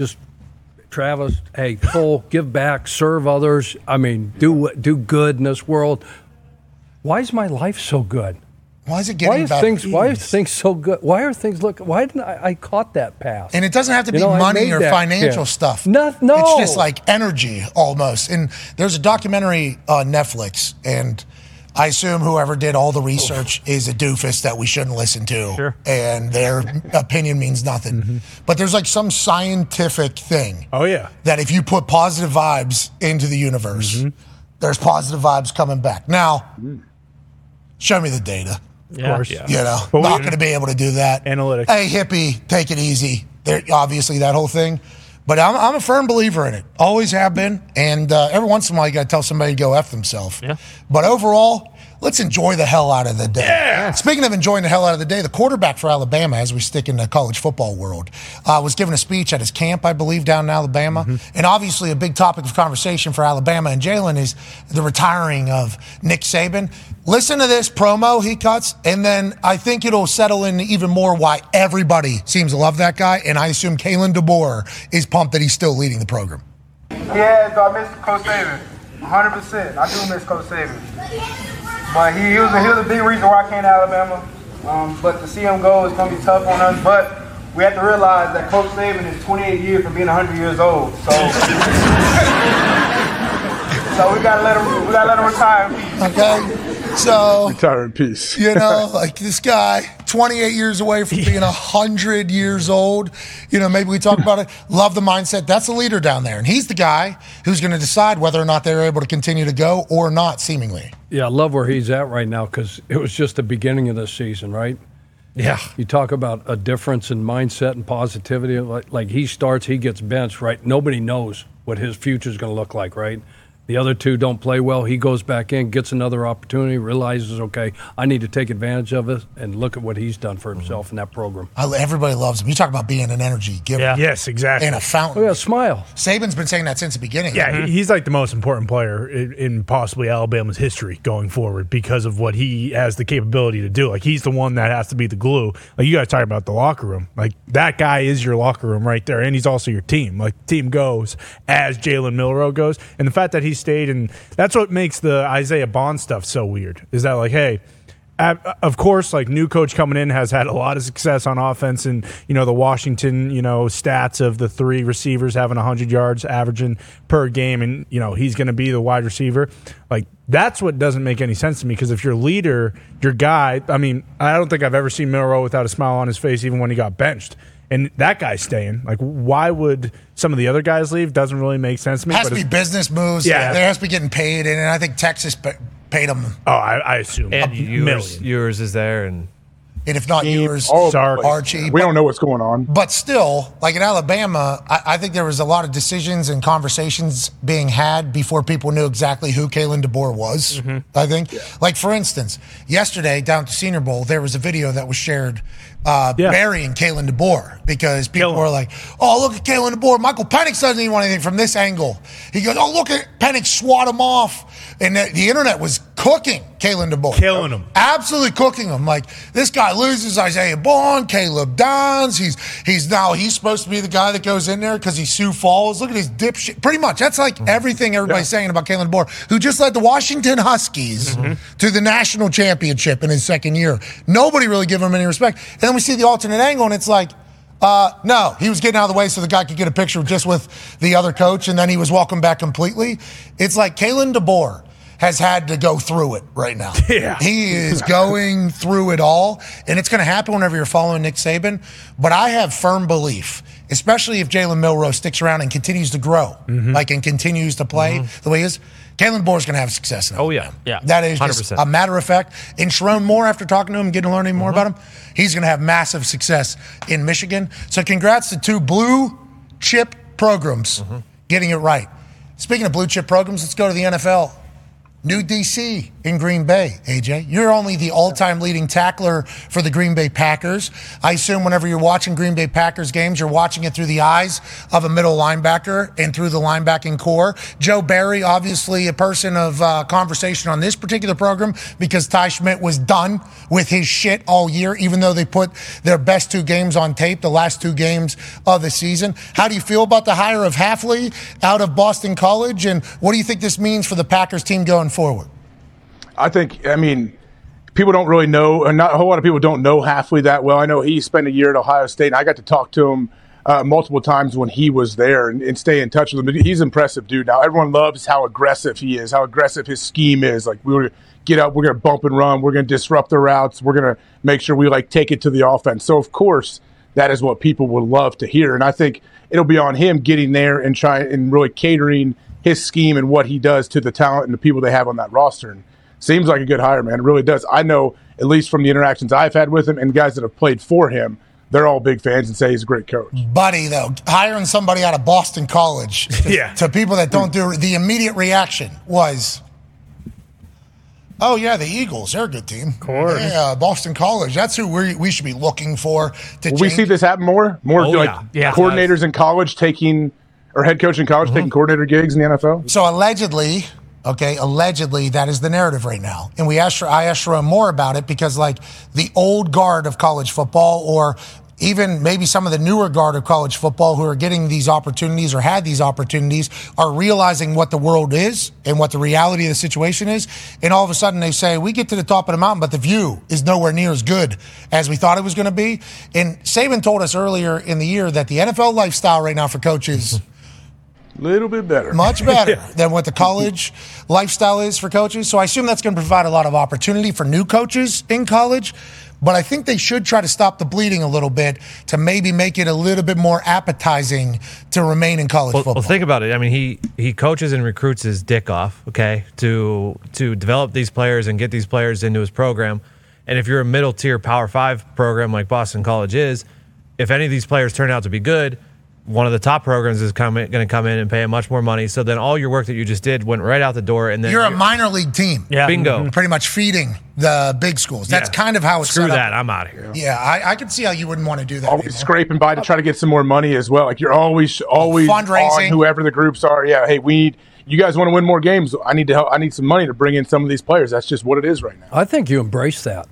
just Travis, hey, Cole, give back, serve others. I mean, do do good in this world. Why is my life so good? Why is it Why getting are better? things? Why are things so good? Why are things look? Why didn't I, I caught that pass? And it doesn't have to You be know, money or that financial kid. stuff. No, no. It's just like energy almost. And there's a documentary on Netflix, and I assume whoever did all the research is a doofus that we shouldn't listen to. Sure. And their <laughs> opinion means nothing. But there's like some scientific thing Oh, yeah. that if you put positive vibes into the universe, Mm-hmm. there's positive vibes coming back. Now, show me the data. Yeah. Of course. Yeah. You know, But not going to be able to do that. Analytics. Hey, hippie, take it easy. There, obviously, that whole thing. But I'm, I'm a firm believer in it. Always have been. And uh, every once in a while, you got to tell somebody to go F themselves. Yeah. But overall, let's enjoy the hell out of the day. Speaking of enjoying the hell out of the day, the quarterback for Alabama, as we stick in the college football world, uh, was giving a speech at his camp, I believe, down in Alabama. And obviously, a big topic of conversation for Alabama and Jalen is the retiring of Nick Saban. Listen to this promo he cuts, and then I think it'll settle in even more why everybody seems to love that guy. And I assume Kalen DeBoer is pumped that he's still leading the program. Yeah, so I miss Coach Saban. 100%. I do miss Coach Saban. But he, he, was, a, he was a big reason why I came to Alabama. Um, but to see him go is going to be tough on us. But we have to realize that Coach Saban is 28 years from being 100 years old. So, <laughs> so we got to let him. We got to let him retire. Okay, so Retire in peace. you know, <laughs> like this guy, 28 years away from being 100 years old. You know, maybe we talk about it. Love the mindset. That's the leader down there. And he's the guy who's going to decide whether or not they're able to continue to go or not, seemingly. Yeah, I love where he's at right now because it was just the beginning of the season, right? Yeah. You talk about a difference in mindset and positivity. Like, like he starts, he gets benched, right? Nobody knows what his future is going to look like, right? The other two don't play well. He goes back in, gets another opportunity, realizes, okay, I need to take advantage of it, and look at what he's done for himself in that program. I, everybody loves him. You talk about being an energy giver Yes, exactly. and a fountain. Oh, yeah, smile. Saban's been saying that since the beginning. Yeah, he- mm-hmm. he's like the most important player in, in possibly Alabama's history going forward because of what he has the capability to do. Like he's the one that has to be the glue. Like you guys talk about the locker room. Like that guy is your locker room right there, and he's also your team. Like team goes as Jalen Milrow goes, and the fact that he stayed and that's what makes the Isaiah Bond stuff so weird. Is that like, hey. Of course, like new coach coming in has had a lot of success on offense, and you know the Washington, you know stats of the three receivers having 100 yards averaging per game, and you know he's going to be the wide receiver. Like that's what doesn't make any sense to me because if your leader, your guy, I mean, I don't think I've ever seen Milrow without a smile on his face, even when he got benched. And that guy's staying. Like, why would some of the other guys leave? Doesn't really make sense to me. has but to be business moves. Yeah. There has to be getting paid. And I think Texas paid him. Oh, I, I assume And a yours, million. yours is there, and and if not yours, All over the place. Archie. We don't know what's going on. But still, like in Alabama, I, I think there was a lot of decisions and conversations being had before people knew exactly who Kalen DeBoer was. I think, like for instance, yesterday down at the Senior Bowl, there was a video that was shared uh, burying Kalen DeBoer because people were like, "Oh, look at Kalen DeBoer. Michael Penix doesn't even want anything from this angle." He goes, "Oh, look at Penix swat him off," and the, the internet was cooking Kalen DeBoer, Killing him. absolutely cooking him. Like this guy loses Isaiah Bond, Caleb Downs. He's he's now he's supposed to be the guy that goes in there because he's Sioux Falls. Look at his dipshit. Pretty much, that's like everything everybody's saying about Kalen DeBoer, who just led the Washington Huskies to the national championship in his second year. Nobody really gave him any respect. And then we see the alternate angle, and it's like. Uh, no, he was getting out of the way so the guy could get a picture just with the other coach, and then he was welcomed back completely. It's like Kalen DeBoer has had to go through it right now. <laughs> Yeah. He is <laughs> going through it all, and it's going to happen whenever you're following Nick Saban. But I have firm belief, especially if Jalen Milrow sticks around and continues to grow, Mm-hmm. like and continues to play mm-hmm. the way he is. Kalen Boer's going to have success. Oh yeah, yeah. That is just 100%. a matter of fact. And Sherrone Moore, after talking to him, getting to learn more mm-hmm. about him, he's going to have massive success in Michigan. So congrats to two blue chip programs mm-hmm. getting it right. Speaking of blue chip programs, let's go to the NFL. New DC in Green Bay, AJ. You're only the all time leading tackler for the Green Bay Packers. I assume whenever you're watching Green Bay Packers games, you're watching it through the eyes of a middle linebacker and through the linebacking corps. Joe Barry, obviously a person of uh, conversation on this particular program because Ty Schmidt was done with his shit all year, even though they put their best two games on tape, the last two games of the season. How do you feel about the hire of Hafley out of Boston College? And what do you think this means for the Packers team going forward? I think, I mean, people don't really know, and not a whole lot of people don't know Hafley that well. I know he spent a year at Ohio State, and I got to talk to him uh, multiple times when he was there and, and stay in touch with him. He's impressive dude. Now, everyone loves how aggressive he is, how aggressive his scheme is. Like, we were gonna get up, we're going to bump and run, we're going to disrupt the routes, we're going to make sure we like take it to the offense. So, of course, that is what people would love to hear. And I think it'll be on him getting there and trying and really catering his scheme and what he does to the talent and the people they have on that roster. And seems like a good hire, man. It really does. I know, at least from the interactions I've had with him and guys that have played for him, they're all big fans and say he's a great coach. Buddy, though, hiring somebody out of Boston College to, <laughs> Yeah. to people that don't do the immediate reaction was, oh, yeah, the Eagles, they're a good team. Of course. Yeah, Boston College, that's who we, we should be looking for to Will we see this happen more? More Oh, like yeah. Yeah. coordinators in college taking, or head coach in college Mm-hmm. taking coordinator gigs in the NFL? So allegedly, okay, allegedly that is the narrative right now. And we asked I asked Sherrone Moore about it because like the old guard of college football or even maybe some of the newer guard of college football who are getting these opportunities or had these opportunities are realizing what the world is and what the reality of the situation is. And all of a sudden they say, we get to the top of the mountain, but the view is nowhere near as good as we thought it was going to be. And Saban told us earlier in the year that the NFL lifestyle right now for coaches <laughs> little bit better. Much <laughs> better than what the college <laughs> lifestyle is for coaches. So I assume that's going to provide a lot of opportunity for new coaches in college. But I think they should try to stop the bleeding a little bit to maybe make it a little bit more appetizing to remain in college Well, football. well, think about it. I mean, he he coaches and recruits his dick off, okay, to to develop these players and get these players into his program. And if you're a middle tier Power Five program like Boston College is, if any of these players turn out to be good, one of the top programs is coming going to come in and pay him much more money. So then all your work that you just did went right out the door, and then You're a minor league team. Yeah. Bingo. Mhm. Pretty much feeding the big schools. That's Yeah. kind of how it's Screw set up. that. I'm out of here. Yeah, I, I can see how you wouldn't want to do that. Always scraping by to try to get some more money as well. Like you're always always Fundraising. on whoever the groups are. Yeah, hey, we need you guys want to win more games. I need to help. I need some money to bring in some of these players. That's just what it is right now. I think you embrace that.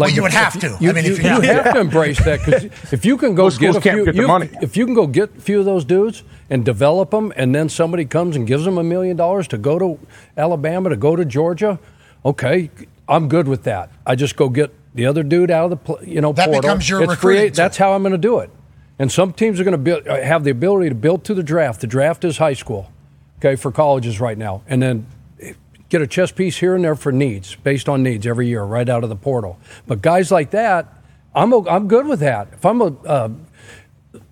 Well, you would have to. You, I mean, you, if you- you have to embrace that because <laughs> if you can go Most get schools a can't few, get the you- money. if you can go get a few of those dudes and develop them, and then somebody comes and gives them a million dollars to go to Alabama, to go to Georgia, okay, I'm good with that. I just go get the other dude out of the pl- you know That portal. becomes your It's recruiting free- That's how I'm going to do it. And some teams are going to uh, have the ability to build to the draft. The draft is high school, okay, for colleges right now, and then get a chess piece here and there for needs, based on needs every year, right out of the portal. But guys like that, I'm I'm good with that. If I'm a uh,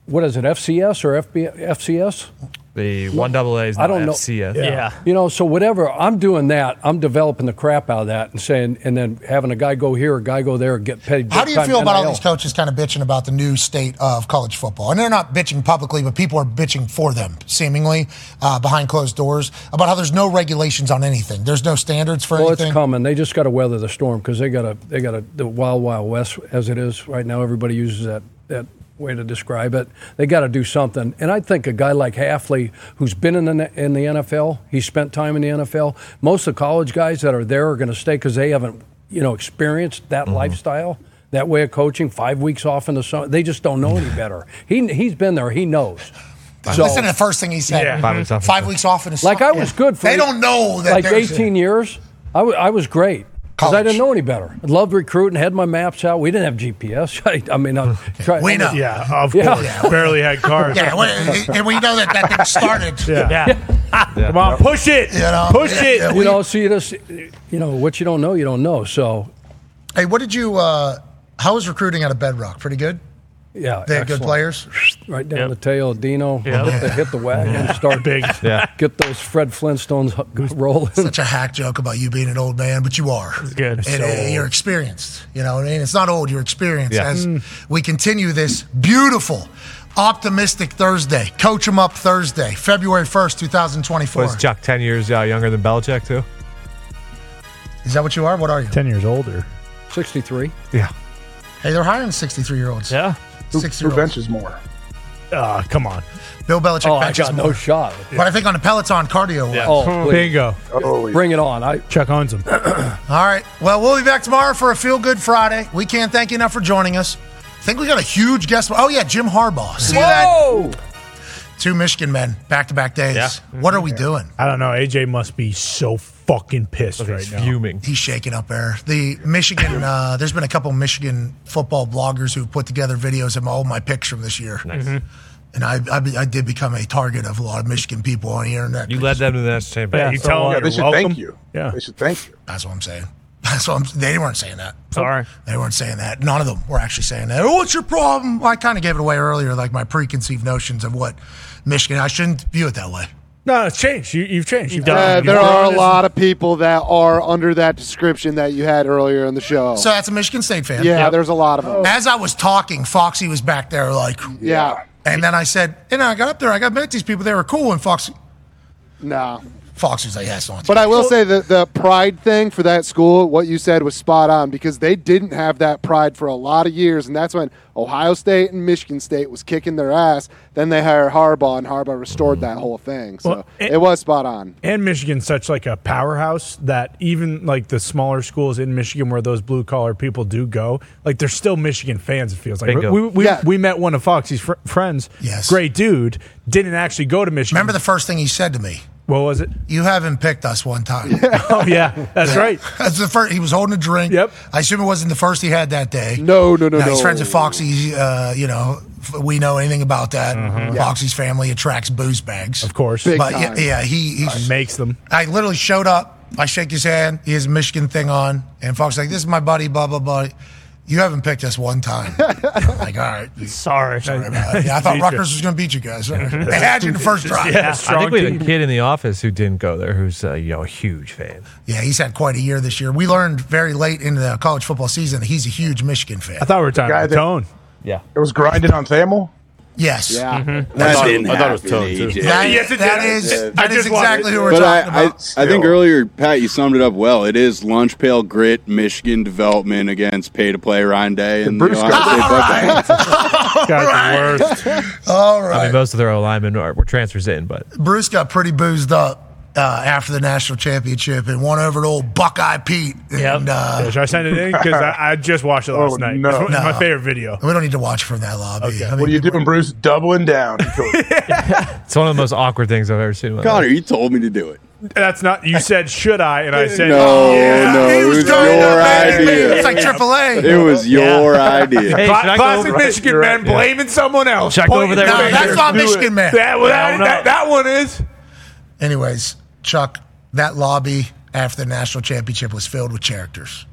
what is it, FCS or FB, FCS? The one double A is I don't know. FCS. You know, so whatever I'm doing that, I'm developing the crap out of that and saying, and then having a guy go here, a guy go there, and get paid. How do you big-time feel about all NIL. these coaches kind of bitching about the new state of college football? And they're not bitching publicly, but people are bitching for them, seemingly uh, behind closed doors, about how there's no regulations on anything. There's no standards for Well, anything. Well, it's coming. They just got to weather the storm because they got a they got a the wild wild west as it is right now. Everybody uses that that way to describe it. They got to do something. And I think a guy like Hafley, who's been in the in the NFL, he spent time in the NFL. Most of the college guys that are there are going to stay because they haven't you know experienced that mm-hmm. lifestyle. That way of coaching, five weeks off in the summer, they just don't know any better. <laughs> He he's been there, he knows. Listen to the first thing he said. Yeah. Five weeks off. Five weeks off in the summer. Like I was good for They don't know that like there's- 18 years. I I was great because I didn't know any better. I loved recruiting, had my maps out. We didn't have GPS. <laughs> I, I mean, I tried. We know. Yeah, of Yeah. course. Barely had cars. Yeah, we- and we know that that thing started. <laughs> Yeah. Come on, push it. You know, push yeah, it. yeah, you know, see this. You know what you don't know, you don't know. So, Hey, what did you? Uh, how was recruiting out of Bedrock? Pretty good. Yeah, They had good players. Right down the tail of Dino. Yep. Hit, the, hit the wagon. Start big. Yeah. Get those Fred Flintstones h- rolling. Such a hack joke about you being an old man, but you are. good. And, So uh, you're experienced. You know what I mean? It's not old, you're experienced. Yeah. As Mm. we continue this beautiful, optimistic Thursday, Coach 'em Up Thursday, February 1st, 2024. Was Chuck 10 years uh, younger than Belichick, too? Is that what you are? What are you? Ten years older. 63. Yeah. Hey, they're hiring 63 year olds. Yeah. Who, 60 who benches more? Uh, come on. Bill Belichick Oh, I benches got more. no shot. But I think on the Peloton cardio. Yeah. Oh, please. Bingo. Oh, Bring it on. I Chuck owns them. <clears throat> All right. Well, we'll be back tomorrow for a Feel Good Friday. We can't thank you enough for joining us. I think we got a huge guest. Oh, yeah, Jim Harbaugh. See that? Whoa! Two Michigan men, back to back days. Yeah. What are we doing? I don't know. AJ must be so fucking pissed right now. Fuming. He's shaking up there. The Michigan, <laughs> uh, there's been a couple Michigan football bloggers who've put together videos of all my picks from this year. Mm-hmm. And I, I, I did become a target of a lot of Michigan people on the internet. You led them to the national Yeah, you Oh, tell yeah, them they should welcome. thank you. Yeah. They should thank you. That's what I'm saying. That's what I'm, they weren't saying that. Sorry. They weren't saying that. None of them were actually saying that. Oh, what's your problem? Well, I kind of gave it away earlier, like my preconceived notions of what Michigan. I shouldn't view it that way. No, it's changed. You, you've changed. You've Uh, done. there you've are a lot of people that are under that description that you had earlier in the show. So that's a Michigan State fan. yeah, there's a lot of them. As I was talking, Foxy was back there, like, Yeah. and then I said, and I got up there, I got met these people. They were cool, and Foxy, No. Foxy was like, yeah, it's not. But I will say that the pride thing for that school, what you said was spot on because they didn't have that pride for a lot of years, and that's when Ohio State and Michigan State was kicking their ass. Then they hired Harbaugh, and Harbaugh restored that whole thing. So Well, it- it was spot on. And Michigan's such like a powerhouse that even like the smaller schools in Michigan where those blue collar people do go, like they're still Michigan fans. It feels like Bingo. we we, Yeah. we met one of Foxy's fr- friends. Yes. great dude. Didn't actually go to Michigan. Remember the first thing he said to me? What was it? You haven't picked us one time. <laughs> Oh yeah, that's right. That's the first. He was holding a drink. Yep. I assume it wasn't the first he had that day. No, no, no, Now, no. he's friends with Foxy. Uh, you know, f- we know anything about that. Foxy's family attracts booze bags, Of course, Big But time. yeah, he he's makes them. I literally showed up. I shake his hand. He has a Michigan thing on, and Fox's like, "This is my buddy." Blah blah blah. You haven't picked us one time. I'm <laughs> like, all right. Sorry. Sorry about it. Yeah, I thought Beat Rutgers was going to beat you guys. They had you in the first drive. <laughs> Yeah, I strong think we had a kid in the office who didn't go there who's uh, you know, a huge fan. Yeah, he's had quite a year this year. We learned very late in the college football season that he's a huge Michigan fan. I thought we were talking about that- tone. Yeah. It was grinding on Thamel. Yes. Yeah. Mm-hmm. That thought- didn't I thought it was happen, Tone, too. AJ. That, Yes, it that did. is, I that is exactly it. who we're But I, talking I, about. I think earlier, Pat, you summed it up well. It is lunch pail grit, Michigan development against pay to play Ryan Day and Bruce Ohio State Buckeyes. <laughs> Guy's the worst. All I mean, most of their O linemen are, were transfers in, but Bruce got pretty boozed up uh, after the national championship and won over to old Buckeye Pete. And, uh, Yeah, should I send it in? Because I, I just watched it last Oh, night. no. It's my No. favorite video. we don't need to watch from that lobby. Okay. I mean, What are you doing, Bruce? Doubling down. <laughs> <laughs> It's one of the most awkward things I've ever seen. in my Connor, life. you told me to do it. That's not. You said should I? And I <laughs> said No, yeah. no, it was was your up, baby, baby. idea. It's like AAA. It was your idea. Hey, Cla- should I go classic over- Michigan You're man right, yeah. blaming someone else. Should I go over there No, with that's you? not Michigan man. That, well, that, No, no. that, that one is. Anyways, Chuck, that lobby after the national championship was filled with characters.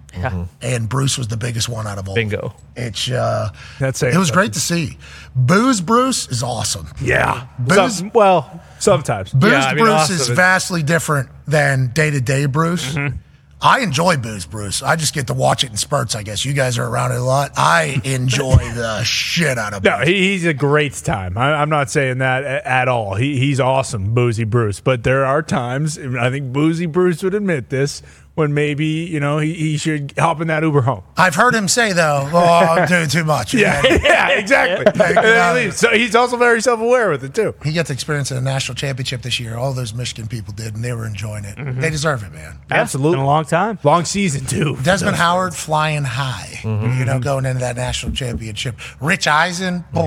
and Bruce was the biggest one out of all. Bingo. It's uh, That's it was great to see. Booze Bruce is awesome. Yeah. Booze Some- well, sometimes. Booze Yeah, I mean, Bruce awesome is is- vastly different than day to day Bruce. Mm-hmm. I enjoy Booze Bruce. I just get to watch it in spurts. I guess you guys are around it a lot. I enjoy <laughs> the shit out of No, he, he's a great time. I, I'm not saying that at all. He, he's awesome, Boozy Bruce. But there are times, and I think Boozy Bruce would admit this, when maybe you know he, he should hop in that Uber home. I've heard him say though, "Oh, I'm <laughs> doing too much." Yeah, man." <laughs> yeah, exactly. <laughs> Take it And then he. So he's also very self-aware with it too. He got to experience a national championship this year. All those Michigan people did, and they were enjoying it. Mhm. They deserve it, man. Absolutely, been a long time, long season too. Desmond Howard flying high, Mm-hmm. you know, going into that national championship. Rich Eisen, boom,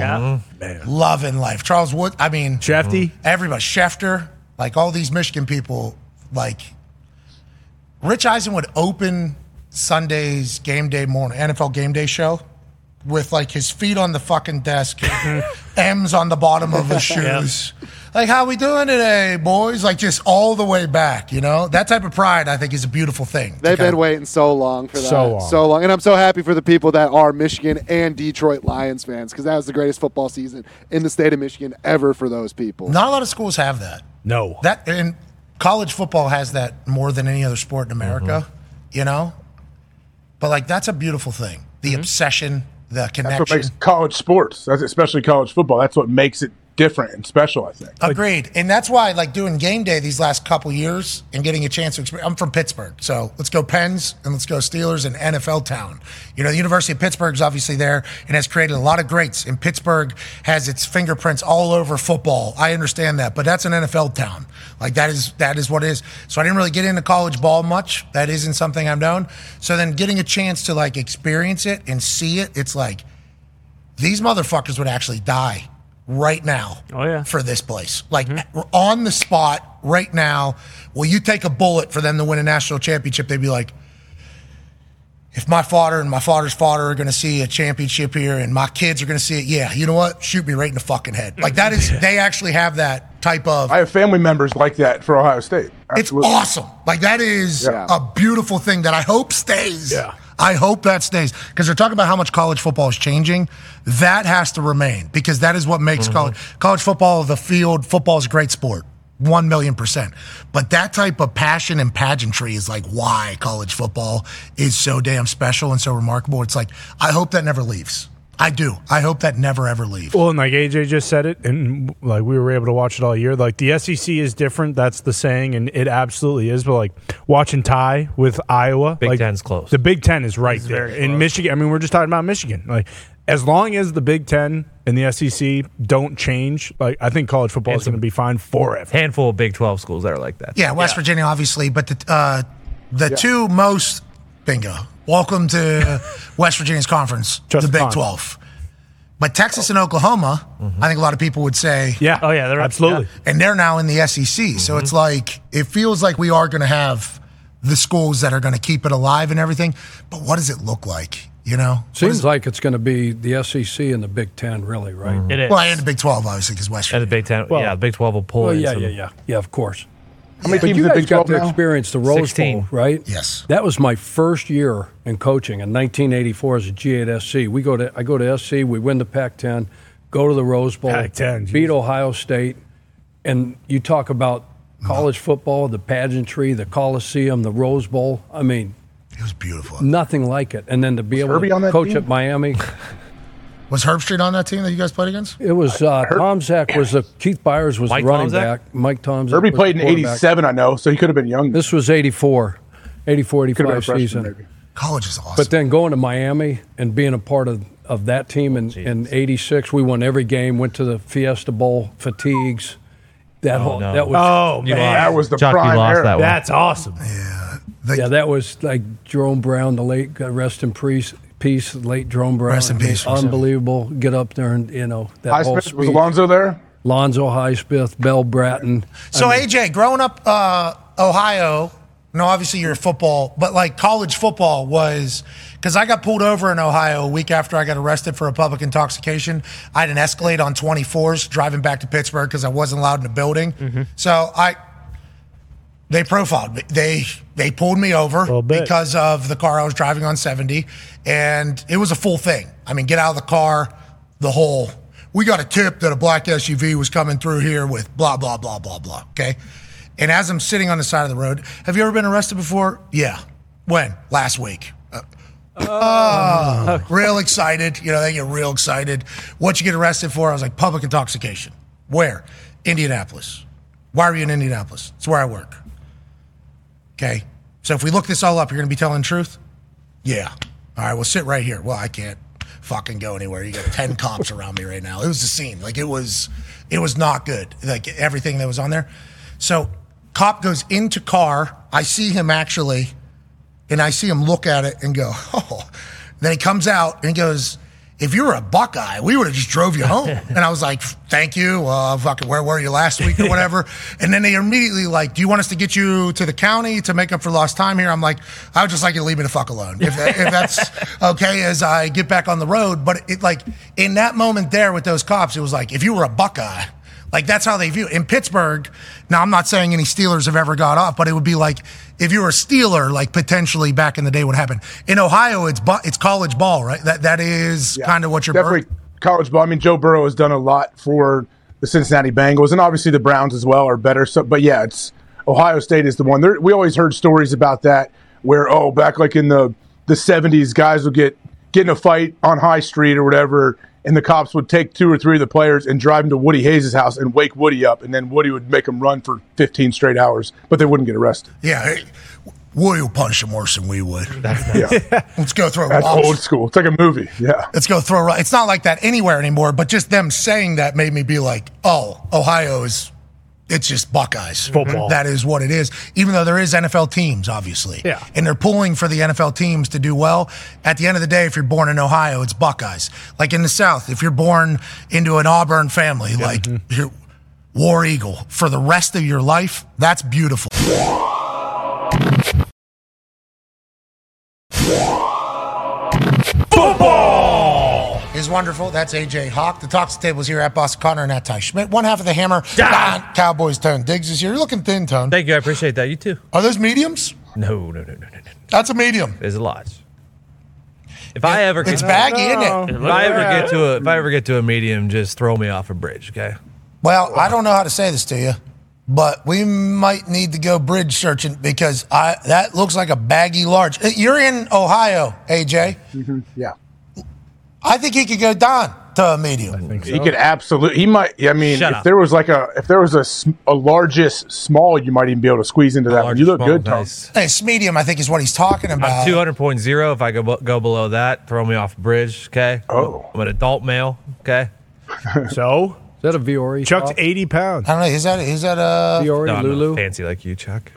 Yeah. loving life. Charles Wood, I mean, Shefty? everybody, Schefter, like all these Michigan people, like Rich Eisen would open Sunday's game day morning, NFL game day show with like his feet on the fucking desk, <laughs> M's on the bottom of his <laughs> Yep. shoes. Like, how we doing today, boys? Like, just all the way back, you know? That type of pride, I think, is a beautiful thing. They've been of- waiting so long for that. So long. So long. And I'm so happy for the people that are Michigan and Detroit Lions fans because that was the greatest football season in the state of Michigan ever for those people. Not a lot of schools have that. No. That and college football has that more than any other sport in America, mm-hmm. you know? But like that's a beautiful thing. The mm-hmm. obsession, the That's what connection. makes college sports, that's especially college football. That's what makes it different and special. I think. Agreed. And that's why, like, doing game day these last couple years and getting a chance to experience. I'm from Pittsburgh. So let's go Pens and let's go Steelers and NFL town. You know, the University of Pittsburgh is obviously there and has created a lot of greats. And Pittsburgh has its fingerprints all over football. I understand that. But that's an NFL town. Like, that is that is what it is. So I didn't really get into college ball much. That isn't something I've known. So then getting a chance to, like, experience it and see it, it's like, these motherfuckers would actually die right now oh, yeah. for this place. Like mm-hmm. on the spot right now, will you take a bullet for them to win a national championship? They'd be like, if my father and my father's father are going to see a championship here and my kids are going to see it, yeah, you know what? Shoot me right in the fucking head. Like that is, mm-hmm. they actually have that type of. I have family members like that for Ohio State. It's awesome. Like that is Yeah. a beautiful thing that I hope stays. Yeah. I hope that stays because they're talking about how much college football is changing. That has to remain because that is what makes Mm-hmm. college college football the field. Football is a great sport. One million percent. But that type of passion and pageantry is like why college football is so damn special and so remarkable. It's like, I hope that never leaves. I do. I hope that never ever leaves. Well, and like AJ just said it, and like we were able to watch it all year. Like the SEC is different. That's the saying, and it absolutely is. But like watching tie with Iowa, Big like, Ten's close. The Big Ten is right there in. Michigan. I mean, we're just talking about Michigan. Like as long as the Big Ten and the SEC don't change, like I think college football is going to be fine forever. Handful of Big Twelve schools that are like that. Yeah, West Virginia, obviously, but the uh, the two most bingo. Welcome to West Virginia's conference, Just the Big fine. Twelve. But Texas and Oklahoma, I think a lot of people would say, yeah, oh yeah, they're absolutely. and they're now in the SEC. So it's mm-hmm. like it feels like we are going to have the schools that are going to keep it alive and everything. But what does it look like? You know, Seems like it's going to be the SEC and the Big Ten, really, right? Mm-hmm. It is. well, and the Big Twelve, obviously, because West Virginia. And the Big Ten, Well- yeah, the Big Twelve will pull Well, in yeah, some- yeah, yeah, yeah. Of course. How many But teams you in guys got 12 to now? experience the Rose 16. Bowl, right? Yes. That was my first year in coaching in 1984 as a G at SC. We go to I go to SC, we win the Pac-10, go to the Rose Bowl, Pac-10, beat Ohio State, and you talk about college football, the pageantry, the Coliseum, the Rose Bowl. I mean, it was beautiful. Nothing like it. And then to be able Herbie on to that coach team? at Miami. Was Herb Street on that team that you guys played against? It was uh, Tom Zach was the Keith Byars was Mike the running Tomczak? back. Mike Tomczak. Herbie played in '87, I know, so he could have been young. This was 84, 84, Could have been a 85 season. maybe. College is awesome. But then going to Miami and being a part of, of that team in, in 86, we won every game, went to the Fiesta Bowl, fatigues. That whole, no. that was, Oh, You man. lost. That was the Chuck, prime lost era. that one. That's awesome. yeah, that was like Jerome Brown, the late, God rest in peace, peace late Jerome Brown. Rest in peace. Unbelievable. Get up there and, you know, that whole Highsmith, was speech. Alonzo there? Lonzo Highsmith, Mel Bratton. So I mean, AJ, growing up uh, Ohio, no, obviously you're a football, but like college football was because I got pulled over in Ohio a week after I got arrested for a public intoxication. I had an Escalade on 24s driving back to Pittsburgh because I wasn't allowed in the building. So I They profiled me. They they pulled me over because of the car I was driving on 70, and it was a full thing. I mean, get out of the car, the whole. We got a tip that a black SUV was coming through here with blah blah blah blah blah. Okay, and as I'm sitting on the side of the road, have you ever been arrested before? Yeah. When? Last week. Uh, oh, real excited. You know, they get real excited. What you get arrested for? I was like, public intoxication. Where? Indianapolis. Why are you in Indianapolis? It's where I work. Okay. So if we look this all up, you're going to be telling the truth? Yeah. All right, well, sit right here. Well, I can't fucking go anywhere. You got 10 cops around me right now. It was the scene. Like, it was, it was not good. Like, everything that was on there. So, cop goes into car. I see him actually, and I see him look at it and go, <laughs> oh. Then he comes out and he goes, if you were a Buckeye, we would have just drove you home. <laughs> and I was like, thank you. Uh, fucking, where were you last week or <laughs> whatever? and then they immediately like, do you want us to get you to the county to make up for lost time here? I'm like, I would just like you to leave me the fuck alone. If, that, if that's <laughs> okay as I get back on the road. But it like, in that moment there with those cops, it was like, if you were a Buckeye, like that's how they view it. In Pittsburgh, now I'm not saying any Steelers have ever got off, but it would be like if you were a Steeler, like potentially back in the day, what happened in Ohio? It's bu- it's college ball, right? That that is kind of what you're definitely college ball. I mean, Joe Burrow has done a lot for the Cincinnati Bengals, and obviously the Browns as well are better. So, but yeah, it's Ohio State is the one. There, we always heard stories about that, where oh, back like in the the '70s, guys would get get in a fight on High Street or whatever, and the cops would take two or three of the players and drive them to Woody Hayes' house and wake Woody up, and then Woody would make them run for 15 straight hours, but they wouldn't get arrested. Yeah, hey, Woody will punch them worse than we would. <laughs> Yeah. Let's go throw That's rocks. old school. It's like a movie. Yeah. Let's go throw. ro- It's not like that anywhere anymore. But just them saying that made me be like, oh, Ohio is. It's just Buckeyes. Football. That is what it is. Even though there is NFL teams, obviously. Yeah. And they're pulling for the NFL teams to do well. At the end of the day, if you're born in Ohio, it's Buckeyes. Like in the South, if you're born into an Auburn family, like mm-hmm. you're War Eagle for the rest of your life, that's beautiful. Wonderful. That's AJ Hawk. The Talks tables here at Boston Connor and at Ty Schmidt. One half of the hammer. Don Cowboys Tone Diggs is here. You're looking thin, Tone. Thank you. I appreciate that. You too. Are those mediums? No, no, no, no, no. no. That's a medium. There's a lot. If I ever It's get, baggy, isn't it? If I ever get to a if I ever get to a medium, just throw me off a bridge, okay? Well, I don't know how to say this to you, but we might need to go bridge searching because I that looks like a baggy large. You're in Ohio, AJ. Mm-hmm. Yeah. I think he could go down to a medium. So. He could absolutely. He might. I mean, Shut if up. there was like a if there was a, sm- a largest small, you might even be able to squeeze into that one. You look good, Tom. nice. Hey, it's medium, I think, is what he's talking about. I'm 200.0. If I go go below that, throw me off bridge, okay? Oh. I'm an adult male, okay? <laughs> so? Is that a Vuori? Chuck's 80 pounds. I don't know. Is that is that a Vuori, No, I'm not Lulu? fancy like you, Chuck.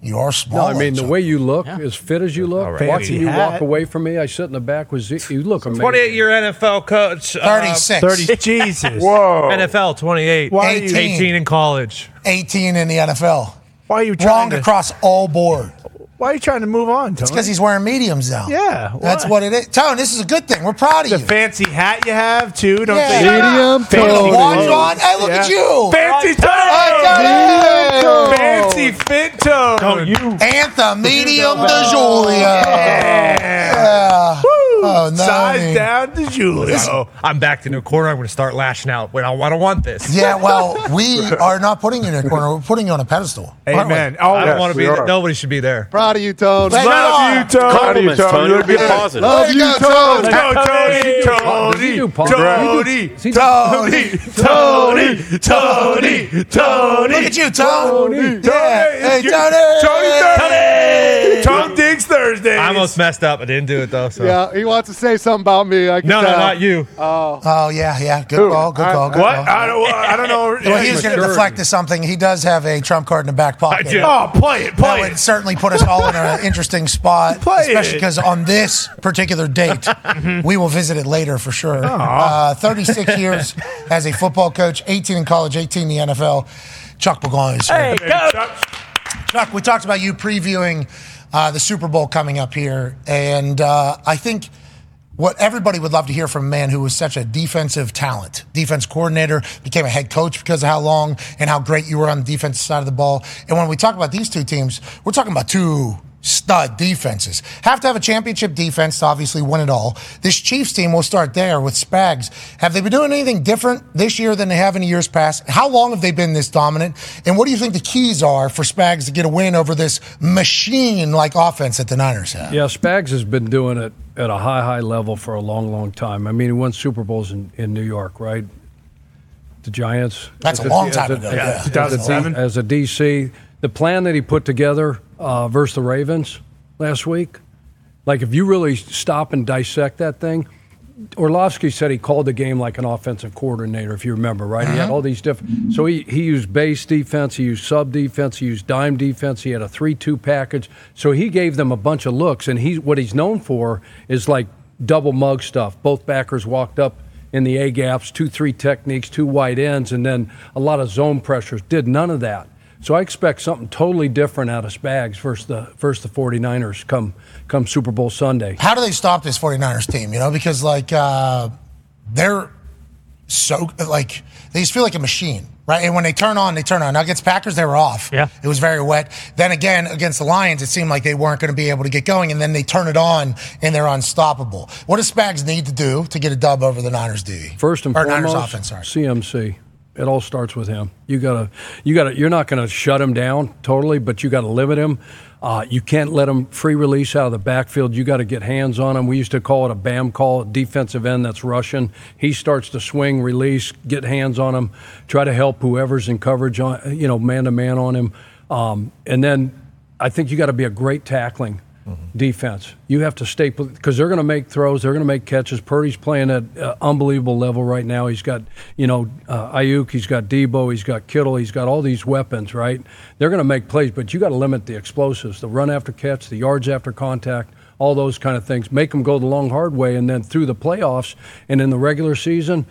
You are small. No. I mean the way you look, as fit as you look, All right. watching you hat. walk away from me, I sit in the back with Z- you look amazing. 28 year NFL coach. uh, 36. 30 Jesus. <laughs> Whoa. NFL 28. Why are you- 18 in college. 18 in the NFL. Why are you Wrong trying to, across all board. Why are you trying to move on, It's because he's wearing mediums now. Yeah, That's what it is. Tone, this is a good thing. We're proud of the you. fancy hat you have too. Don't Yeah. say Medium Fancy tone. Watch clothes. on. Hey, look at you. Fancy Hey, tone. Tone. Fancy fit tone. Don't you? Anthem, medium de Julia. Yeah. Oh, no. Size down to Julio. Oh, I'm backed into a corner. I'm going to start lashing out when I, I don't want this. Yeah, well, <laughs> we are not putting you in a corner. We're putting you on a pedestal. Amen. Oh, I don't Yes, want to be there. Nobody should be there. Proud of you, Tone. Hey, Love no. you, Tony. Compliments, Tony. Look Be positive. Love you, go, Tone. Let's Tony. Tony. Tony. Tony. Tony. Tony. Tony. Look at you, Tony. Tony. Yeah. Hey, Tony. Tony. Tony. Tony Diggs Thursday. I almost messed up. I didn't do it though. So. Yeah, he wants to say something about me. I can No, no, not you. Oh, Oh, yeah, yeah. Good call. Good call. Good What? call. I don't. I don't know. <laughs> Well, he was going to deflect to something. He does have a trump card in the back pocket. do. Oh, play it. That Play would it. certainly put us all in an <laughs> interesting spot, Play especially because on this particular date, <laughs> we will visit it later for sure. Uh, 36 years as a football coach, 18 in college, 18 in the NFL. Chuck Burgoyne is here. Hey, go. Chuck, we talked about you previewing uh, the Super Bowl coming up here, and uh, I think what everybody would love to hear from a man who was such a defensive talent, defense coordinator, became a head coach because of how long and how great you were on the defensive side of the ball. And when we talk about these two teams, we're talking about two stud defenses. Have to have a championship defense to obviously win it all. This Chiefs team will start there with Spags. Have they been doing anything different this year than they have in years past? How long have they been this dominant? And what do you think the keys are for Spags to get a win over this machine like offense that the Niners have? Yeah, Spags has been doing it at a high, high level for a long, long time. I mean, he won Super Bowls in, in New York, right? The Giants. That's a long as time ago, yeah. 2007? As a DC, the plan that he put together uh, versus the Ravens last week, like if you really stop and dissect that thing, Orlovsky said he called the game like an offensive coordinator, if you remember, right? He had all these different. So he, he used base defense, he used sub defense, he used dime defense. He had a three-two package. So he gave them a bunch of looks, and he what he's known for is like double mug stuff. Both backers walked up in the A gaps, two three techniques, two wide ends, and then a lot of zone pressures. Did none of that. So I expect something totally different out of Spags versus the versus the 49ers come come Super Bowl Sunday. How do they stop this 49ers team? You know, because like uh, they're so like they just feel like a machine, right? And when they turn on, they turn on. Now against Packers, they were off. Yeah, it was very wet. Then again against the Lions, it seemed like they weren't going to be able to get going, and then they turn it on and they're unstoppable. What does Spags need to do to get a dub over the Niners D? First and or foremost, Niners offense. Sorry. CMC. It all starts with him. You gotta, you gotta. You're not to shut him down totally, but you got to limit him. Uh, you can't let him free release out of the backfield. You got to get hands on him. We used to call it a BAM call, defensive end that's rushing. He starts to swing, release, get hands on him, try to help whoever's in coverage on, you know, man to man on him. Um, and then I think you got to be a great tackling defense. You have to stay because they're going to make throws, they're going to make catches. Purdy's playing at uh, unbelievable level right now. He's got you know uh, Aiyuk, he's got Debo, he's got Kittle, he's got all these weapons. Right? They're going to make plays, but you got to limit the explosives, the run after catch, the yards after contact. All those kind of things. Make them go the long, hard way, and then through the playoffs and in the regular season,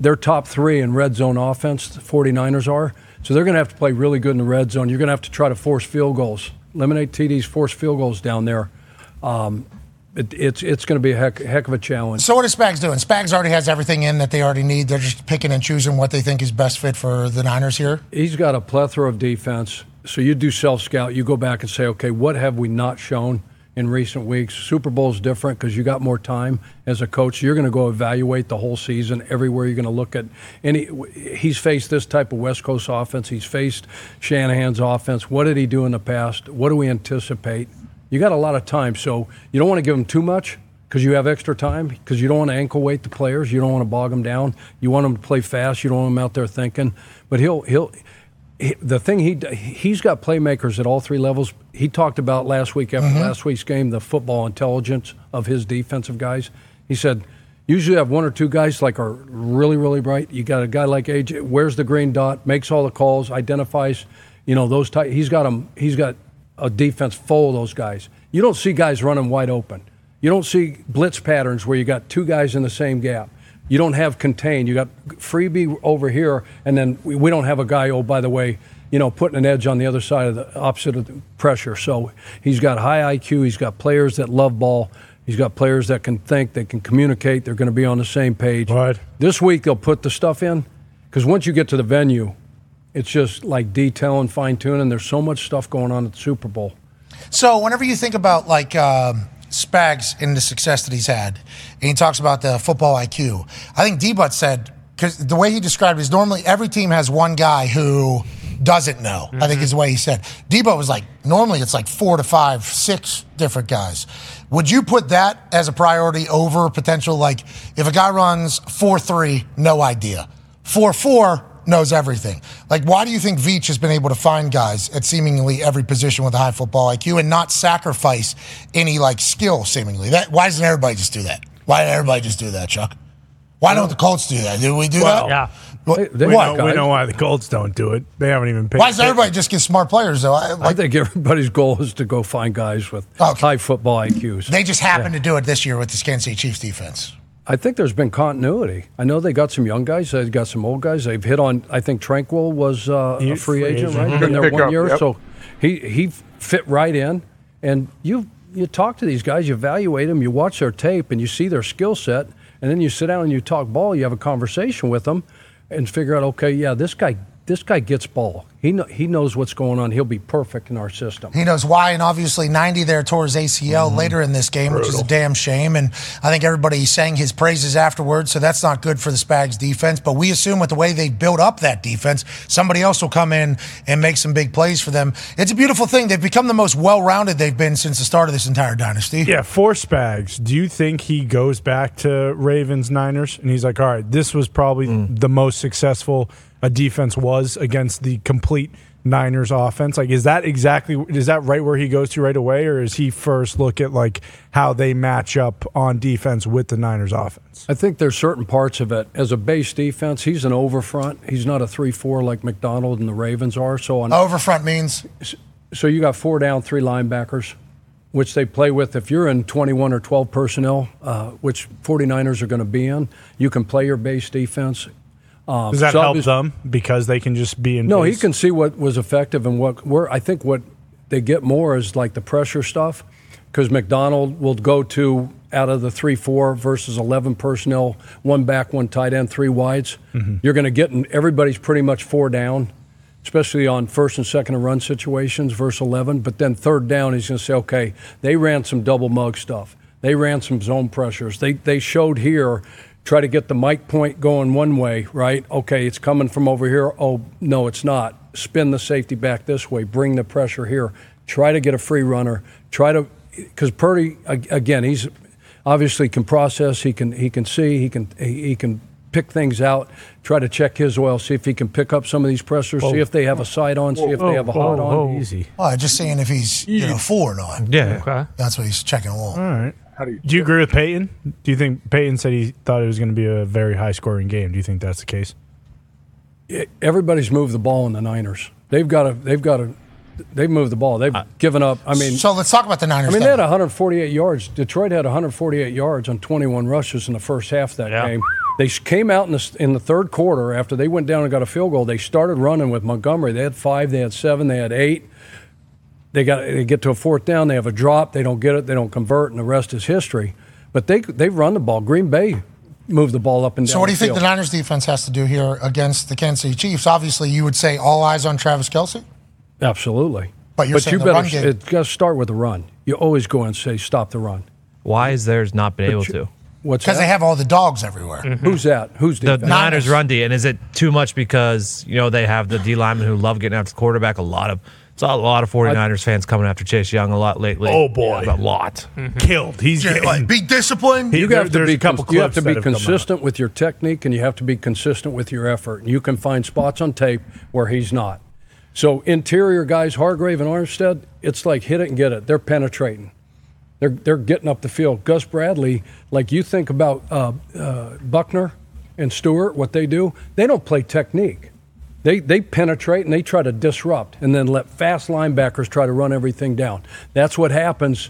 they're top three in red zone offense, the 49ers are. So they're going to have to play really good in the red zone. You're going to have to try to force field goals, eliminate TDs, force field goals down there. Um, it, it's it's going to be a heck, heck of a challenge. So what is Spags doing? Spags already has everything in that they already need. They're just picking and choosing what they think is best fit for the Niners here. He's got a plethora of defense. So you do self scout. You go back and say, okay, what have we not shown in recent weeks? Super Bowl is different because you got more time as a coach. You're going to go evaluate the whole season everywhere. You're going to look at any. He's faced this type of West Coast offense. He's faced Shanahan's offense. What did he do in the past? What do we anticipate? You got a lot of time, so you don't want to give him too much because you have extra time because you don't want to ankle weight the players. You don't want to bog them down. You want them to play fast. You don't want them out there thinking. But he'll he'll. He, the thing he he's got playmakers at all three levels. He talked about last week after mm-hmm. last week's game the football intelligence of his defensive guys. He said usually have one or two guys like are really really bright. You got a guy like AJ wears the green dot, makes all the calls, identifies, you know those type. He's got them. He's got a defense full of those guys. You don't see guys running wide open. You don't see blitz patterns where you got two guys in the same gap. You don't have contain. You got freebie over here, and then we, we don't have a guy. Oh, by the way, you know, putting an edge on the other side of the opposite of the pressure. So he's got high IQ. He's got players that love ball. He's got players that can think, they can communicate. They're going to be on the same page. Right. This week they'll put the stuff in because once you get to the venue, it's just like detail and fine tuning. There's so much stuff going on at the Super Bowl. So whenever you think about like um, Spags in the success that he's had, and he talks about the football IQ, I think D-Butt said because the way he described it is normally every team has one guy who doesn't know. I think is the way he said. Debo was like normally it's like four to five, six different guys. Would you put that as a priority over potential? Like if a guy runs four three, no idea. Four four knows everything. Like why do you think Veach has been able to find guys at seemingly every position with a high football IQ and not sacrifice any like skill seemingly? That why doesn't everybody just do that? Why didn't everybody just do that, Chuck? Why don't the Colts do that? Do we do Well, that? yeah. What? we, know, we know why the Colts don't do it. They haven't even paid. Why does everybody just get smart players though? I, I think everybody's goal is to go find guys with high football IQs. They just happened to do it this year with the Kansas City Chiefs defense. I think there's been continuity. I know they got some young guys. They've got some old guys. They've hit on. I think Tranquill was uh, a free free agent, right? Mhm. Been there one up, year, yep. so he he fit right in. And you you talk to these guys, you evaluate them, you watch their tape, and you see their skill set, and then you sit down and you talk ball. You have a conversation with them, and figure out, okay, yeah, this guy this guy gets ball. He kn- he knows what's going on. He'll be perfect in our system. He knows why, and obviously 90 there tore his ACL mm-hmm. later in this game, which is a damn shame. And I think everybody sang his praises afterwards, so that's not good for the Spags defense. But we assume with the way they built up that defense, somebody else will come in and make some big plays for them. It's a beautiful thing. They've become the most well-rounded they've been since the start of this entire dynasty. Yeah, for Spags, do you think he goes back to Ravens Niners and he's like, all right, this was probably mm. the most successful a defense was against the complete Niners offense? Like, is that exactly is that right where he goes to right away, or is he first look at like how they match up on defense with the Niners offense? I think there's certain parts of it. As a base defense, he's an overfront. He's not a three-four like Macdonald and the Ravens are. So on Overfront means so you got four down, three linebackers, which they play with. If you're in 21 or 12 personnel, uh, which 49ers are going to be in, you can play your base defense. Um, Does that sub help them because they can just be in? No, he can see what was effective and what where I think what they get more is like the pressure stuff because Macdonald will go to out of the three four versus eleven personnel, one back, one tight end, three wides. Mhm. You're going to get in, everybody's pretty much four down, especially on first and second and run situations versus eleven. But then third down, he's going to say, okay, they ran some double mug stuff. They ran some zone pressures. They they showed here try to get the mic point going one way, right? Okay, it's coming from over here. Oh, no, it's not. Spin the safety back this way. Bring the pressure here. Try to get a free runner. Try to, because Purdy again, he's obviously can process. He can he can see. He can he, he can pick things out. Try to check his oil. See if he can pick up some of these pressures. See Oh. if they have a side on. See if they oh, have a hot oh, on. Oh, easy. Oh, just saying if he's you know full or not. Yeah. Okay. That's what he's checking all. All right. Do you, agree with Peyton? Do you think Peyton said he thought it was going to be a very high scoring game? Do you think that's the case? Everybody's moved the ball in the Niners. They've got to. They've got to. They've moved the ball. They've given up. I mean, so let's talk about the Niners. I mean, they had 148 yards. Detroit had 148 yards on 21 rushes in the first half of that game. They came out in the, in the third quarter after they went down and got a field goal. They started running with Montgomery. They had five, they had seven, they had eight. They got they get to a fourth down. They have a drop. They don't get it. They don't convert, and the rest is history. But they they've run the ball. Green Bay moved the ball up and down. So what do you the think the. Niners defense has to do here against the Kansas City Chiefs? Obviously, you would say all eyes on Travis Kelce. Absolutely. But you're saying you the better. run game- It's got to start with the run. You always go and say stop the run. Why is theirs not been But able you- to? What's Because they have all the dogs everywhere. Mm-hmm. Who's that? Who's the defense? Niners run D, and is it too much because you know they have the D linemen who love getting after the quarterback? A lot of it's a lot of 49ers fans coming after Chase Young a lot lately. Oh, boy. a lot. Killed. He's Yeah, getting, like, be disciplined. you there- have to be a couple cons- you have to be have consistent with your technique and you have to be consistent with your effort. And You can find spots on tape where he's not. So interior guys, Hargrave and Armstead, it's like hit it and get it. They're penetrating. They're they're getting up the field. Gus Bradley, like you think about uh, uh, Buckner and Stewart, what they do, they don't play technique. They they penetrate and they try to disrupt, and then let fast linebackers try to run everything down. That's what happens.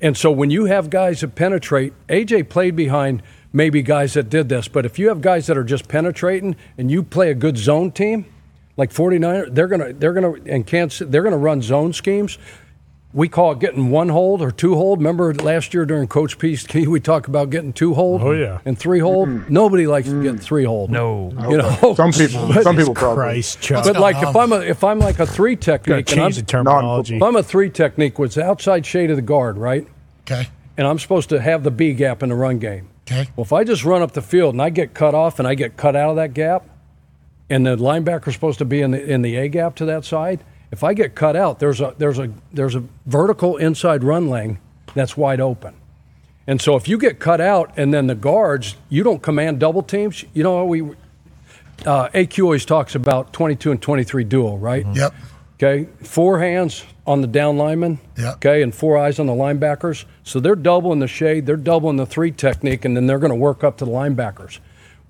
And so when you have guys that penetrate, AJ played behind maybe guys that did this, but if you have guys that are just penetrating and you play a good zone team, like 49er, they're gonna they're gonna and Kansas they're gonna run zone schemes. We call it getting one hold or two hold. Remember last year during Coach Peace, we talked about getting two hold Oh, yeah. and three hold. Mm-hmm. Nobody likes to get mm. three hold. No, you know <laughs> Some people, some people probably. Christ, Chuck. But like if I'm a if I'm like a three technique, and I'm, change the terminology. if I'm a three technique, with the outside shade of the guard, right? Okay. And I'm supposed to have the B gap in the run game. Okay. Well, if I just run up the field and I get cut off and I get cut out of that gap, and the linebacker's supposed to be in the in the A gap to that side, if I get cut out, there's a there's a there's a vertical inside run lane that's wide open. And so if you get cut out and then the guards, you don't command double teams. You know we uh, AQ always talks about 22 and 23 duo, right? Yep. Okay, four hands on the down lineman. Yeah. Okay, and four eyes on the linebackers. So they're doubling the shade, they're doubling the three technique, and then they're going to work up to the linebackers.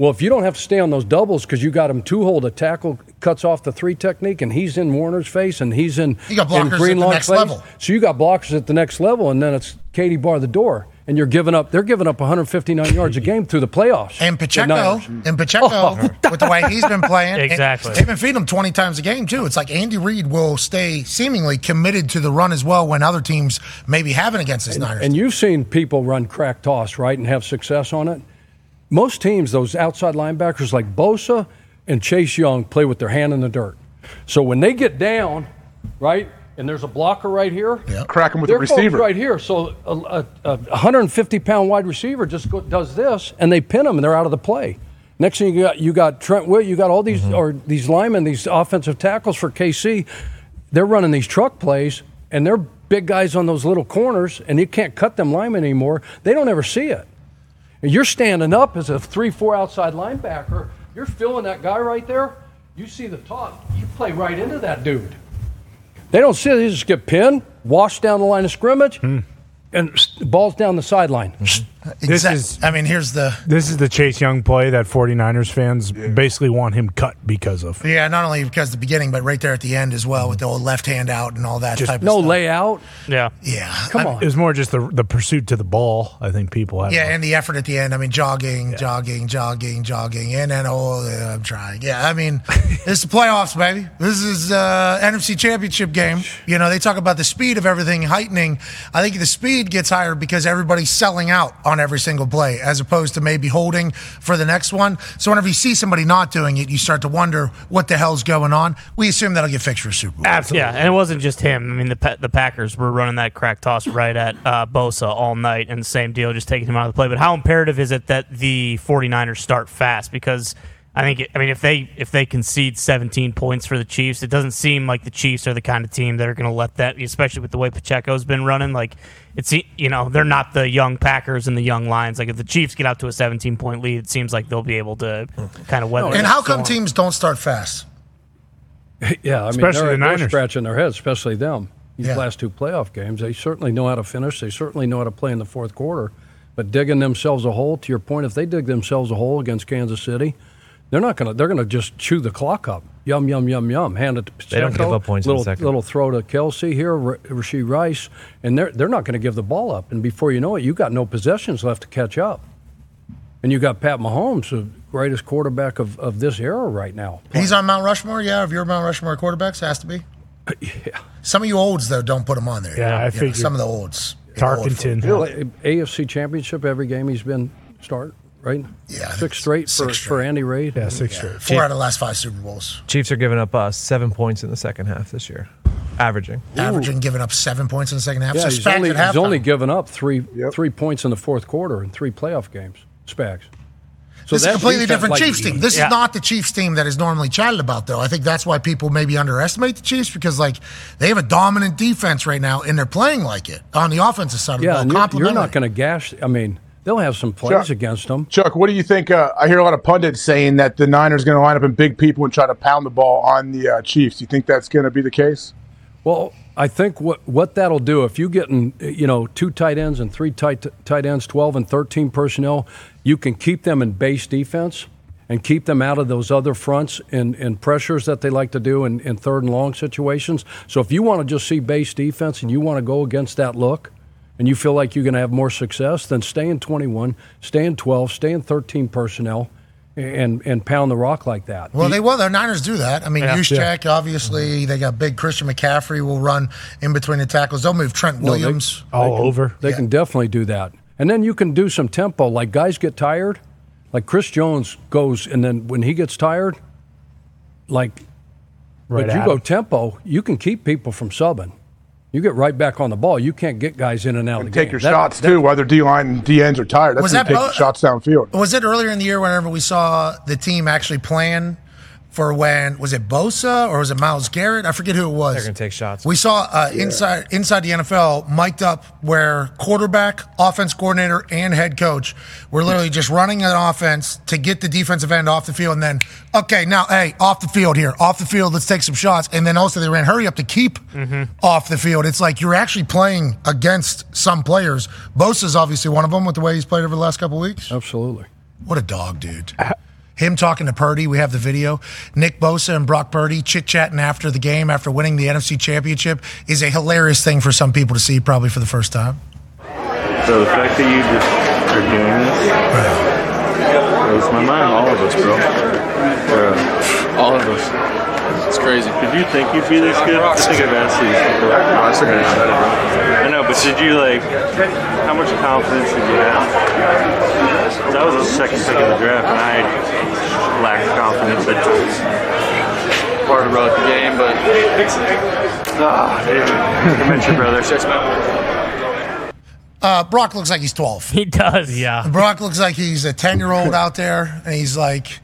Well, if you don't have to stay on those doubles because you got him two hold, a tackle cuts off the three technique, and he's in Warner's face, and he's in, You got in blockers at the next face. level. So you got blockers at the next level, and then it's Katie bar the door, and you're giving up. They're giving up 159 yards a game through the playoffs. And The Pacheco, and Pacheco, oh. with the way he's been playing, <laughs> and Exactly. they've been feeding him twenty times a game too. It's like Andy Reid will stay seemingly committed to the run as well when other teams maybe haven't against his Niners. And you've seen people run crack toss, right, and have success on it. Most teams, those outside linebackers like Bosa and Chase Young, play with their hand in the dirt. So when they get down, right, and there's a blocker right here, Crack him with their the receiver. right here. So a, a, a 150 pound wide receiver just go, does this, and they pin them, and they're out of the play. Next thing you got, you got Trent Witt, you got all these mm-hmm. or these linemen, these offensive tackles for KC. They're running these truck plays, and they're big guys on those little corners, and you can't cut them linemen anymore. They don't ever see it. You're standing up as a three-four outside linebacker. You're feeling that guy right there. You see the top. You play right into that dude. They don't see it. They just get pinned, washed down the line of scrimmage, hmm. and balls down the sideline. Mm-hmm. This is. I mean, here's the. This is the Chase Young play that 49ers fans basically want him cut because of. Yeah, not only because of the beginning, but right there at the end as well with the old left hand out and all that Just type of stuff. no layout. Yeah. Yeah. Come I- on. It was more just the the pursuit to the ball. I think people have. Yeah, and the effort at the end. I mean, jogging, jogging, jogging, jogging, and then oh, yeah, I'm trying. Yeah, I mean, <laughs> it's the playoffs, baby. This is uh, NFC Championship game. You know, they talk about the speed of everything heightening. I think the speed gets higher because everybody's selling out on every single play, as opposed to maybe holding for the next one. So whenever you see somebody not doing it, you start to wonder what the hell's going on. We assume that'll get fixed for Super Bowl. Absolutely. Yeah, and it wasn't just him. I mean, the the Packers were running that crack toss right at uh, Bosa all night, and the same deal, just taking him out of the play. But how imperative is it that the 49ers start fast? Because I think, it, I mean, if they if they concede 17 points for the Chiefs, it doesn't seem like the Chiefs are the kind of team that are going to let that, especially with the way Pacheco's been running. Like, it's you know they're not the young Packers and the young Lions. Like, if the Chiefs get out to a 17 point lead, it seems like they'll be able to kind of weather. And how come storm. teams don't start fast? <laughs> Yeah, I mean, Especially they're, the they're scratching their heads, especially them. These Yeah. last two playoff games, they certainly know how to finish. They certainly know how to play in the fourth quarter. But digging themselves a hole, to your point, if they dig themselves a hole against Kansas City, they're not going to. They're going to just chew the clock up. Yum yum yum yum. Hand it to They don't Pacheco, give up points in the Little second. little throw to Kelce here, R- Rashee Rice, and they're they're not going to give the ball up. And before you know it, you got no possessions left to catch up. And you got Pat Mahomes, the greatest quarterback of, of this era right now. He's on Mount Rushmore, yeah. Of your Mount Rushmore quarterbacks, has to be. <laughs> Yeah. Some of you olds though don't put him on there. Yeah, I You know, figured. some of the olds. you know, old Tarkenton. folk. AFC Championship every game he's been start right. Yeah, I think six straight for, six for Andy Reid. Yeah, six straight. Four out of the last five Super Bowls. Chiefs are giving up uh, seven points in the second half this year, averaging. Averaging giving up seven points in the second half. Yeah, so he's only, he's only given up three three points in the fourth quarter in three playoff games. Spags. So this is a completely different like- Chiefs team. This Yeah. is not the Chiefs team that is normally chatted about, though. I think that's why people maybe underestimate the Chiefs because, like, they have a dominant defense right now, and they're playing like it on the offensive side of the Yeah, ball. You're, you're not going to gash. I mean, they'll have some plays Chuck. against them. Chuck, what do you think? Uh, I hear a lot of pundits saying that the Niners going to line up in big people and try to pound the ball on the uh, Chiefs. You think that's going to be the case? Well, I think what what that'll do if you get in, you know two tight ends and three tight tight ends, twelve and thirteen personnel, you can keep them in base defense and keep them out of those other fronts and, and pressures that they like to do in, in third and long situations. So if you want to just see base defense and you want to go against that look, and you feel like you're going to have more success, then stay in 21, stay in 12, stay in 13 personnel, and and pound the rock like that. Well, they will. The Niners do that. I mean, Yeah. Juszczyk, mm-hmm. obviously, they got big Christian McCaffrey will run in between the tackles. They'll move Trent No, they- Williams. they can- They can definitely do that. And then you can do some tempo. Like guys get tired. Like Chris Jones goes, and then when he gets tired, like, Right but you at go him. tempo, you can keep people from subbing. You get right back on the ball. You can't get guys in and out of the Take game. your That- shots too, whether D line and D ends are tired. That's Was when that take bo- shots downfield. Was it earlier in the year whenever we saw the team actually plan for when was it Bosa or was it Myles Garrett? I forget who it was. They're going to take shots. We saw uh, inside inside the NFL mic'd up where quarterback, offense coordinator, and head coach were literally just running an offense to get the defensive end off the field, and then okay, now hey, off the field here, off the field, let's take some shots, and then also they ran hurry up to keep off the field. It's like you're actually playing against some players. Bosa's obviously one of them with the way he's played over the last couple weeks. Absolutely. What a dog, dude. Him talking to Purdy. We have the video. Nick Bosa and Brock Purdy chit chatting after the game, after winning the NFC Championship, is a hilarious thing for some people to see, probably for the first time. So the fact that you just are doing this blows my mind. All of us, bro. All of us. It's crazy. Did you think you'd be this good? I think I've asked you this before. I know, but did you like? How much confidence did you have? 'Cause I was the second pick of the draft, and I lacked confidence. I part about the game, but ah, dude, I met your brother. Uh, Brock looks like he's 12. He does. Yeah. Brock looks like he's a 10 year old out there, and he's like,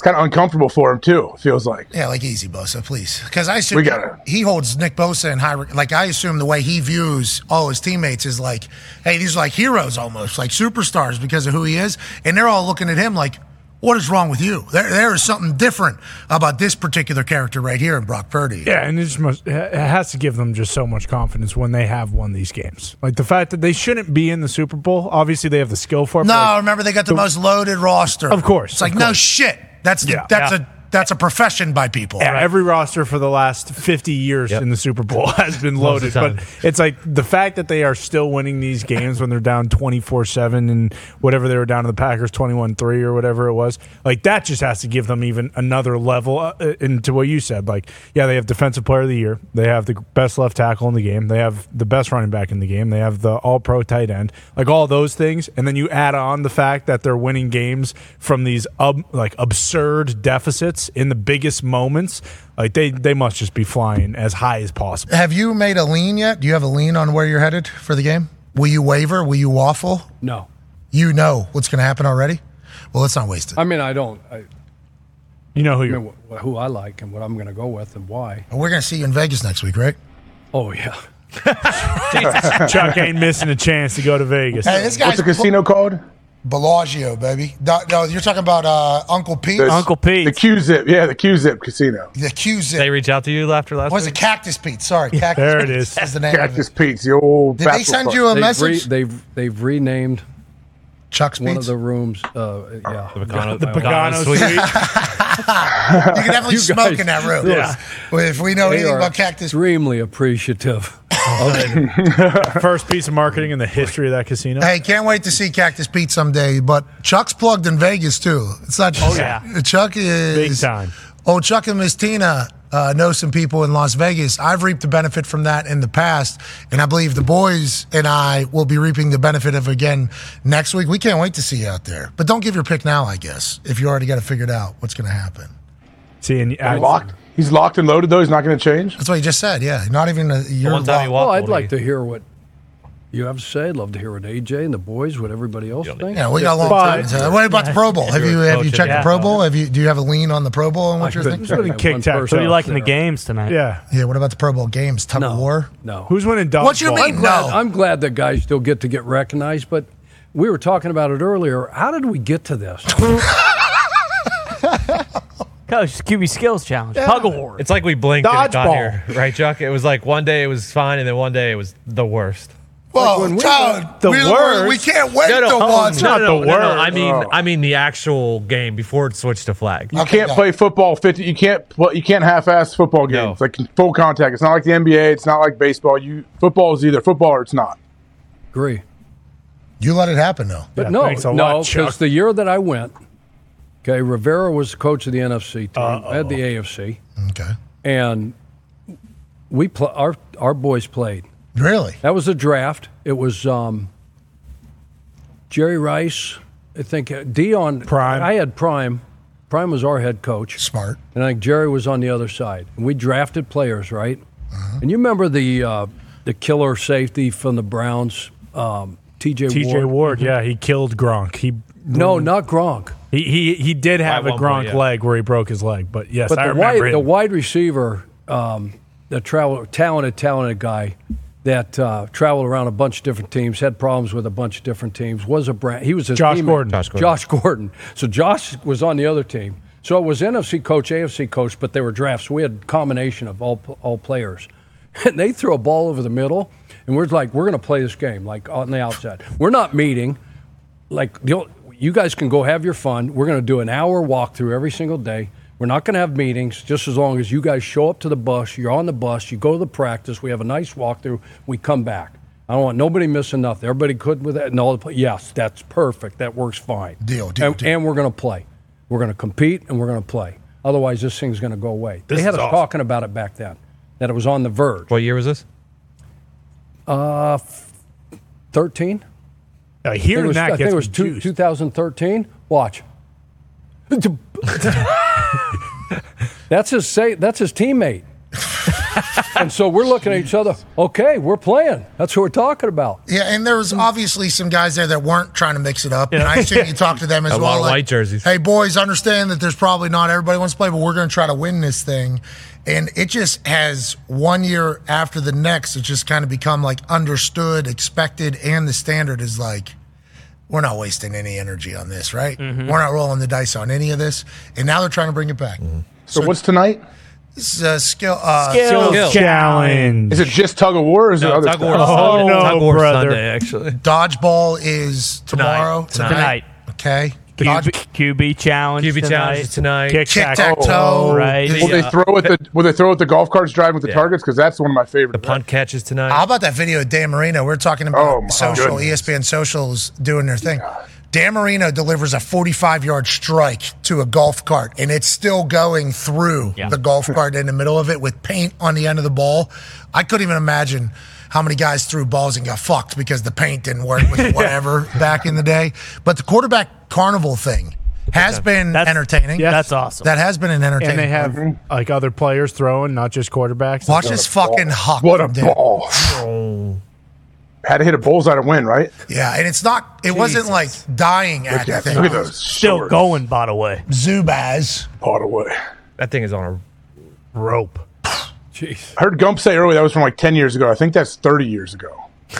It's kind of uncomfortable for him too. Feels like. Yeah, like easy, Bosa, please. Because I assume We gotta- he holds Nick Bosa in high. Like I assume the way he views all his teammates is like, hey, these are like heroes almost, like superstars because of who he is, and they're all looking at him like, what is wrong with you? There, there is something different about this particular character right here in Brock Purdy. Yeah, and it, just must, it has to give them just so much confidence when they have won these games. Like the fact that they shouldn't be in the Super Bowl. Obviously, they have the skill for it. No, like, remember they got the, most loaded roster. Of course, it's like of no shit. That's Yeah. that's Yeah. a that's a profession by people. Yeah, every roster for the last 50 years in the Super Bowl <laughs> has been loaded. But it's like the fact that they are still winning these games when they're down 24 7 and whatever they were down to the Packers 21 3 or whatever it was, like that just has to give them even another level uh, into what you said. Like, yeah, they have Defensive Player of the Year. They have the best left tackle in the game. They have the best running back in the game. They have the all pro tight end. Like all those things. And then you add on the fact that they're winning games from theseub, like absurd deficits in the biggest moments. Like they, they must just be flying as high as possible. Have you made a lean yet? Do you have a lean on where you're headed for the game? Will you waver? Will you waffle? No. You know what's going to happen already. Well, let's not wasted. I mean, I don't. I, you know who you who I like and what I'm going to go with and why. And We're going to see you in Vegas next week, right? Oh yeah. <laughs> Chuck ain't missing a chance to go to Vegas. Hey, this guy's What's the casino called? Bellagio, baby. No, no, you're talking about uh, Uncle Pete. The- The Q-Zip. Yeah, the Q-Zip Casino. The Q Zip. They reach out to you after last Was week? it Cactus Pete? Sorry, <laughs> Cactus there it Pete is. Is the name Cactus it. Pete's, the old Did they send party. you a They've message? they've they've renamed Chuck's one Pete's? of the rooms. Uh, yeah, The Pagano- the Pagano suite. <laughs> you can definitely You smoke guys- in that room. Yeah. If we know They anything are about Cactus extremely appreciative. <laughs> First piece of marketing in the history of that casino. Hey, can't wait to see Cactus Pete someday. But Chuck's plugged in Vegas too. It's not just Oh, yeah. Chuck is Big time. Oh, Chuck and Miss Tina uh, know some people in Las Vegas. I've reaped the benefit from that in the past, and I believe the boys and I will be reaping the benefit of again next week. We can't wait to see you out there. But don't give your pick now, I guess, if you already got it figured out what's going to happen. See, and He's locked. He's locked and loaded though. He's not going to change. That's what you just said. Yeah, not even a year. one time he walked, Well, I'd like do to hear what you have to say. I'd love to hear what AJ and the boys, what everybody else thinks. Yeah, we got a long But- time. to- What about the Pro Bowl? Have you have you checked the. Pro Bowl? Have you do you have a lean on the Pro Bowl and what I you're couldn't thinking? check that one kicked So you out liking the games tonight? Yeah. Yeah. What about the Pro Bowl games? Tug of war. No. Who's winning dodgeball? What you mean? I'm glad, No. I'm glad that guys still get to get recognized, but we were talking about it earlier. How did we get to this? <laughs> Coach, QB skills challenge. Tug of war. It's like we blinked and it got here, right, Chuck? It was like one day it was fine, and then one day it was the worst. Well, when we Todd, The we, worst? we can't wait No, no, to oh, watch. no, not no, the no, no, no. I mean, Oh. I mean the actual game before it switched to flag. You Okay, can't go. play football fifty. You can't. pl- You can't half-ass football No. games like full contact. It's not like the NBA. It's not like baseball. You football is either football or it's not. Agree. You let it happen though. But Yeah, no, thanks a no, lot, because the year that I went, okay, Rivera was the coach of the NFC team. I had the AFC, Okay. and we pl- our our boys played. Really? That was a draft. It was um, Jerry Rice. I think uh, Deion Prime. I had Prime. Prime was our head coach, Smart. and I think Jerry was on the other side. And we drafted players, right? And you remember the uh, the killer safety from the Browns, um, T.J. TJ Ward. Ward. Yeah, he killed Gronk. He No, not Gronk. he he, he did have a Gronk point, yeah. leg where he broke his leg, but yes, But I the remember wide, him. the wide receiver, um, the travel, talented, talented guy that uh, traveled around a bunch of different teams, had problems with a bunch of different teams, was a brand. He was a Josh teammate. Gordon. Josh Gordon. Josh Gordon. So Josh was on the other team. So it was NFC coach, AFC coach, but they were drafts. We had a combination of all all players. <laughs> And they threw a ball over the middle, and we're like, we're going to play this game like on the outside. We're not meeting. Like the, ol- you guys can go have your fun. We're going to do an hour walkthrough every single day. We're not going to have meetings just as long as you guys show up to the bus. You're on the bus. You go to the practice. We have a nice walkthrough. We come back. I don't want nobody missing nothing. Everybody could with that. And all the play. Yes, that's perfect. That works fine. Deal, deal, and, deal. and we're going to play. We're going to compete and we're going to play. Otherwise, this thing's going to go away. This they had us awesome. talking about it back then, that it was on the verge. What year was this? Uh, 13? Uh, hearing I think it was, that I think gets it was two, 2013. Watch. <laughs> <laughs> that's his say. That's his teammate. <laughs> and so we're looking at each other. Okay, we're playing. That's what we're talking about. Yeah, and there was obviously some guys there that weren't trying to mix it up. And I assume you talked to them <laughs> as A well. lot of like, white jerseys. Hey, boys, understand that there's probably not everybody wants to play, but we're going to try to win this thing. And it just has one year after the next, it just kind of become like understood, expected, and the standard is like, we're not wasting any energy on this, right? Mm-hmm. We're not rolling the dice on any of this. And now they're trying to bring it back. So, what's tonight? This is a skill, uh, Skills skill- challenge. Is it just tug of war or is No, it other tug of war stuff? Oh, no, Tug of war brother. Sunday, actually. Dodgeball is tomorrow. Tonight. Okay. QB, QB challenge. QB tonight. challenge tonight. Kick Tic tac tac toe. Right. Will they throw at the Will they throw at the golf carts driving with the Yeah. targets? Because that's one of my favorite. The punt catches tonight. How about that video of Dan Marino? We're talking about Oh, social, goodness. ESPN socials doing their thing. Dan Marino delivers a 45 yard strike to a golf cart, and it's still going through Yeah. the golf cart in the middle of it with paint on the end of the ball. I couldn't even imagine how many guys threw balls and got fucked because the paint didn't work with <laughs> whatever back in the day. But the quarterback carnival thing has been That's- entertaining. Yeah, that's awesome. That has been an entertaining. And they have Mm-hmm. like other players throwing, not just quarterbacks. Watch this fucking huck. What a from Dan. ball! Had to hit a bullseye to win, right? Yeah, and it's not. It wasn't like dying at the at, thing. look at those Still shorts. going, by the way. Zubaz. By the way, That thing is on a rope. Jeez. I heard Gump say earlier that was from like ten years ago. I think that's thirty years ago. <laughs>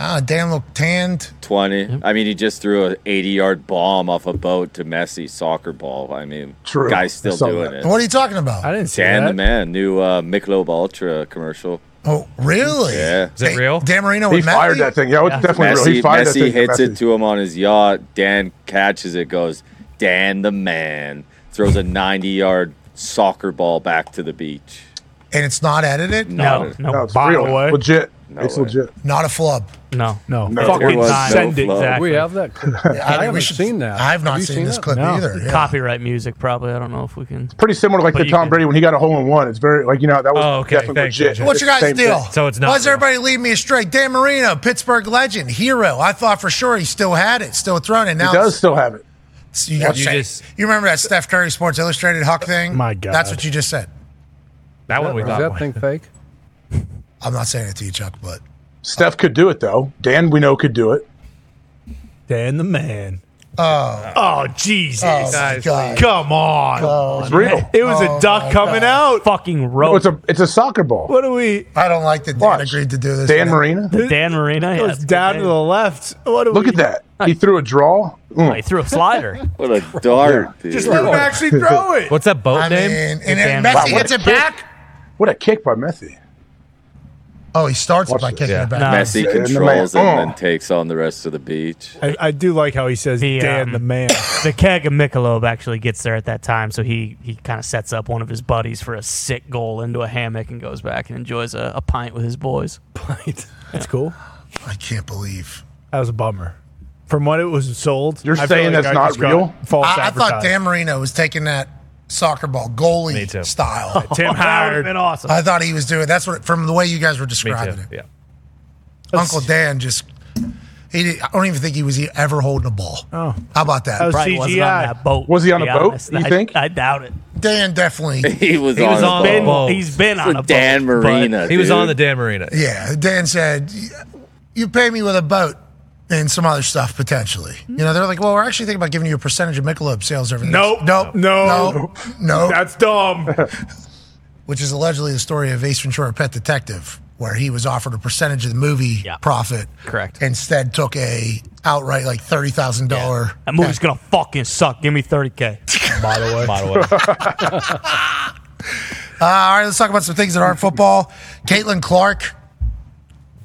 Ah, Dan looked tanned. 20. I mean, he just threw an 80 yard bomb off a boat to Messi soccer ball. I mean, True. guy's still doing that. it. What are you talking about? I didn't see Dan that. the man, new uh, Michelob Ultra commercial. Oh, really? Yeah. Is it real? Dan Marino He with fired Messi? that thing. Yeah, it's Yeah. definitely real. He Messi, that thing. hits Messi. it to him on his yacht. Dan catches it, goes, Dan the man, throws a 90 yard soccer ball back to the beach. And it's not edited? No, no, No, it's By real. the way. legit. No it's way. legit. Not a flub. no. No, No, fucking there send it. flow. Exactly. We have that. clip. I, I, we haven't should- seen that. I have not you seen, this that? clip No. either. Yeah. Copyright music, probably. I don't know if we can. Pretty similar to like But the Tom can- Brady when he got a hole in one. It's very like you know that was Oh, okay. definitely Thanks, legit. Judge. What's your guys' Same deal? thing. So it's not Why does everybody lead me astray? Dan Marino, Pittsburgh legend, hero. I thought for sure he still had it, still throwing it. He Now does still have it. it's- You, got You you, just- you remember that Steph Curry Sports Illustrated Huck thing? My God. That's what you just said. That one we Is thought. that thing fake? <laughs> I'm not saying it to you, Chuck, but Steph could do it though. Dan we know could do it. Dan the man. oh, Oh Jesus! oh Guys, God. Come on. Oh, It's real. It was a duck coming out. Fucking No, it's a it's a soccer ball. What do we? I don't like that Dan Watch. agreed to do this. Dan Marino. Dan Marina. It was that's a good down to the left. What do Look we? at that. He threw a draw. Mm. Oh, he threw a slider. <laughs> What a dart, dude. Just let him actually throw it. What's that boat I name? mean, and Dan then Messi hits it back. What a kick by Messi. Oh, he starts Watch by this. kicking Yeah. it back. No. Messi Yeah, the controls it and oh. then takes on the rest of the beach. I, I do like how he says The, Dan um, the man. <laughs> the keg of Michelob actually gets there at that time, so he he kind of sets up one of his buddies for a sick goal into a hammock and goes back and enjoys a, a pint with his boys. Pint. That's cool. I can't believe. That was a bummer. From what it was sold, You're I saying like that's I not real? False I, I thought. Dan Marino was taking that soccer ball goalie Me too. style. <laughs> Tim <laughs> oh, that would Howard. been awesome. I thought he was doing. That's what from the way you guys were Me describing too. it. Yeah. Uncle Dan just. He did, I don't even think he was e- ever holding a ball. Oh. How about that? That was Probably wasn't on CGI. that boat. Was he on be a boat, honest. you I- think? I doubt it. Dan definitely. <laughs> He was He on was a on boat. the boat. He's been on a. Dan but- Marina. He was on the Dan Marina. Yeah, Dan said, "You pay me with a boat and some other stuff potentially." You know, they're like, "Well, we're actually thinking about giving you a percentage of Michelob sales over the Nope. next- nope, No. no, no." That's dumb. <laughs> Which is allegedly the story of Ace Ventura: Pet Detective, where he was offered a percentage of the movie Yeah. profit, Correct. Instead, took a outright like thirty thousand dollar. That movie's gonna fucking suck. Give me thirty k. <laughs> By the way. By the way. <laughs> Uh, all right, let's talk about some things that aren't football. Caitlin Clark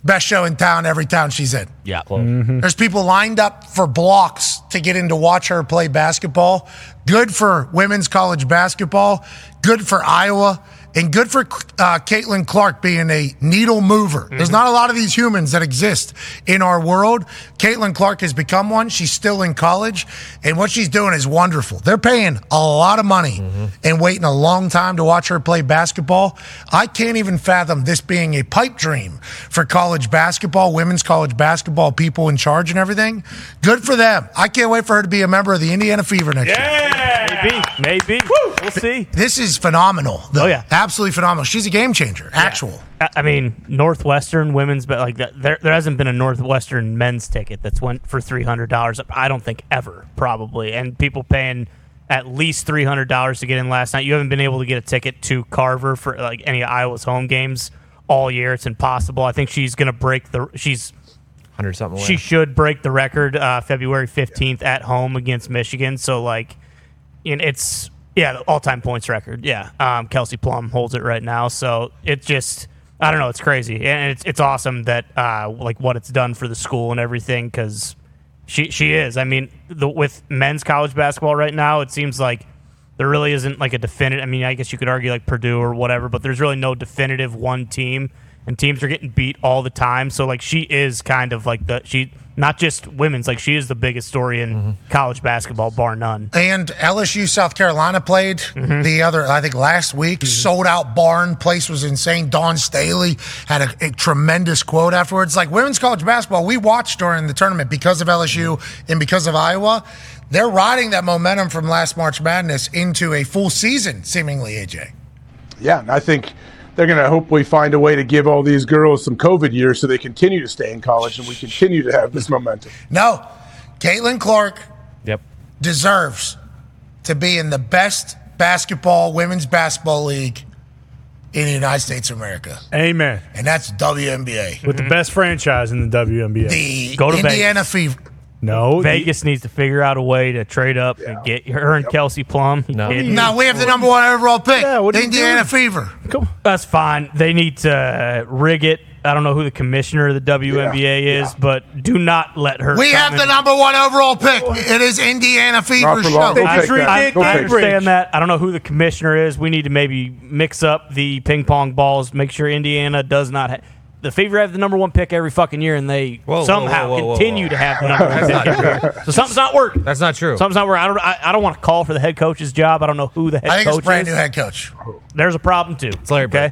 Best show in town every town she's in. Yeah. Mm-hmm. There's people lined up for blocks to get in to watch her play basketball. Good for women's college basketball. Good for Iowa. And good for uh, Caitlin Clark being a needle mover. There's not a lot of these humans that exist in our world. Caitlin Clark has become one. She's still in college. And what she's doing is wonderful. They're paying a lot of money and waiting a long time to watch her play basketball. I can't even fathom this being a pipe dream for college basketball, women's college basketball, people in charge and everything. Good for them. I can't wait for her to be a member of the Indiana Fever next year. Maybe. Maybe. We'll see. This is phenomenal. Oh, yeah. Absolutely phenomenal. She's a game changer. Actual. I I mean, Northwestern women's, but like there, there hasn't been a Northwestern men's ticket that's went for three hundred dollars. I don't think ever, probably, and people paying at least three hundred dollars to get in last night. You haven't been able to get a ticket to Carver for like any of Iowa's home games all year. It's impossible. I think she's gonna break the. She's hundred something. she should break the record uh, February 15th at home against Michigan. So, like, and it's, yeah, the all time points record. Yeah. Um, Kelsey Plum holds it right now. So it just, I don't know. It's crazy. And it's, it's awesome that, uh, like, what it's done for the school and everything because she, she is. I mean, the, with men's college basketball right now, it seems like there really isn't like a definitive. I mean, I guess you could argue like Purdue or whatever, but there's really no definitive one team, and teams are getting beat all the time. So like she is kind of like the she not just women's like she is the biggest story in mm-hmm. college basketball, bar none. And LSU South Carolina played Mm-hmm. the other, I think last week. Mm-hmm. Sold out barn. Place was insane. Dawn Staley had a, a tremendous quote afterwards. Like women's college basketball, we watched during the tournament because of LSU mm-hmm. and because of Iowa. They're riding that momentum from last March Madness into a full season, seemingly, AJ. Yeah, and I think they're going to hopefully find a way to give all these girls some COVID years so they continue to stay in college and we continue to have this momentum. No, Caitlin Clark yep. deserves to be in the best basketball, women's basketball league in the United States of America. Amen. And that's WNBA. With the best franchise in the WNBA. The Go to Indiana Fever. No, Vegas needs to figure out a way to trade up and get her and Kelsey Plum. No, No, we have the number one overall pick. the Indiana Fever. That's fine. They need to rig it. I don't know who the commissioner of the WNBA is, but do not let her. We come have the number one overall pick. It is Indiana Fever show. I, I- I understand that. I don't know who the commissioner is. We need to maybe mix up the ping pong balls. Make sure Indiana does not. Ha- the Fever have the number one pick every fucking year, and they whoa, somehow whoa, whoa, whoa, continue whoa. to have the number one pick. not every true. year. So something's not working. That's not true. Something's not working. I don't. I, I don't want to call for the head coach's job. I don't know who the head I think coach it's brand is. new head coach. There's a problem too. It's Larry okay.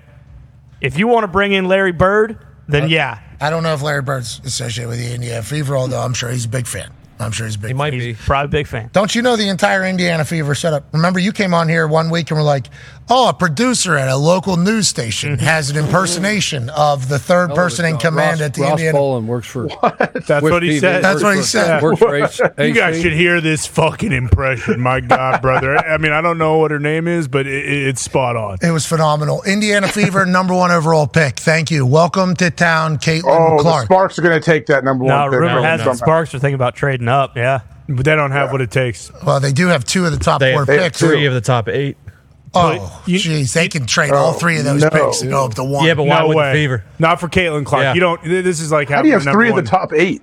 If you want to bring in Larry Bird, then uh, yeah, I don't know if Larry Bird's associated with the Indiana Fever, although I'm sure he's a big fan. I'm sure he's a big. He might be probably a big fan. Don't you know the entire Indiana Fever setup? Remember, you came on here one week and were like, "Oh, a producer at a local news station <laughs> has an impersonation of the third person in command Ross, at the Ross Indiana." Bolin works for. What? That's what he TV. said. That's what he said. Works for H- You guys should hear this fucking impression. My God, brother. I mean, I don't know what her name is, but it, it- it's spot on. It was phenomenal. Indiana Fever, <laughs> number one overall pick. Thank you. Welcome to town, Caitlin Oh, the Clark. Sparks are going to take that number No, one pick. rumor has it somehow. Sparks are thinking about trading up. Yeah, but they don't have what it takes. Well, they do have two of the top They four have, they have picks. three of the top eight. Oh, jeez, they can trade all oh, three of those no. picks to go up to one. Yeah, but why no with way. the Fever? Not for Caitlin Clark. Yeah. You don't. This is like How do you have having three of the top eight?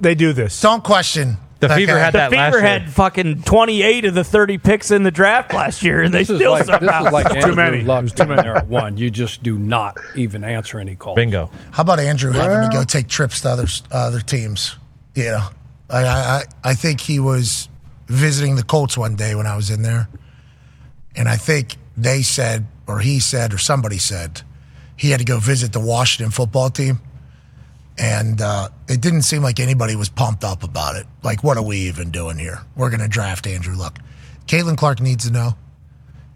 They do this. Don't question. The that Fever guy. had the that last Fever year. had fucking 28 of the 30 picks in the draft last year, and they This is still like, this somehow is like <laughs> Too many. Luck's Too many. there at one. You just do not even answer any calls. Bingo. How about Andrew having to go take trips to other uh, other teams? You know, I, I I think he was visiting the Colts one day when I was in there, and I think they said, or he said, or somebody said, he had to go visit the Washington football team, and uh, it didn't seem like anybody was pumped up about it. Like, what are we even doing here? We're going to draft Andrew Luck. Caitlin Clark needs to know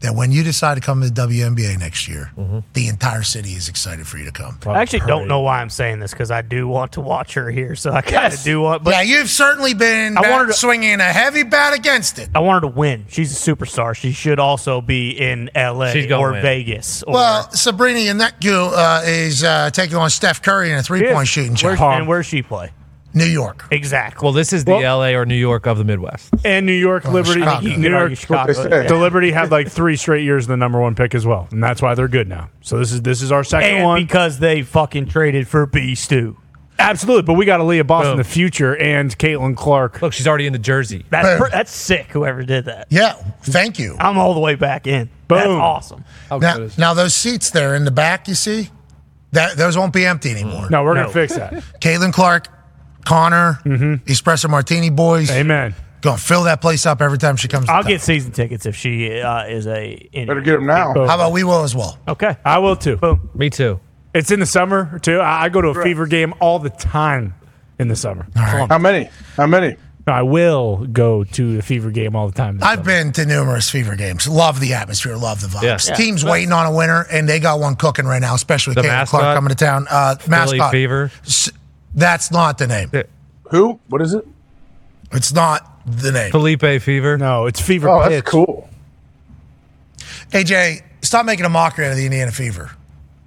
that when you decide to come to the WNBA next year, the entire city is excited for you to come. I actually don't know why I'm saying this because I do want to watch her here, so I kind of do want. But yeah, you've certainly been I bat- wanted to- swinging a heavy bat against it. I want her to win. She's a superstar. She should also be in L.A. She's gonna or win. Vegas. Or, Well, Sabrina Ionescu uh, is uh, taking on Steph Curry in a three point shooting Where's, challenge. and where's she play? New York. Exactly. Well, this is the LA or New York of the Midwest. And New York Oh, Liberty, Chicago. You New could York, argue Chicago. the Liberty had like three straight years in the number one pick as well, and that's why they're good now. So this is this is our second and one. because they fucking traded for B Stu. Absolutely, but we got Aliyah Boston the future and Caitlin Clark. Look, she's already in the jersey. That's pr- that's sick. Whoever did that. Yeah, thank you. I'm all the way back in. That's Boom. awesome. Now, now those seats there in the back, you see, that those won't be empty anymore. No, we're gonna fix that. <laughs> Caitlin Clark, Connor, Espresso Martini boys. Mm-hmm. Amen. Gonna fill that place up every time she comes. I'll town. get season tickets if she uh, is a. Better get them now. How about we will as well? Okay. I will too. Boom. Me too. It's in the summer too. I, I go to a Fever game all the time in the summer. How many? How many? I will go to the Fever game all the time. I've summer. been to numerous Fever games. Love the atmosphere. Love the vibes. Yeah. Yeah. Teams waiting on a winner, and they got one cooking right now. Especially The Caitlin? Clark coming to town. Uh, Philly mascot. Fever. S- That's not the name. Who? What is it? It's not the name. Felipe Fever. No, it's Fever Oh, Pitch. that's cool. AJ, stop making a mockery out of the Indiana Fever.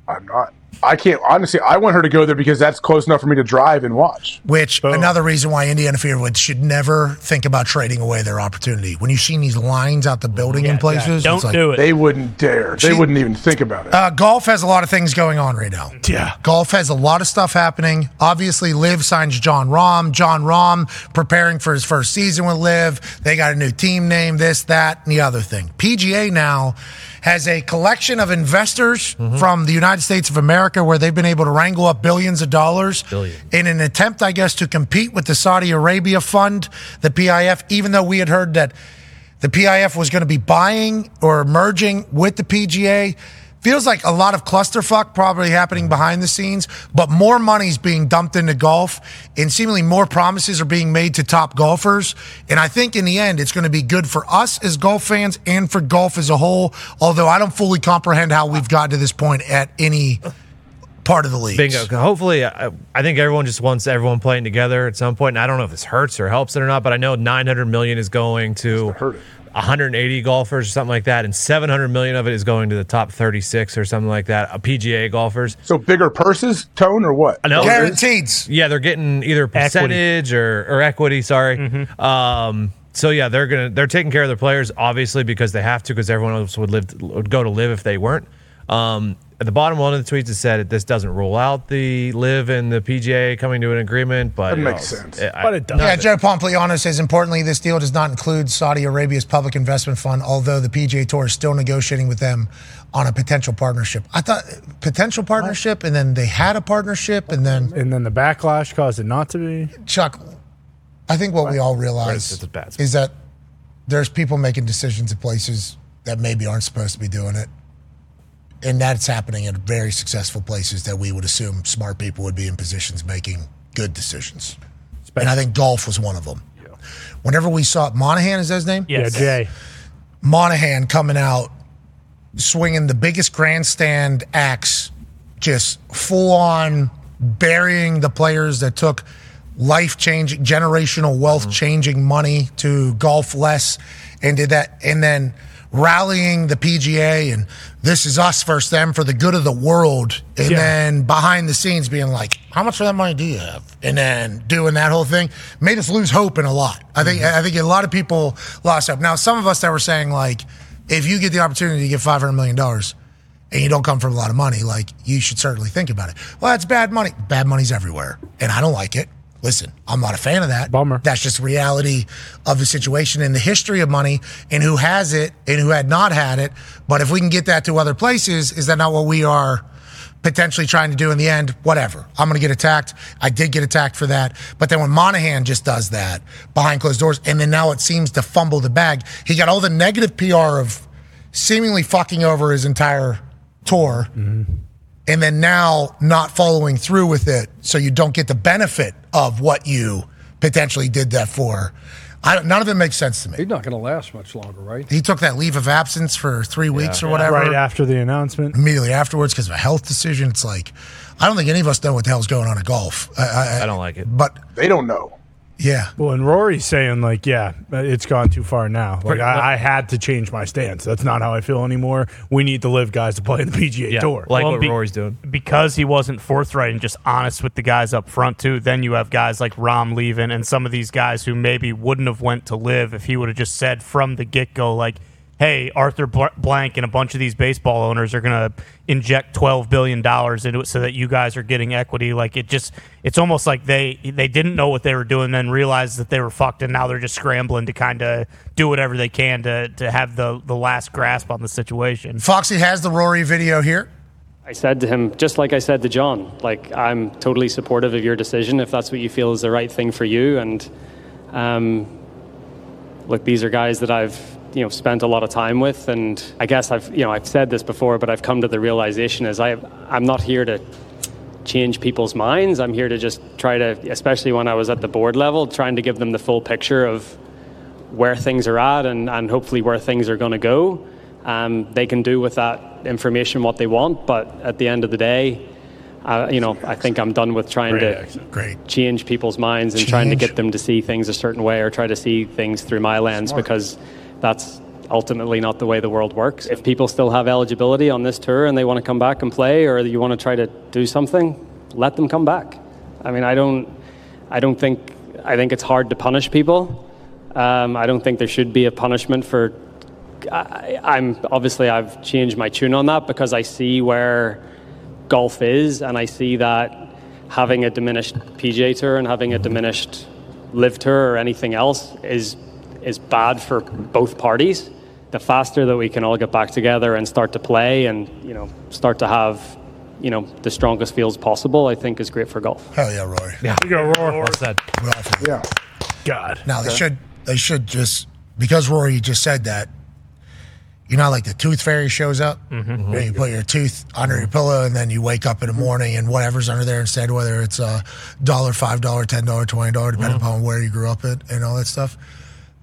I'm not. I can't honestly. I want her to go there because that's close enough for me to drive and watch. Which another reason why Indiana Fever would should never think about trading away their opportunity. When you see these lines out the building in places, Don't it's like, do it. They wouldn't dare. They She- wouldn't even think about it. Uh, golf has a lot of things going on right now. Yeah. Golf has a lot of stuff happening. Obviously, LIV signs Jon Rahm. Jon Rahm preparing for his first season with LIV. They got a new team name, this, that, and the other thing. PGA now has a collection of investors from the United States of America where they've been able to wrangle up billions of dollars in an attempt, I guess, to compete with the Saudi Arabia fund, the PIF, even though we had heard that the PIF was going to be buying or merging with the PGA. Feels like a lot of clusterfuck probably happening behind the scenes, but more money's being dumped into golf, and seemingly more promises are being made to top golfers. And I think in the end, it's going to be good for us as golf fans and for golf as a whole. Although I don't fully comprehend how we've gotten to this point at any part of the league. Bingo. Hopefully, I, I think everyone just wants everyone playing together at some point. And I don't know if this hurts or helps it or not, but I know 900 million is going to 180 golfers or something like that, and 700 million of it is going to the top 36 or something like that. uh, PGA golfers. So bigger purses, tone or what? No, know. Guaranteed. Yeah, they're getting either percentage or, or equity. Sorry. Um, so yeah, they're gonna they're taking care of their players obviously because they have to because everyone else would LIV would go to LIV if they weren't. Um, at the bottom, one of the tweets has said that this doesn't rule out the LIV and the PGA coming to an agreement, but That you makes know, sense. I- But it does. Yeah, Joe Pompliano says importantly, this deal does not include Saudi Arabia's public investment fund, although the PGA Tour is still negotiating with them on a potential partnership. I thought potential partnership, and then they had a partnership, and then And then the backlash caused it not to be. Chuck. I think what we all realize It's a bad spot. is that there's people making decisions at places that maybe aren't supposed to be doing it. And that's happening at very successful places that we would assume smart people would be in positions making good decisions. And I think golf was one of them. Whenever we saw Monahan, is that his name? Yeah, Jay. Monahan coming out swinging the biggest grandstand axe, just full on burying the players that took life changing, generational wealth mm-hmm. changing money to golf less and did that. And then rallying the PGA and this is us versus them for the good of the world. And Yeah. then behind the scenes being like, how much of that money do you have? And then doing that whole thing made us lose hope in a lot. I think, mm-hmm. I think a lot of people lost hope. Now, some of us that were saying like, if you get the opportunity to get $500 million and you don't come from a lot of money, like you should certainly think about it. Well, that's bad money. Bad money's everywhere. And I don't like it. Listen, I'm not a fan of that. Bummer. That's just reality of the situation and the history of money and who has it and who had not had it. But if we can get that to other places, is that not what we are potentially trying to do in the end? Whatever. I'm going to get attacked. I did get attacked for that. But then when Monahan just does that behind closed doors, and then now it seems to fumble the bag, he got all the negative PR of seemingly fucking over his entire tour mm-hmm. And then now not following through with it so you don't get the benefit of what you potentially did that for. I, none of it makes sense to me. He's not going to last much longer, right? He took that leave of absence for three weeks or whatever. Right after the announcement. Immediately afterwards because of a health decision. It's like, I don't think any of us know what the hell's going on at golf. I, I, I don't like it. But They don't know. Yeah. Well, and Rory's saying like, yeah, it's gone too far now. Like I, I had to change my stance. That's not how I feel anymore. We need to LIV guys to play in the PGA Tour. Like well, what be- Rory's doing, Because he wasn't forthright and just honest with the guys up front too. Then you have guys like Rahm leaving and some of these guys who maybe wouldn't have went to LIV if he would have just said from the get go like. Hey, Arthur Bl- Blank and a bunch of these baseball owners are going to inject twelve billion dollars into it so that you guys are getting equity. Like it just—it's almost like they they didn't know what they were doing, then realized that they were fucked, and now they're just scrambling to kind of do whatever they can to to have the the last grasp on the situation. Foxy has the Rory video here. I said to him, just like I said to John, like I'm totally supportive of your decision if that's what you feel is the right thing for you. And um, look, these are guys that I've you know spent a lot of time with, and I guess I've you know I've said this before, but I've come to the realization is I I'm not here to change people's minds. I'm here to just try to, especially when I was at the board level, trying to give them the full picture of where things are at and, and hopefully where things are going to go. Um, they can do with that information what they want, but at the end of the day, uh, you know, I think I'm done with trying Great to Great. change people's minds and trying to get them to see things a certain way or try to see things through my lens because that's ultimately not the way the world works. If people still have eligibility on this tour and they want to come back and play or you want to try to do something, let them come back. I mean, I don't, I don't think, I think it's hard to punish people. Um, I don't think there should be a punishment for. I, I'm obviously I've changed my tune on that because I see where golf is, and I see that having a diminished PGA Tour and having a diminished LIV Tour or anything else is is bad for both parties. The faster that we can all get back together and start to play, and you know, start to have you know the strongest fields possible, I think is great for golf. Hell yeah, Rory. Yeah, you go Rory. Well said. Yeah. God. Now they should they should just because Rory just said that. You know, like the tooth fairy shows up. Mm-hmm. Where you put your tooth under your pillow, and then you wake up in the morning, and whatever's under there instead, whether it's a dollar, five dollar, ten dollar, twenty dollar, depending Mm-hmm. upon where you grew up at, and all that stuff.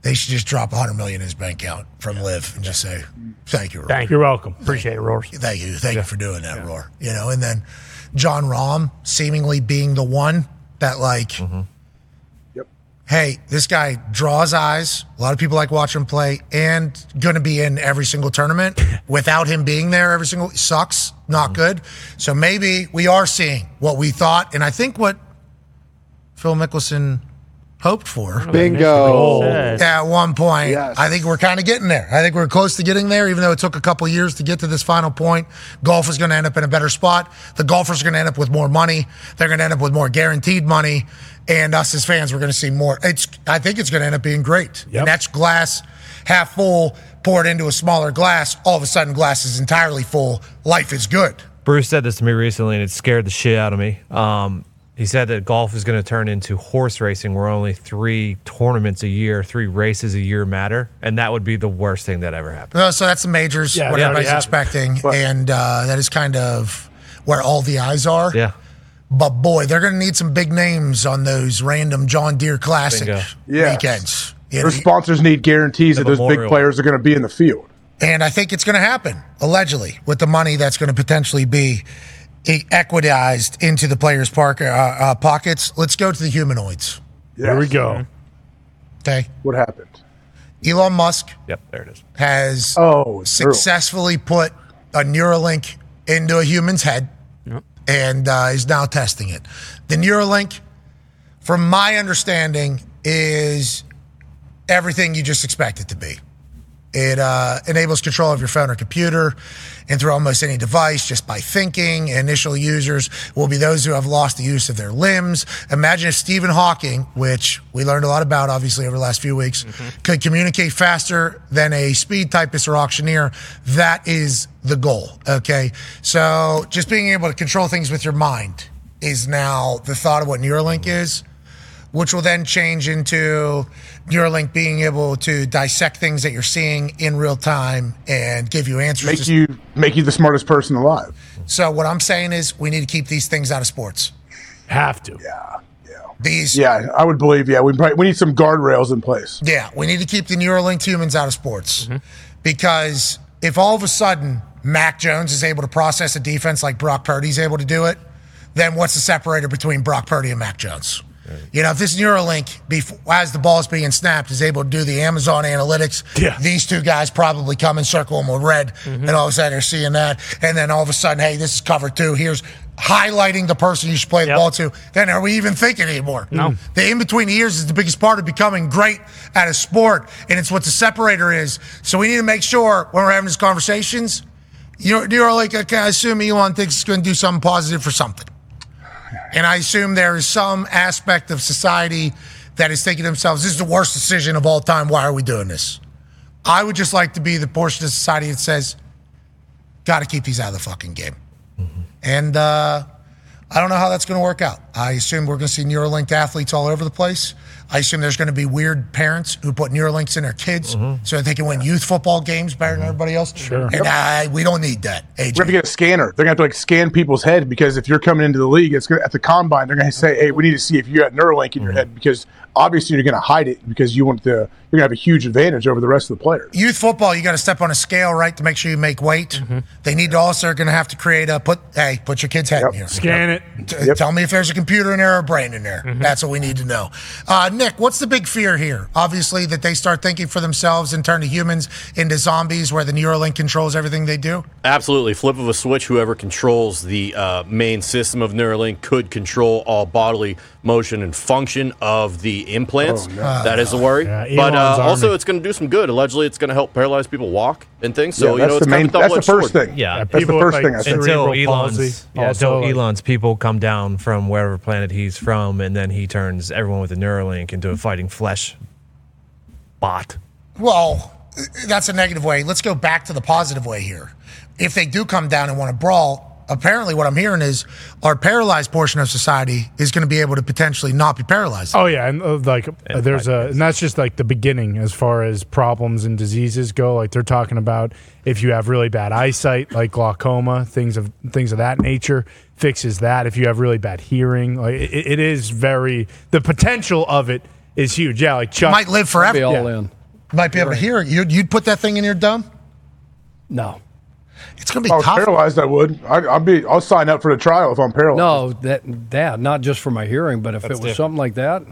They should just drop a hundred million in his bank account from LIV and just say, "Thank you, Rory. Thank you. You're welcome. Appreciate it, Rory. Thank you, thank you for doing that, Roar." You know, and then Jon Rahm seemingly being the one that like mm-hmm. yep. hey, this guy draws eyes. A lot of people like watching him play and going to be in every single tournament. <laughs> Without him being there every single sucks, not mm-hmm. good. So maybe we are seeing what we thought. And I think what Phil Mickelson hoped for. Bingo. At one point, I think we're kind of getting there. I think we're close to getting there, even though it took a couple years to get to this final point. Golf is going to end up in a better spot. The golfers are going to end up with more money. They're going to end up with more guaranteed money, and us as fans, we're going to see more. It's. I think it's going to end up being great. And that's glass half full poured into a smaller glass. All of a sudden, glass is entirely full. Life is good. Bruce said this to me recently, and it scared the shit out of me. Um, he said that golf is going to turn into horse racing, where only three tournaments a year, three races a year matter, and that would be the worst thing that ever happened. Uh, so that's the majors, Yeah, what yeah, everybody's yeah. expecting, and uh, that is kind of where all the eyes are. Yeah. But boy, they're going to need some big names on those random John Deere Classic Bingo. Yes. weekends. You Their know, sponsors need guarantees that those big players are going to be in the field. And I think it's going to happen, allegedly, with the money that's going to potentially be equitized into the players' park, uh, uh, pockets. Let's go to the humanoids. Here we go. Okay. What happened? Elon Musk Yep, there it is. has Oh, it's true. successfully put a Neuralink into a human's head and uh, is now testing it. The Neuralink, from my understanding, is everything you just expect it to be. It uh, enables control of your phone or computer and through almost any device just by thinking. Initial users will be those who have lost the use of their limbs. Imagine if Stephen Hawking, which we learned a lot about obviously over the last few weeks, could communicate faster than a speed typist or auctioneer. That is the goal. Okay. So just being able to control things with your mind is now the thought of what Neuralink is which will then change into Neuralink being able to dissect things that you're seeing in real time and give you answers. Make you make you the smartest person alive. so what I'm saying is we need to keep these things out of sports. Have to. Yeah. Yeah. These Yeah, I would believe. Yeah, we probably, we need some guardrails in place. Yeah, we need to keep the Neuralink humans out of sports mm-hmm. because if all of a sudden Mac Jones is able to process a defense like Brock Purdy's able to do it, then what's the separator between Brock Purdy and Mac Jones? You know, if this Neuralink, before, as the ball's being snapped, is able to do the Amazon analytics, these two guys probably come and circle them with red, mm-hmm. and all of a sudden they're seeing that, and then all of a sudden, hey, this is cover two. Here's highlighting the person you should play the ball to. Then are we even thinking anymore? No. The in between years is the biggest part of becoming great at a sport, and it's what the separator is. So we need to make sure when we're having these conversations, you know, you're like, okay, I assume Elon thinks it's going to do something positive for something. And I assume there is some aspect of society that is thinking to themselves, this is the worst decision of all time. Why are we doing this? I would just like to be the portion of society that says, got to keep these out of the fucking game. And uh, I don't know how that's going to work out. I assume we're going to see Neuralinked athletes all over the place. I assume there's going to be weird parents who put Neuralinks in their kids mm-hmm. so that they can win youth football games better than mm-hmm. everybody else. Sure. And I, uh, we don't need that. We have to get a scanner. They're gonna have to like scan people's head because if you're coming into the league, it's gonna at the combine. They're gonna say, "Hey, we need to see if you got Neuralink in your mm-hmm. head because obviously you're gonna hide it because you want the you're gonna have a huge advantage over the rest of the players." Youth football, you got to step on a scale, right, to make sure you make weight. They need to also are going to have to create a put. Hey, put your kid's head in here. Scan it. T- Tell me if there's a computer in there or a brain in there. That's what we need to know. Uh, Nick, what's the big fear here? Obviously, that they start thinking for themselves and turn the humans into zombies, where the Neuralink controls everything they do. Absolutely. Flip of a switch, whoever controls the uh, main system of Neuralink could control all bodily motion and function of the implants. Oh, no. That is a worry. Yeah, but uh, also, it's going to do some good. Allegedly, it's going to help paralyzed people walk and things. So, Yeah, you know, that's it's the kind main- of that's the first sword. thing. Yeah, That's the People first like, thing I think. Until Elon's, yeah, also, until like- Elon's people come down from wherever planet he's from, and then he turns everyone with a Neuralink into a fighting flesh bot. Well, that's a negative way. Let's go back to the positive way here. If they do come down and want to brawl, apparently what I'm hearing is our paralyzed portion of society is going to be able to potentially not be paralyzed. Oh yeah, and uh, like uh, there's a, and that's just like the beginning as far as problems and diseases go. Like they're talking about if you have really bad eyesight, like glaucoma, things of things of that nature, fixes that. If you have really bad hearing, like it, it is very the potential of it is huge. Yeah, like Chuck might live forever. Be all Yeah. in. Might be able to hear it. You'd, you'd put that thing in your dumb. No. It's going to If be I was tough. paralyzed, I would. I, I'll be. I'll sign up for the trial if I'm paralyzed. No, that that not just for my hearing, but if That's it was different. something like that,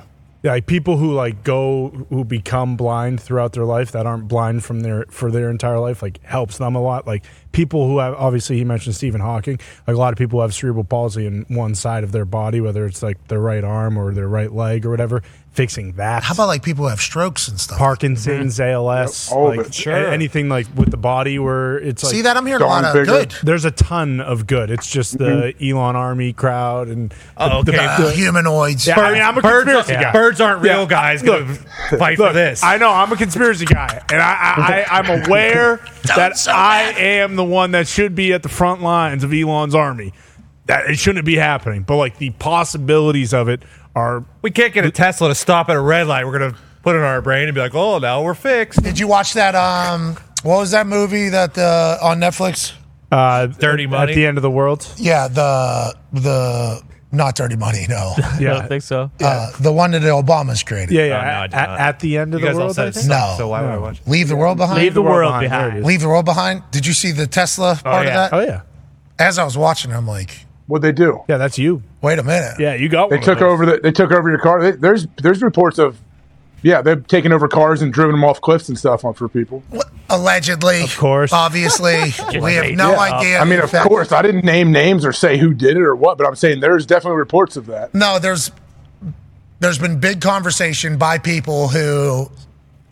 Yeah, like people who like go who become blind throughout their life that aren't blind from their for their entire life like helps them a lot. Like people who have obviously he mentioned Stephen Hawking. Like a lot of people have cerebral palsy in one side of their body, whether it's like their right arm or their right leg or whatever. Fixing that. How about like people who have strokes and stuff? Parkinson's, ALS, Yep, all of like, it. Sure. a- anything like with the body where it's like See that? I'm hearing a lot of good. There's a ton of good. It's just the Elon Army crowd and the, Oh, the- okay. the- Uh, humanoids. Yeah, I mean, I'm a Birds- conspiracy yeah. guy. birds aren't real guys gonna Look, fight for look, this. I know I'm a conspiracy guy, and I, I, I I'm <laughs> aware that I am the one that should be at the front lines of Elon's army. That it shouldn't be happening, but like the possibilities of it are. We can't get a Tesla to stop at a red light. We're gonna put it in our brain and be like, "Oh, now we're fixed." Did you watch that? Um, what was that movie that uh, on Netflix? Uh, Dirty at- Money? at the end of the world. Yeah, the the not Dirty Money. No, <laughs> Yeah. I don't think so. Uh, the one that Obamas created. Yeah, yeah. at, at- at the end of You the guys all world, said I it think? sucked, No. so why would I watch it? Leave the world behind. Leave the world behind. There it is. Leave the world behind. Did you see the Tesla part yeah. of that? Oh yeah, As I was watching, I'm like, What'd they do? yeah. That's you. wait a minute. Yeah, you got. They one of took those. over the. They took over your car. They, there's there's reports of, yeah, they've taken over cars and driven them off cliffs and stuff on for people. Allegedly, Of course. obviously, <laughs> we have no Yeah. idea. I mean, of fact- course, I didn't name names or say who did it or what, but I'm saying there's definitely reports of that. No, there's there's been big conversation by people who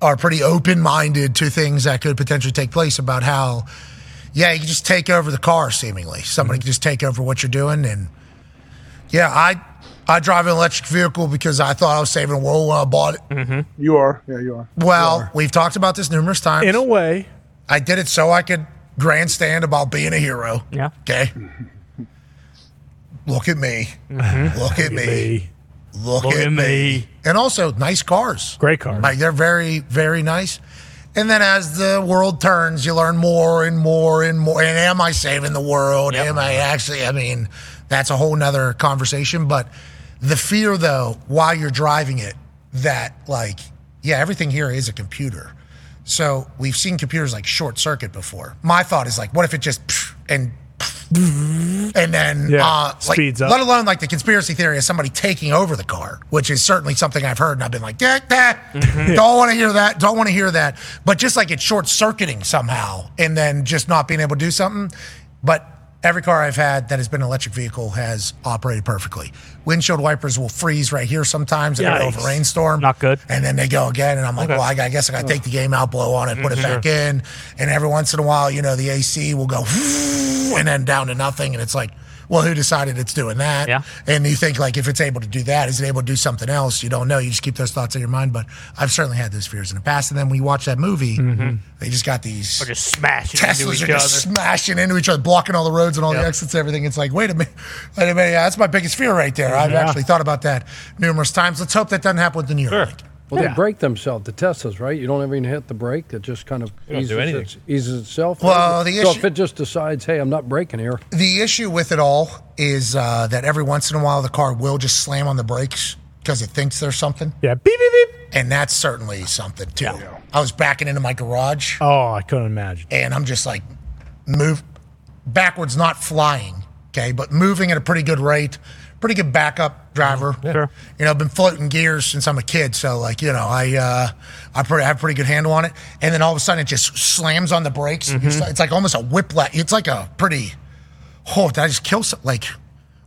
are pretty open minded to things that could potentially take place about how, yeah, you can just take over the car. Seemingly, somebody mm-hmm. can just take over what you're doing, and yeah, I I drive an electric vehicle because I thought I was saving the world when I bought it. Mm-hmm. You are, yeah, you are. Well, we've talked about this numerous times. in a way. I did it so I could grandstand about being a hero. Yeah. Okay. <laughs> Look at me. Mm-hmm. Look at me. Look, Look at, at me. me. And also nice cars. Great cars. Like they're very, very nice. And then as the world turns, you learn more and more and more. And am I saving the world? Am I actually? I mean, that's a whole nother conversation. But the fear, though, while you're driving it, that like, yeah, everything here is a computer. So we've seen computers like short circuit before. My thought is like, what if it just and and then Yeah, uh, like, speeds up. Let alone like the conspiracy theory of somebody taking over the car, which is certainly something I've heard, and I've been like, "Yeah, that Mm-hmm. don't want to hear that, don't want to hear that. But just like it's short circuiting somehow, and then just not being able to do something. But every car I've had that has been an electric vehicle has operated perfectly. Windshield wipers will freeze right here sometimes in the middle of a rainstorm. Not good. And then they go again, and I'm like, Okay. well, I, I guess I got to take the game out, blow on it, put it back mm-hmm. in. And every once in a while, you know, the AC will go <laughs> and then down to nothing. And it's like, well, who decided it's doing that? Yeah. And you think, like, if it's able to do that, is it able to do something else? You don't know. You just keep those thoughts in your mind. But I've certainly had those fears in the past. And then when you watch that movie, mm-hmm. they just got these. Or just smashing Teslas into each are other. just smashing into each other, blocking all the roads and all Yep. the exits, and everything. It's like, wait a minute, <laughs> wait a minute. Yeah, that's my biggest fear right there. I've Yeah. actually thought about that numerous times. Let's hope that doesn't happen with the New York. Well, Yeah. they break themselves, the Teslas, right? You don't even hit the brake; it just kind of You don't eases, do anything. its- eases itself. Well, the so issue- if it just decides, "Hey, I'm not braking here," The issue with it all is uh, that every once in a while the car will just slam on the brakes because it thinks there's something. Yeah, beep beep beep. And that's certainly something too. I was backing into my garage. Oh, I couldn't imagine. And I'm just like move backwards, not flying. Okay, but moving at a pretty good rate. Pretty good backup driver. Sure. You know, I've been floating gears since I'm a kid, so like you know, I uh, I pretty, have a pretty good handle on it. And then all of a sudden, it just slams on the brakes. Mm-hmm. It's, it's like almost a whiplash. It's like a pretty. Oh, did I just kill some? Like,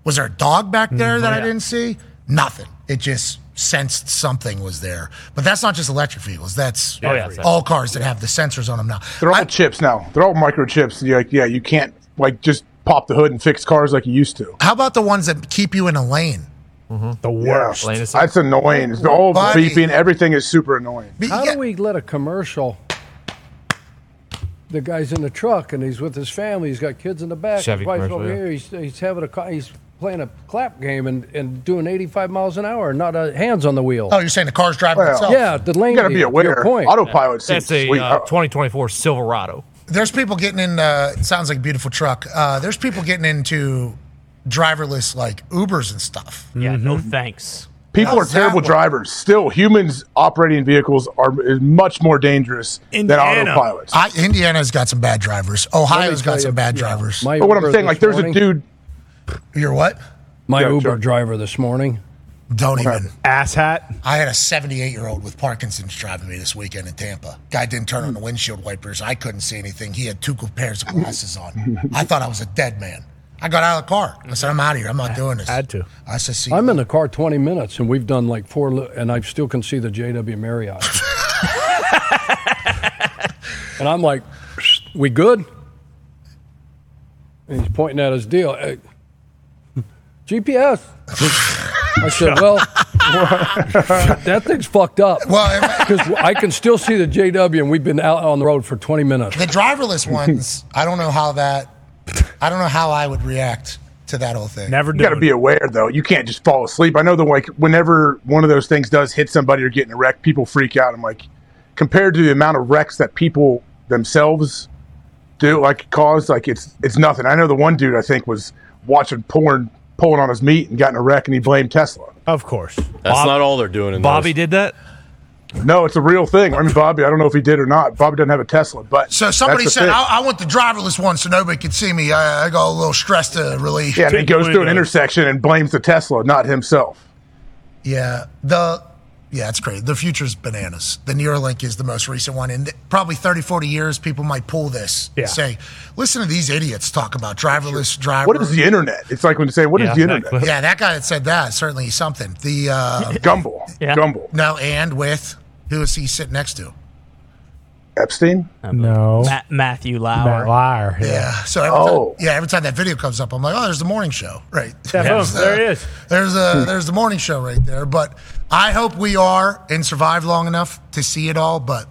was there a dog back there Mm-hmm. that I yeah. didn't see? Nothing. It just sensed something was there. But that's not just electric vehicles. That's Oh, yeah, all cars that have the sensors on them now. They're all chips now. They're all microchips. You're like, yeah, you can't like just pop the hood and fix cars like you used to. How about the ones that keep you in a lane? The worst. That's annoying. It's all Buddy. beeping. Everything is super annoying. how do we let a commercial? The guy's in the truck and he's with his family. He's got kids in the back. Chevy his wife's commercial, over yeah. here. He's, he's having a he's playing a clap game and, and doing 85 miles an hour, not a hands on the wheel. Oh, you're saying the car's driving Well, itself? Yeah, the lane. You gotta be to aware. Your point. Autopilot That's a uh, 2024 Silverado. There's people getting in. Uh, it sounds like a beautiful truck. Uh, there's people getting into driverless like Ubers and stuff. Yeah, no Mm-hmm. thanks. People are How's that terrible drivers. Still, humans operating vehicles are much more dangerous Indiana. than autopilots. I, Indiana's got some bad drivers. Ohio's got some you, bad yeah, drivers. my But what I'm saying, this like, there's morning- a dude. You're what? My Yeah, Uber sure. driver this morning. Don't even. Ass hat. I had a 78 year old with Parkinson's driving me this weekend in Tampa. Guy didn't turn on the windshield wipers. I couldn't see anything. He had two pairs of glasses on. I thought I was a dead man. I got out of the car. I said, I'm out of here. I'm not doing this. Had to. I said, see. I'm in the car 20 minutes and we've done like four, li- and I still can see the JW Marriott. <laughs> and I'm like, we good? And he's pointing at his deal. "Hey, GPS. I said, well, <laughs> that thing's fucked up. Well, because I can still see the JW, and we've been out on the road for 20 minutes. The driverless ones, I don't know how that. I don't know how I would react to that whole thing. Never You got to be aware, though. You can't just fall asleep. I know that, like, whenever one of those things does hit somebody or get in a wreck, people freak out. I'm like, compared to the amount of wrecks that people themselves do, like, cause, like, it's it's nothing. I know the one dude I think was watching porn, pulling on his meat, and got in a wreck, and he blamed Tesla. Of course. That's Bob- not all they're doing. In Bobby those. did that. No, it's a real thing. I mean, Bobby, I don't know if he did or not. Bobby doesn't have a Tesla, but So somebody that's the said, thing. I, I want the driverless one so nobody could see me. I, I got a little stress to relieve. yeah, and he goes through an intersection and blames the Tesla, not himself. Yeah, the yeah, it's crazy. The future's bananas. The Neuralink is the most recent one. In probably 30, 40 years, people might pull this Yeah. and say, listen to these idiots talk about driverless driver. What is the internet? It's like when you say, "What is the internet?" Yeah, that guy that said that certainly something. The uh, Gumbel. Yeah. Gumbel. No, and with who is he sitting next to? Epstein? No. Ma- Matthew Lauer. Matt Lauer. Yeah. Yeah. So every Oh. time, yeah, every time that video comes up, I'm like, oh, there's the morning show, right? Yeah, boom, There's, there it is. There's a there's the morning show right there. But I hope we are and survive long enough to see it all. But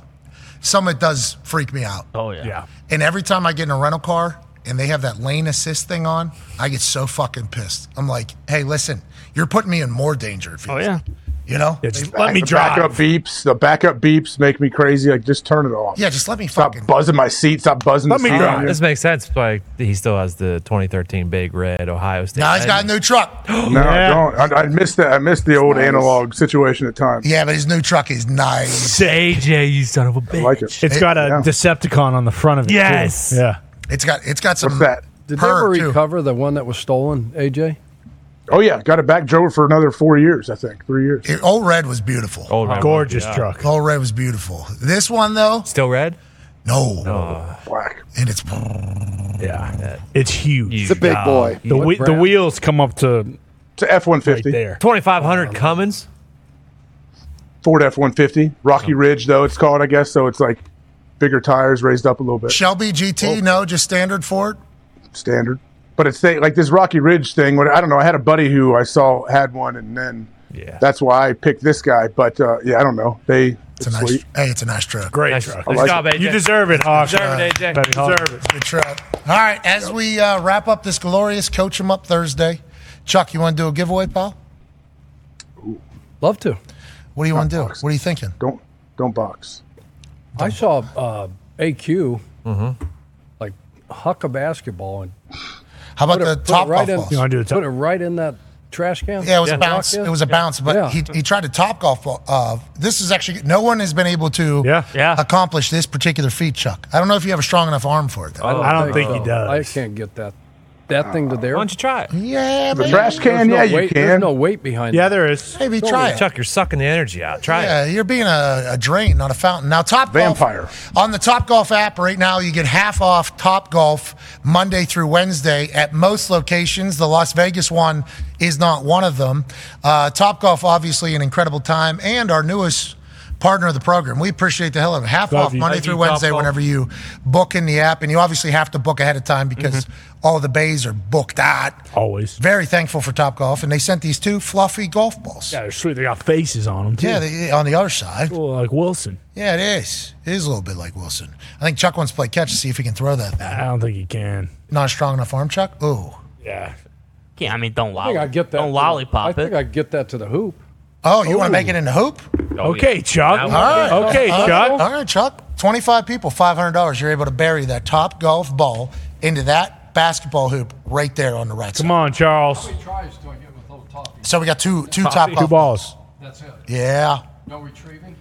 some of it does freak me out. Oh yeah. Yeah. And every time I get in a rental car and they have that lane assist thing on, I get so fucking pissed. I'm like, hey, listen, you're putting me in more danger. It feels Oh yeah. like. You know? Yeah, just let me the drive. Backup beeps. The backup beeps make me crazy. Like, just turn it off. Yeah, just let me Stop fucking. buzzing my seat. Stop buzzing Let the me seat. drive. This makes sense. Like he still has the 2013 Big Red Ohio State. Now he's got a new truck. <gasps> No, Yeah. don't. I, I missed that. I missed the old analog situation at times. Yeah, but his new truck is nice. AJ, you son of a bitch. I like it. It's got a Yeah. Decepticon on the front of it. too. Yes. Yeah. It's got it's got some What's that? Did Per, they ever recover the one that was stolen, AJ? Oh yeah, got it back. Drove it for another four years, I think, three years. It- Old Red was beautiful. Old Red Gorgeous yeah. truck. Old Red was beautiful. This one though, Still red? no, Black. and it's Yeah, it's huge. It's a big boy. The, What whe- the wheels come up to It's a F one right fifty. there. 2500 Cummins? Ford F one fifty. Rocky oh. Ridge though it's called, I guess. So it's like bigger tires raised up a little bit. Shelby GT. Oh. No, just standard Ford. Standard. But it's they, like this Rocky Ridge thing. What I don't know. I had a buddy who I saw had one, and then Yeah. that's why I picked this guy. But uh, yeah, I don't know. They It's a nice. sweet. Hey, it's a nice truck. Great Nice, truck. nice like job, AJ. You deserve it, Hawk. Deserve it, AJ. Betty Hawk. Deserve it. Good truck. All right, as we uh, wrap up this glorious Coach 'em Up Thursday, Chuck, you want to do a giveaway, pal? Love to. What do you want to do? What are you thinking? Don't don't box. I saw uh, AQ Mm-hmm. like huck a basketball and How about put the it, top right golf in, balls? You wanna do the top- put it right in that trash can. Yeah, it was a bounce. It was a bounce, but Yeah. he, he tried to top golf. ball. Uh, this is actually no one has been able to Yeah. Yeah. accomplish this particular feat, Chuck. I don't know if you have a strong enough arm for it. Though. I don't think he does. I can't get that that thing to there. Why don't you try it? yeah, The maybe. trash There's can, no yeah, you weight, can. There's no weight behind it. Yeah, there is. maybe try it. Chuck, you're sucking the energy out. Try Yeah, it. you're being a, a drain, not a fountain. Now, Top Golf. Vampire. Golf, on the Top Golf app right now, you get half off Top Golf Monday through Wednesday at most locations. The Las Vegas one is not one of them. Uh, Top Golf, obviously, an incredible time, and our newest partner of the program. We appreciate the hell of it. Half Love off you. Monday Thank through Wednesday whenever you book in the app, and you obviously have to book ahead of time because mm-hmm. all the bays are booked out. Always. Very thankful for Top Golf, and they sent these two fluffy golf balls. Yeah, they're sweet. They got faces on them, too. Yeah, they, on the other side. Cool, like Wilson. Yeah, it is. It is a little bit like Wilson. I think Chuck wants to play catch to see if he can throw that thing. I don't think he can. Not a strong enough arm, Chuck? Ooh. Yeah. Yeah, I mean, don't I think I get that. don't to the- lollipop I it. think I get that to the hoop. Oh, you want to make it into hoop? okay, Chuck. All right. Okay, All right. Chuck. All right, Chuck. 25 people, $500. You're able to bury that top golf ball into that basketball hoop right there on the right Come side. on, Charles. Tries to get with little toppy. So we got two two top Toppy. golf Two balls. That's it. Yeah. No retrieving.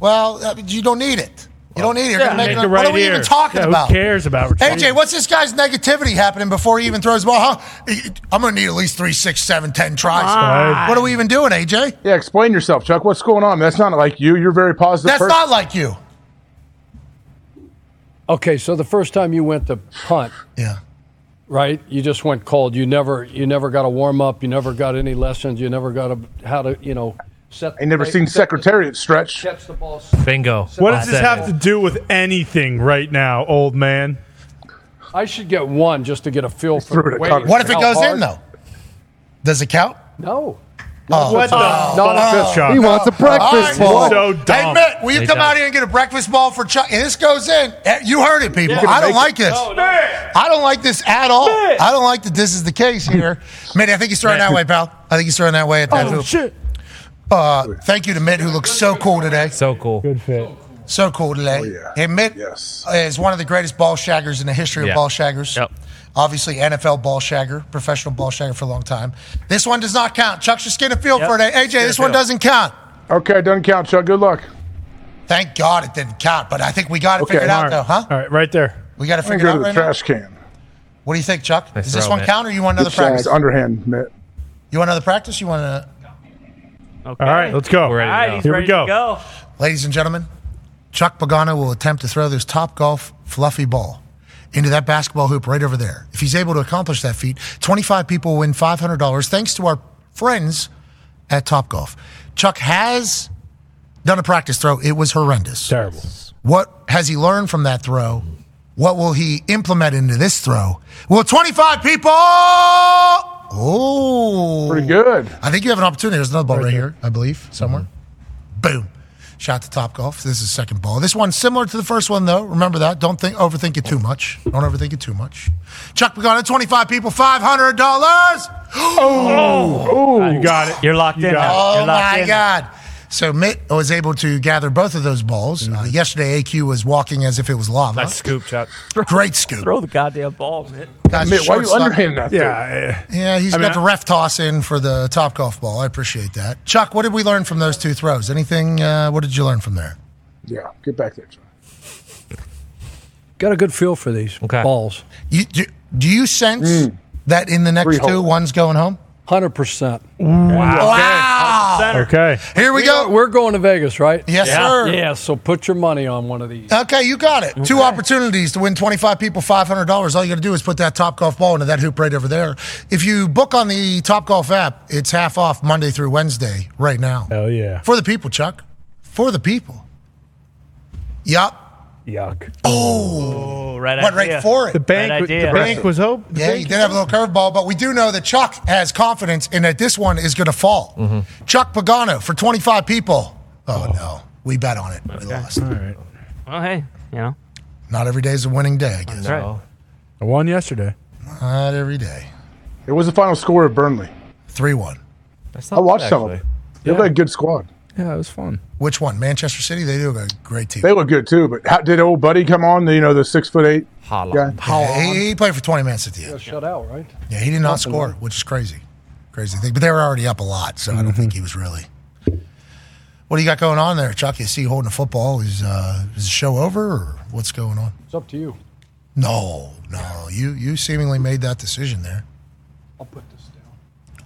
Well, I mean, you don't need it. You don't need it. You're Yeah, gonna make make it. it What are we here. even talking Yeah, about? Who cares about retrieving? AJ, what's this guy's negativity happening before he even throws the ball? Huh? I'm going to need at least three, six, seven, ten tries. on. What are we even doing, AJ? Yeah, explain yourself, Chuck. What's going on? That's not like you. You're very positive. That's person. not like you. Okay, so the first time you went to punt, Yeah. right? You just went cold. You never, you never got a warm up. You never got any lessons. You never got a how to, you know, set. I never seen set the- Secretariat stretch. The ball. Bingo. What does this have it. to do with anything right now, old man? I should get one just to get a feel for it the weight. What if it goes hard? in, though? Does it count? No. Oh. What the Not fuck, if it's- Chuck? He wants a breakfast All ball. So Hey, dumb. Mitt, will you Hey, come John. out here and get a breakfast ball for Chuck? And this goes in. Eh, You heard it, people. I don't like it. this. I don't like this at all. Mitt. I don't like that this is the case here. Mitt, I think he's throwing that way, pal. I think he's throwing that way at that Oh, hoop. shit. Uh, thank you to Mitt, who looks so cool today. So cool. Good fit. So cool today. Oh, yeah. And Mitt Yes. is one of the greatest ball shaggers in the history of Yeah. ball shaggers. Yep. Obviously, NFL ball shagger, professional ball shagger for a long time. This one does not count. Chuck's just getting a feel Yep. for it. AJ, this one feel. doesn't count. Okay, doesn't count, Chuck. Good luck. Thank God it didn't count, but I think we got it Okay. figured out, right. though, huh? All right, right there. We got to I'm figure it gonna out go to right the now. trash can. What do you think, Chuck? Nice Does this throw, one Mitt. count, or you want another Good practice? It's underhand, Mitt. You want another practice? You want to? Okay. All right, let's go. We're ready All to right, go. he's Here we go. to go. Ladies and gentlemen, Chuck Pagano will attempt to throw this top golf fluffy ball into that basketball hoop right over there. If he's able to accomplish that feat, 25 people win $500 thanks to our friends at Top Golf. Chuck has done a practice throw. It was horrendous. Terrible. What has he learned from that throw? What will he implement into this throw? Well, 25 people. Oh, Pretty good. I think you have an opportunity. There's another ball right, here, I believe, somewhere. Mm-hmm. Boom. Shot to top golf. This is second ball. This one's similar to the first one, though. Remember that. Don't think overthink it too much. Don't overthink it too much. Chuck Pagano, 25 people, $500. Oh, you got it. You're locked You in. now. Oh You're locked oh, my in. God! So Mitt was able to gather both of those balls. Uh, yesterday, AQ was walking as if it was lava. Nice scoop, Chuck. <laughs> Great scoop. Throw the goddamn ball, man. Guys, Mitt, why are you shortstop. underhanding that? thing? Yeah. uh, Yeah, he's I mean, got the ref toss in for the top golf ball. I appreciate that. Chuck, what did we learn from those two throws? Anything? Uh, what did you learn from there? Yeah, get back there, Chuck. Got a good feel for these Okay. balls. You, you, Do you sense that in the next two, one's going home? Hundred percent. Wow. Okay. Here we go. We're going to Vegas, right? Yes, yeah. sir. Yeah. So put your money on one of these. Okay, you got it. Two opportunities to win 25 people $500. All you got to do is put that Top Golf ball into that hoop right over there. If you book on the Top Golf app, it's half off Monday through Wednesday right now. Hell yeah. For the people, Chuck. For the people. Yup. Yuck. Oh, right went idea. right for it. The bank, Right the bank was hope. the Yeah, bank he did have a little curveball, but we do know that Chuck has confidence in that this one is going to fall. Mm-hmm. Chuck Pagano for 25 people. Oh, no. We bet on it. We lost. All right. Well, hey, you know. Not every day is a winning day, I guess. That's right. I won yesterday. Not every day. It was the final score of Burnley. 3 1. I watched some of it. They Yeah. look like a good squad. Yeah, it was fun. Which one? Manchester City? They do have a great team. They look good too. But how, did old buddy come on? The, you know, the six foot eight guy. Yeah, he, he played for 20 minutes at the end. Got shut out, right? Yeah, he did not Nothing, score, right? which is crazy. Crazy thing. But they were already up a lot, so I don't think he was really. What do you got going on there, Chuck? You see you holding a football. Is, uh, is the show over or what's going on? It's up to you. No, no. You you seemingly made that decision there. I'll put this down.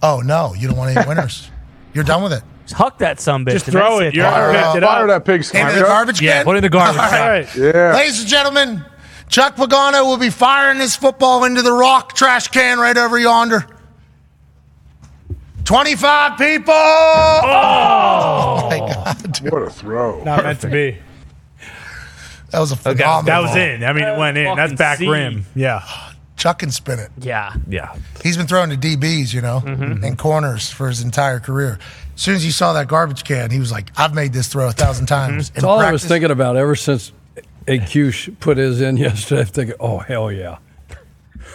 Oh, no. You don't want any winners. <laughs> You're done with it. Just huck that some bitch. Just throw it. You're Fire, picked uh, it Fire that pig's Into the Chuck. garbage Yeah, can? put it in the garbage. All can. right. Yeah. Ladies and gentlemen, Chuck Pagano will be firing this football into the rock trash can right over yonder. 25 people! Oh, my God. What a throw. Not meant to be. That was a phenomenal That was in. I mean, it went in. That's back C. rim. Yeah. Chuck can spin it. Yeah. Yeah. He's been throwing to DBs, you know, and corners for his entire career. As soon as he saw that garbage can, he was like, I've made this throw a thousand times. That's all I was thinking about ever since AQ put his in yesterday. I'm thinking, oh hell yeah,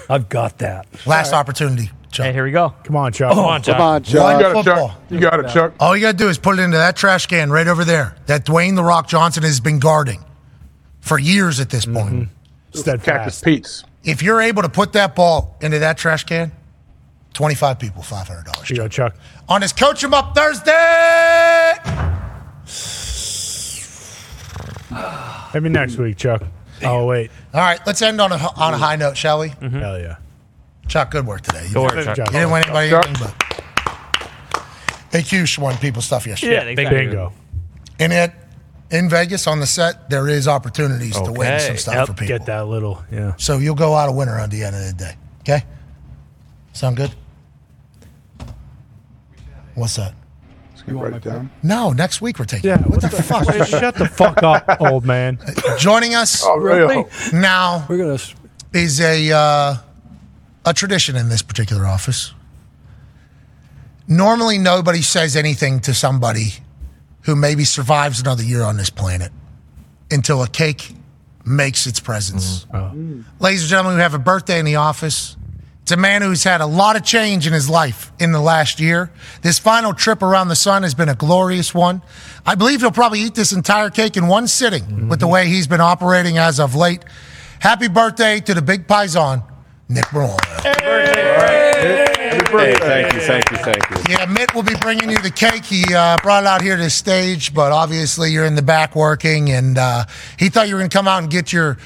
I've got that. Last opportunity, Chuck. Hey, here we go. Come on, Chuck. Oh, Come on, Chuck. Come on, Chuck. You got it. Chuck. You got it, Chuck. All you got to do is put it into that trash can right over there that Dwayne The Rock Johnson has been guarding for years at this point. Mm-hmm. Cactus Steadfast. Pete's. If you're able to put that ball into that trash can, 25 people, $500. Here you go, Chuck. On his Coach 'em Up Thursday! Maybe next week, Chuck. Oh, wait. All right, let's end on a, on a high note, shall we? Mm-hmm. Hell yeah. Chuck, good work today. You, Good work, Good Chuck. job. you didn't win anybody Chuck. anything, but AQ won people stuff yesterday. Yeah, exactly. Bingo. And it, in Vegas on the set, there is opportunities to win some stuff Yep, for people. Get that little, yeah. So you'll go out a winner on the end of the day. Okay? Sound good? What's that? You write it down. No, next week we're taking. Yeah, it. What, the, fuck? Shut the fuck up, <laughs> old man. Joining us Oh, really? Really? now We're gonna. is a uh, a tradition in this particular office. Normally, nobody says anything to somebody who maybe survives another year on this planet until a cake makes its presence. Ladies and gentlemen, we have a birthday in the office. It's a man who's had a lot of change in his life in the last year. This final trip around the sun has been a glorious one. I believe he'll probably eat this entire cake in one sitting with the way he's been operating as of late. Happy birthday to the big paisan, Nick Brown. Hey, thank you, thank you, thank you. Yeah, Mitt will be bringing you the cake. He uh, brought it out here to the stage, but obviously you're in the back working, and uh, he thought you were going to come out and get your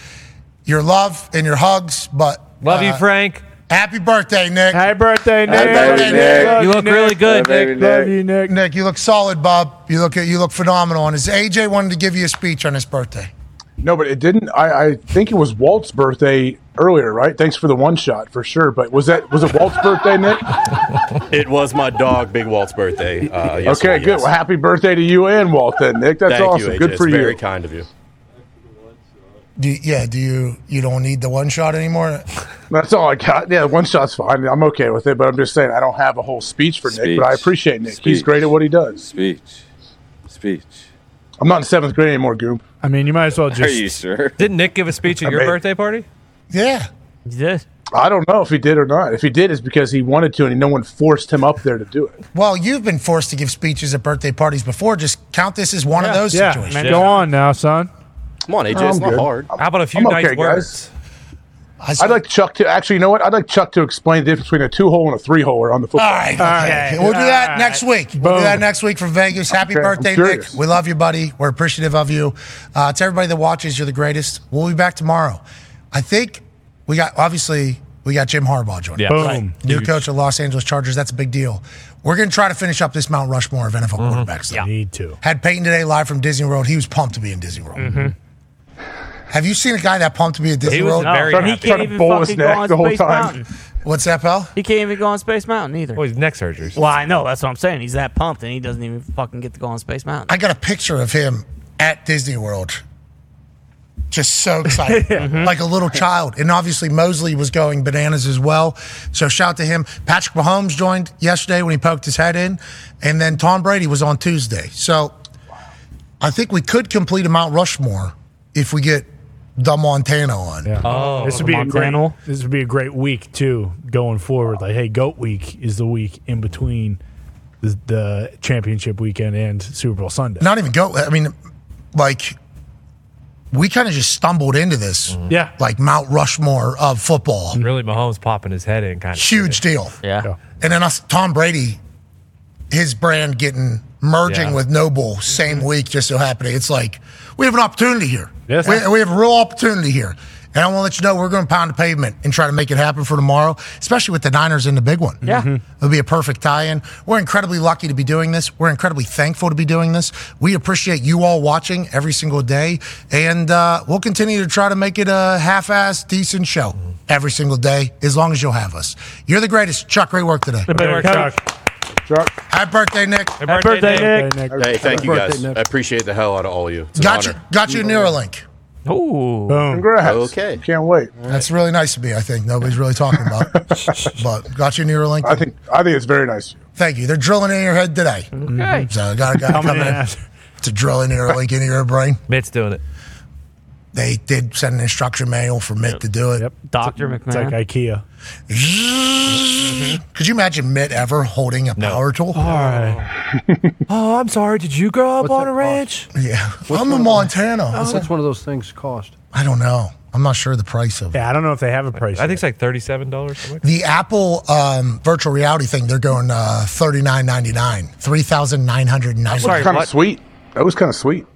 your love and your hugs. But Love you, uh, Frank. Happy birthday, Nick. Happy birthday, Nick. Happy birthday, Nick. Love You look really good, Hey, Nick. baby Love you, Nick. Nick, you look solid, Bob. You look you look phenomenal. And his AJ wanted to give you a speech on his birthday. No, but it didn't. I, I think it was Walt's birthday earlier, right? Thanks for the one shot for sure. But was that was it Walt's birthday, Nick? <laughs> It was my dog, Big Walt's birthday. Uh, okay, good. yes. Well, happy birthday to you and Walt, then, Nick. That's Thank awesome. you, AJ. good for it's you. Very kind of you. Do you, yeah? Do you you don't need the one shot anymore? That's all I got. Yeah, one shot's fine. I'm okay with it, but I'm just saying I don't have a whole speech for Nick, but I appreciate Nick. He's great at what he does. Speech. Speech. I'm not in seventh grade anymore, Goop. I mean, you might as well just. Are just. you sure? <laughs> Didn't Nick give a speech at I your mean- birthday party? Yeah. He did. I don't know if he did or not. If he did, it's because he wanted to, and no one forced him up there to do it. Well, you've been forced to give speeches at birthday parties before. Just count this as one of those Yeah, situations. man, go on now, son. Come on, AJ. I'm it's not good. hard. How about a few I'm nice okay, words? guys. I'd like Chuck to actually. You know what? I'd like Chuck to explain the difference between a two hole and a three holer on the football. All right, okay. We'll do that All next right. week. We'll do that next week from Vegas. Happy Okay, birthday, Nick. We love you, buddy. We're appreciative of you. Uh, to everybody that watches, you're the greatest. We'll be back tomorrow. I think we got, obviously, We got Jim Harbaugh joining. Yeah. Boom. New Huge. coach of Los Angeles Chargers. That's a big deal. We're going to try to finish up this Mount Rushmore of NFL quarterbacks. though. Need to. Had Peyton today live from Disney World. He was pumped to be in Disney World. Have you seen a guy that pumped to be at Disney He was World? very Trying to- happy. trying to even bowl fucking go on the whole Space time. Mountain. What's that, pal? He can't even go on Space Mountain either. Well, he's neck surgery. Well, I know. That's what I'm saying. He's that pumped, and he doesn't even fucking get to go on Space Mountain. I got a picture of him at Disney World. Just so excited, <laughs> mm-hmm. like a little child. And obviously, Mosley was going bananas as well. So, shout to him. Patrick Mahomes joined yesterday when he poked his head in. And then Tom Brady was on Tuesday. So, I think we could complete a Mount Rushmore if we get the Montana on. Oh, this would be a great. This would be a great week too, going forward. Like, hey, Goat Week is the week in between the, the championship weekend and Super Bowl Sunday. Not even Goat. I mean, like, we kind of just stumbled into this. Mm-hmm. Yeah. Like Mount Rushmore of football. Mm-hmm. Really, Mahomes popping his head in kind of Huge deal. Yeah. And then us, Tom Brady, his brand getting merging Yeah. with NOBULL same mm-hmm. week, just so happening. It's like we have an opportunity here. Yes. We, we have a real opportunity here. And I want to let you know we're going to pound the pavement and try to make it happen for tomorrow, especially with the Niners in the big one. Yeah. It'll be a perfect tie-in. We're incredibly lucky to be doing this. We're incredibly thankful to be doing this. We appreciate you all watching every single day, and uh, we'll continue to try to make it a half-ass decent show every single day, as long as you'll have us. You're the greatest, Chuck. Great work today. Good work, Chuck. Chuck. Happy birthday, Nick. Happy birthday, Nick. Hey, thank you guys. Nick. I appreciate the hell out of all of you. It's an Got you, honor. got you a Neuralink. Ooh. Boom. Congrats. Okay. Can't wait. That's really nice of me. I think nobody's really talking about, it. <laughs> but got you a Neuralink. I think I think it's very nice. Thank you. They're drilling in your head today. Okay. So I got a guy Coming coming in in after. to drill a Neuralink into your brain. Mitt's doing it. They did send an instruction manual for Mitt to do it. Yep. Dr. McMahon. It's like IKEA. Could you imagine Mitt ever holding a power tool? <laughs> Oh, I'm sorry. Did you grow up on a ranch? Yeah. I'm in Montana. What's what's one of those things cost? I don't know. I'm not sure the price of it. Yeah, I don't know if they have a price. I think it's like thirty-seven dollars. The Apple um, virtual reality thing, they're going uh, thirty nine ninety nine, three thousand nine hundred ninety Sorry, nine. Kind of sweet. That was kind of sweet.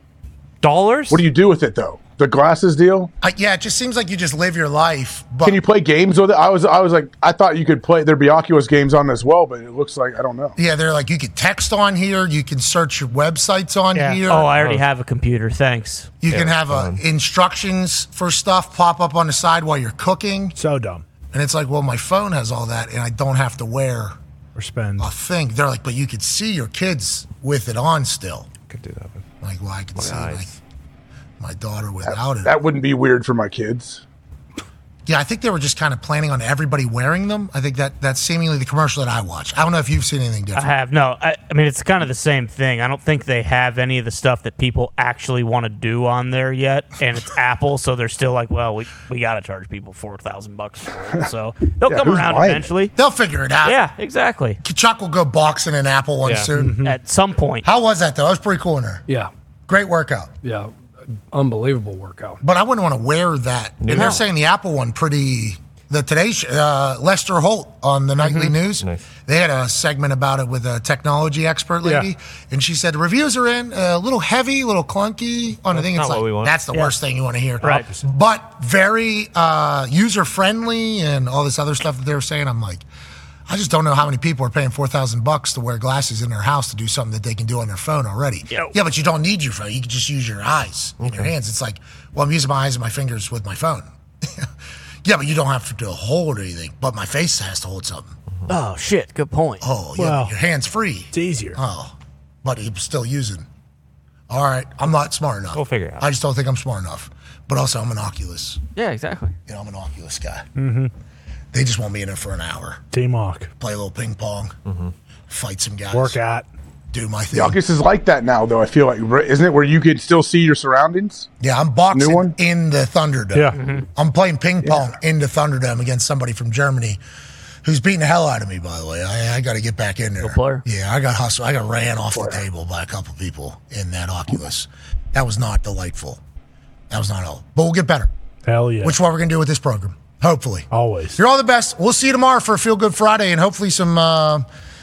Dollars? What do you do with it though? The glasses deal? Yeah, it just seems like you just live your life. But Can you play games with it? I was I was like I thought you could play there'd be Oculus games on as well, but it looks like I don't know. yeah, they're like you can text on here, you can search your websites on Yeah. here. Oh, I already have a computer. Thanks. You can have uh, instructions for stuff pop up on the side while you're cooking. So dumb. And it's like, well, my phone has all that and I don't have to wear Or spend. a thing. They're like, but you could see your kids with it on still. Could do that. but- Like, well, I can see eyes. Like my daughter without it. That wouldn't be weird for my kids. Yeah, I think they were just kind of planning on everybody wearing them. I think that that's seemingly the commercial that I watch. I don't know if you've seen anything different. I have no. I, I mean, it's kind of the same thing. I don't think they have any of the stuff that people actually want to do on there yet, and it's <laughs> Apple, so they're still like, well, we, we got to charge people four thousand bucks. So <laughs> they'll Yeah, come around buying eventually. They'll figure it out. Yeah, exactly. Chuck will go boxing in Apple one Yeah. soon. Mm-hmm. At some point, How was that though? That was pretty cool in there. Yeah, Great workout. yeah, unbelievable workout. But I wouldn't want to wear that. And they're saying the Apple one pretty. The Today Sh- uh, Lester Holt on the nightly news. Nice. They had a segment about it with a technology expert lady, Yeah. and she said reviews are in a little heavy, a little clunky on the thing. It's like that's the Yeah. worst thing you want to hear. Right. But very uh, user friendly and all this other stuff that they were saying. I'm like, I just don't know how many people are paying four thousand bucks to wear glasses in their house to do something that they can do on their phone already. Yo. Yeah, but you don't need your phone. You can just use your eyes and your hands. It's like, well, I'm using my eyes and my fingers with my phone. <laughs> yeah, but you don't have to hold anything. But my face has to hold something. oh shit, good point. Oh, yeah, Well. your hands free. It's easier. Oh, but I'm still using. All right, I'm not smart enough. We'll figure it out. I just don't think I'm smart enough. But also, I'm an Oculus. Yeah, exactly. You know, I'm an Oculus guy. Mm-hmm. They just want me in there for an hour, Team Hawk. play a little ping pong, Mm-hmm. fight some guys, Work out. do my thing. The Oculus is like that now, though. I feel like, isn't it, where you can still see your surroundings? Yeah, I'm boxing New one? in the Thunderdome. Yeah. I'm playing ping pong in the Thunderdome against somebody from Germany who's beating the hell out of me, by the way. I, I got to get back in there. Good player. Yeah, I got hustled. I got ran off the table by a couple people in that Oculus. That was not delightful. That was not all. But we'll get better. Hell yeah. Which is what we're going to do with this program. Hopefully. Always. You're all the best. We'll see you tomorrow for a Feel Good Friday and hopefully some, uh,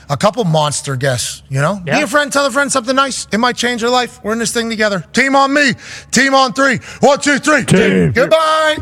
a couple monster guests, you know? Be a friend, tell a friend something nice. It might change your life. We're in this thing together. Team on me. Team on three. One, two, three. Team. Goodbye.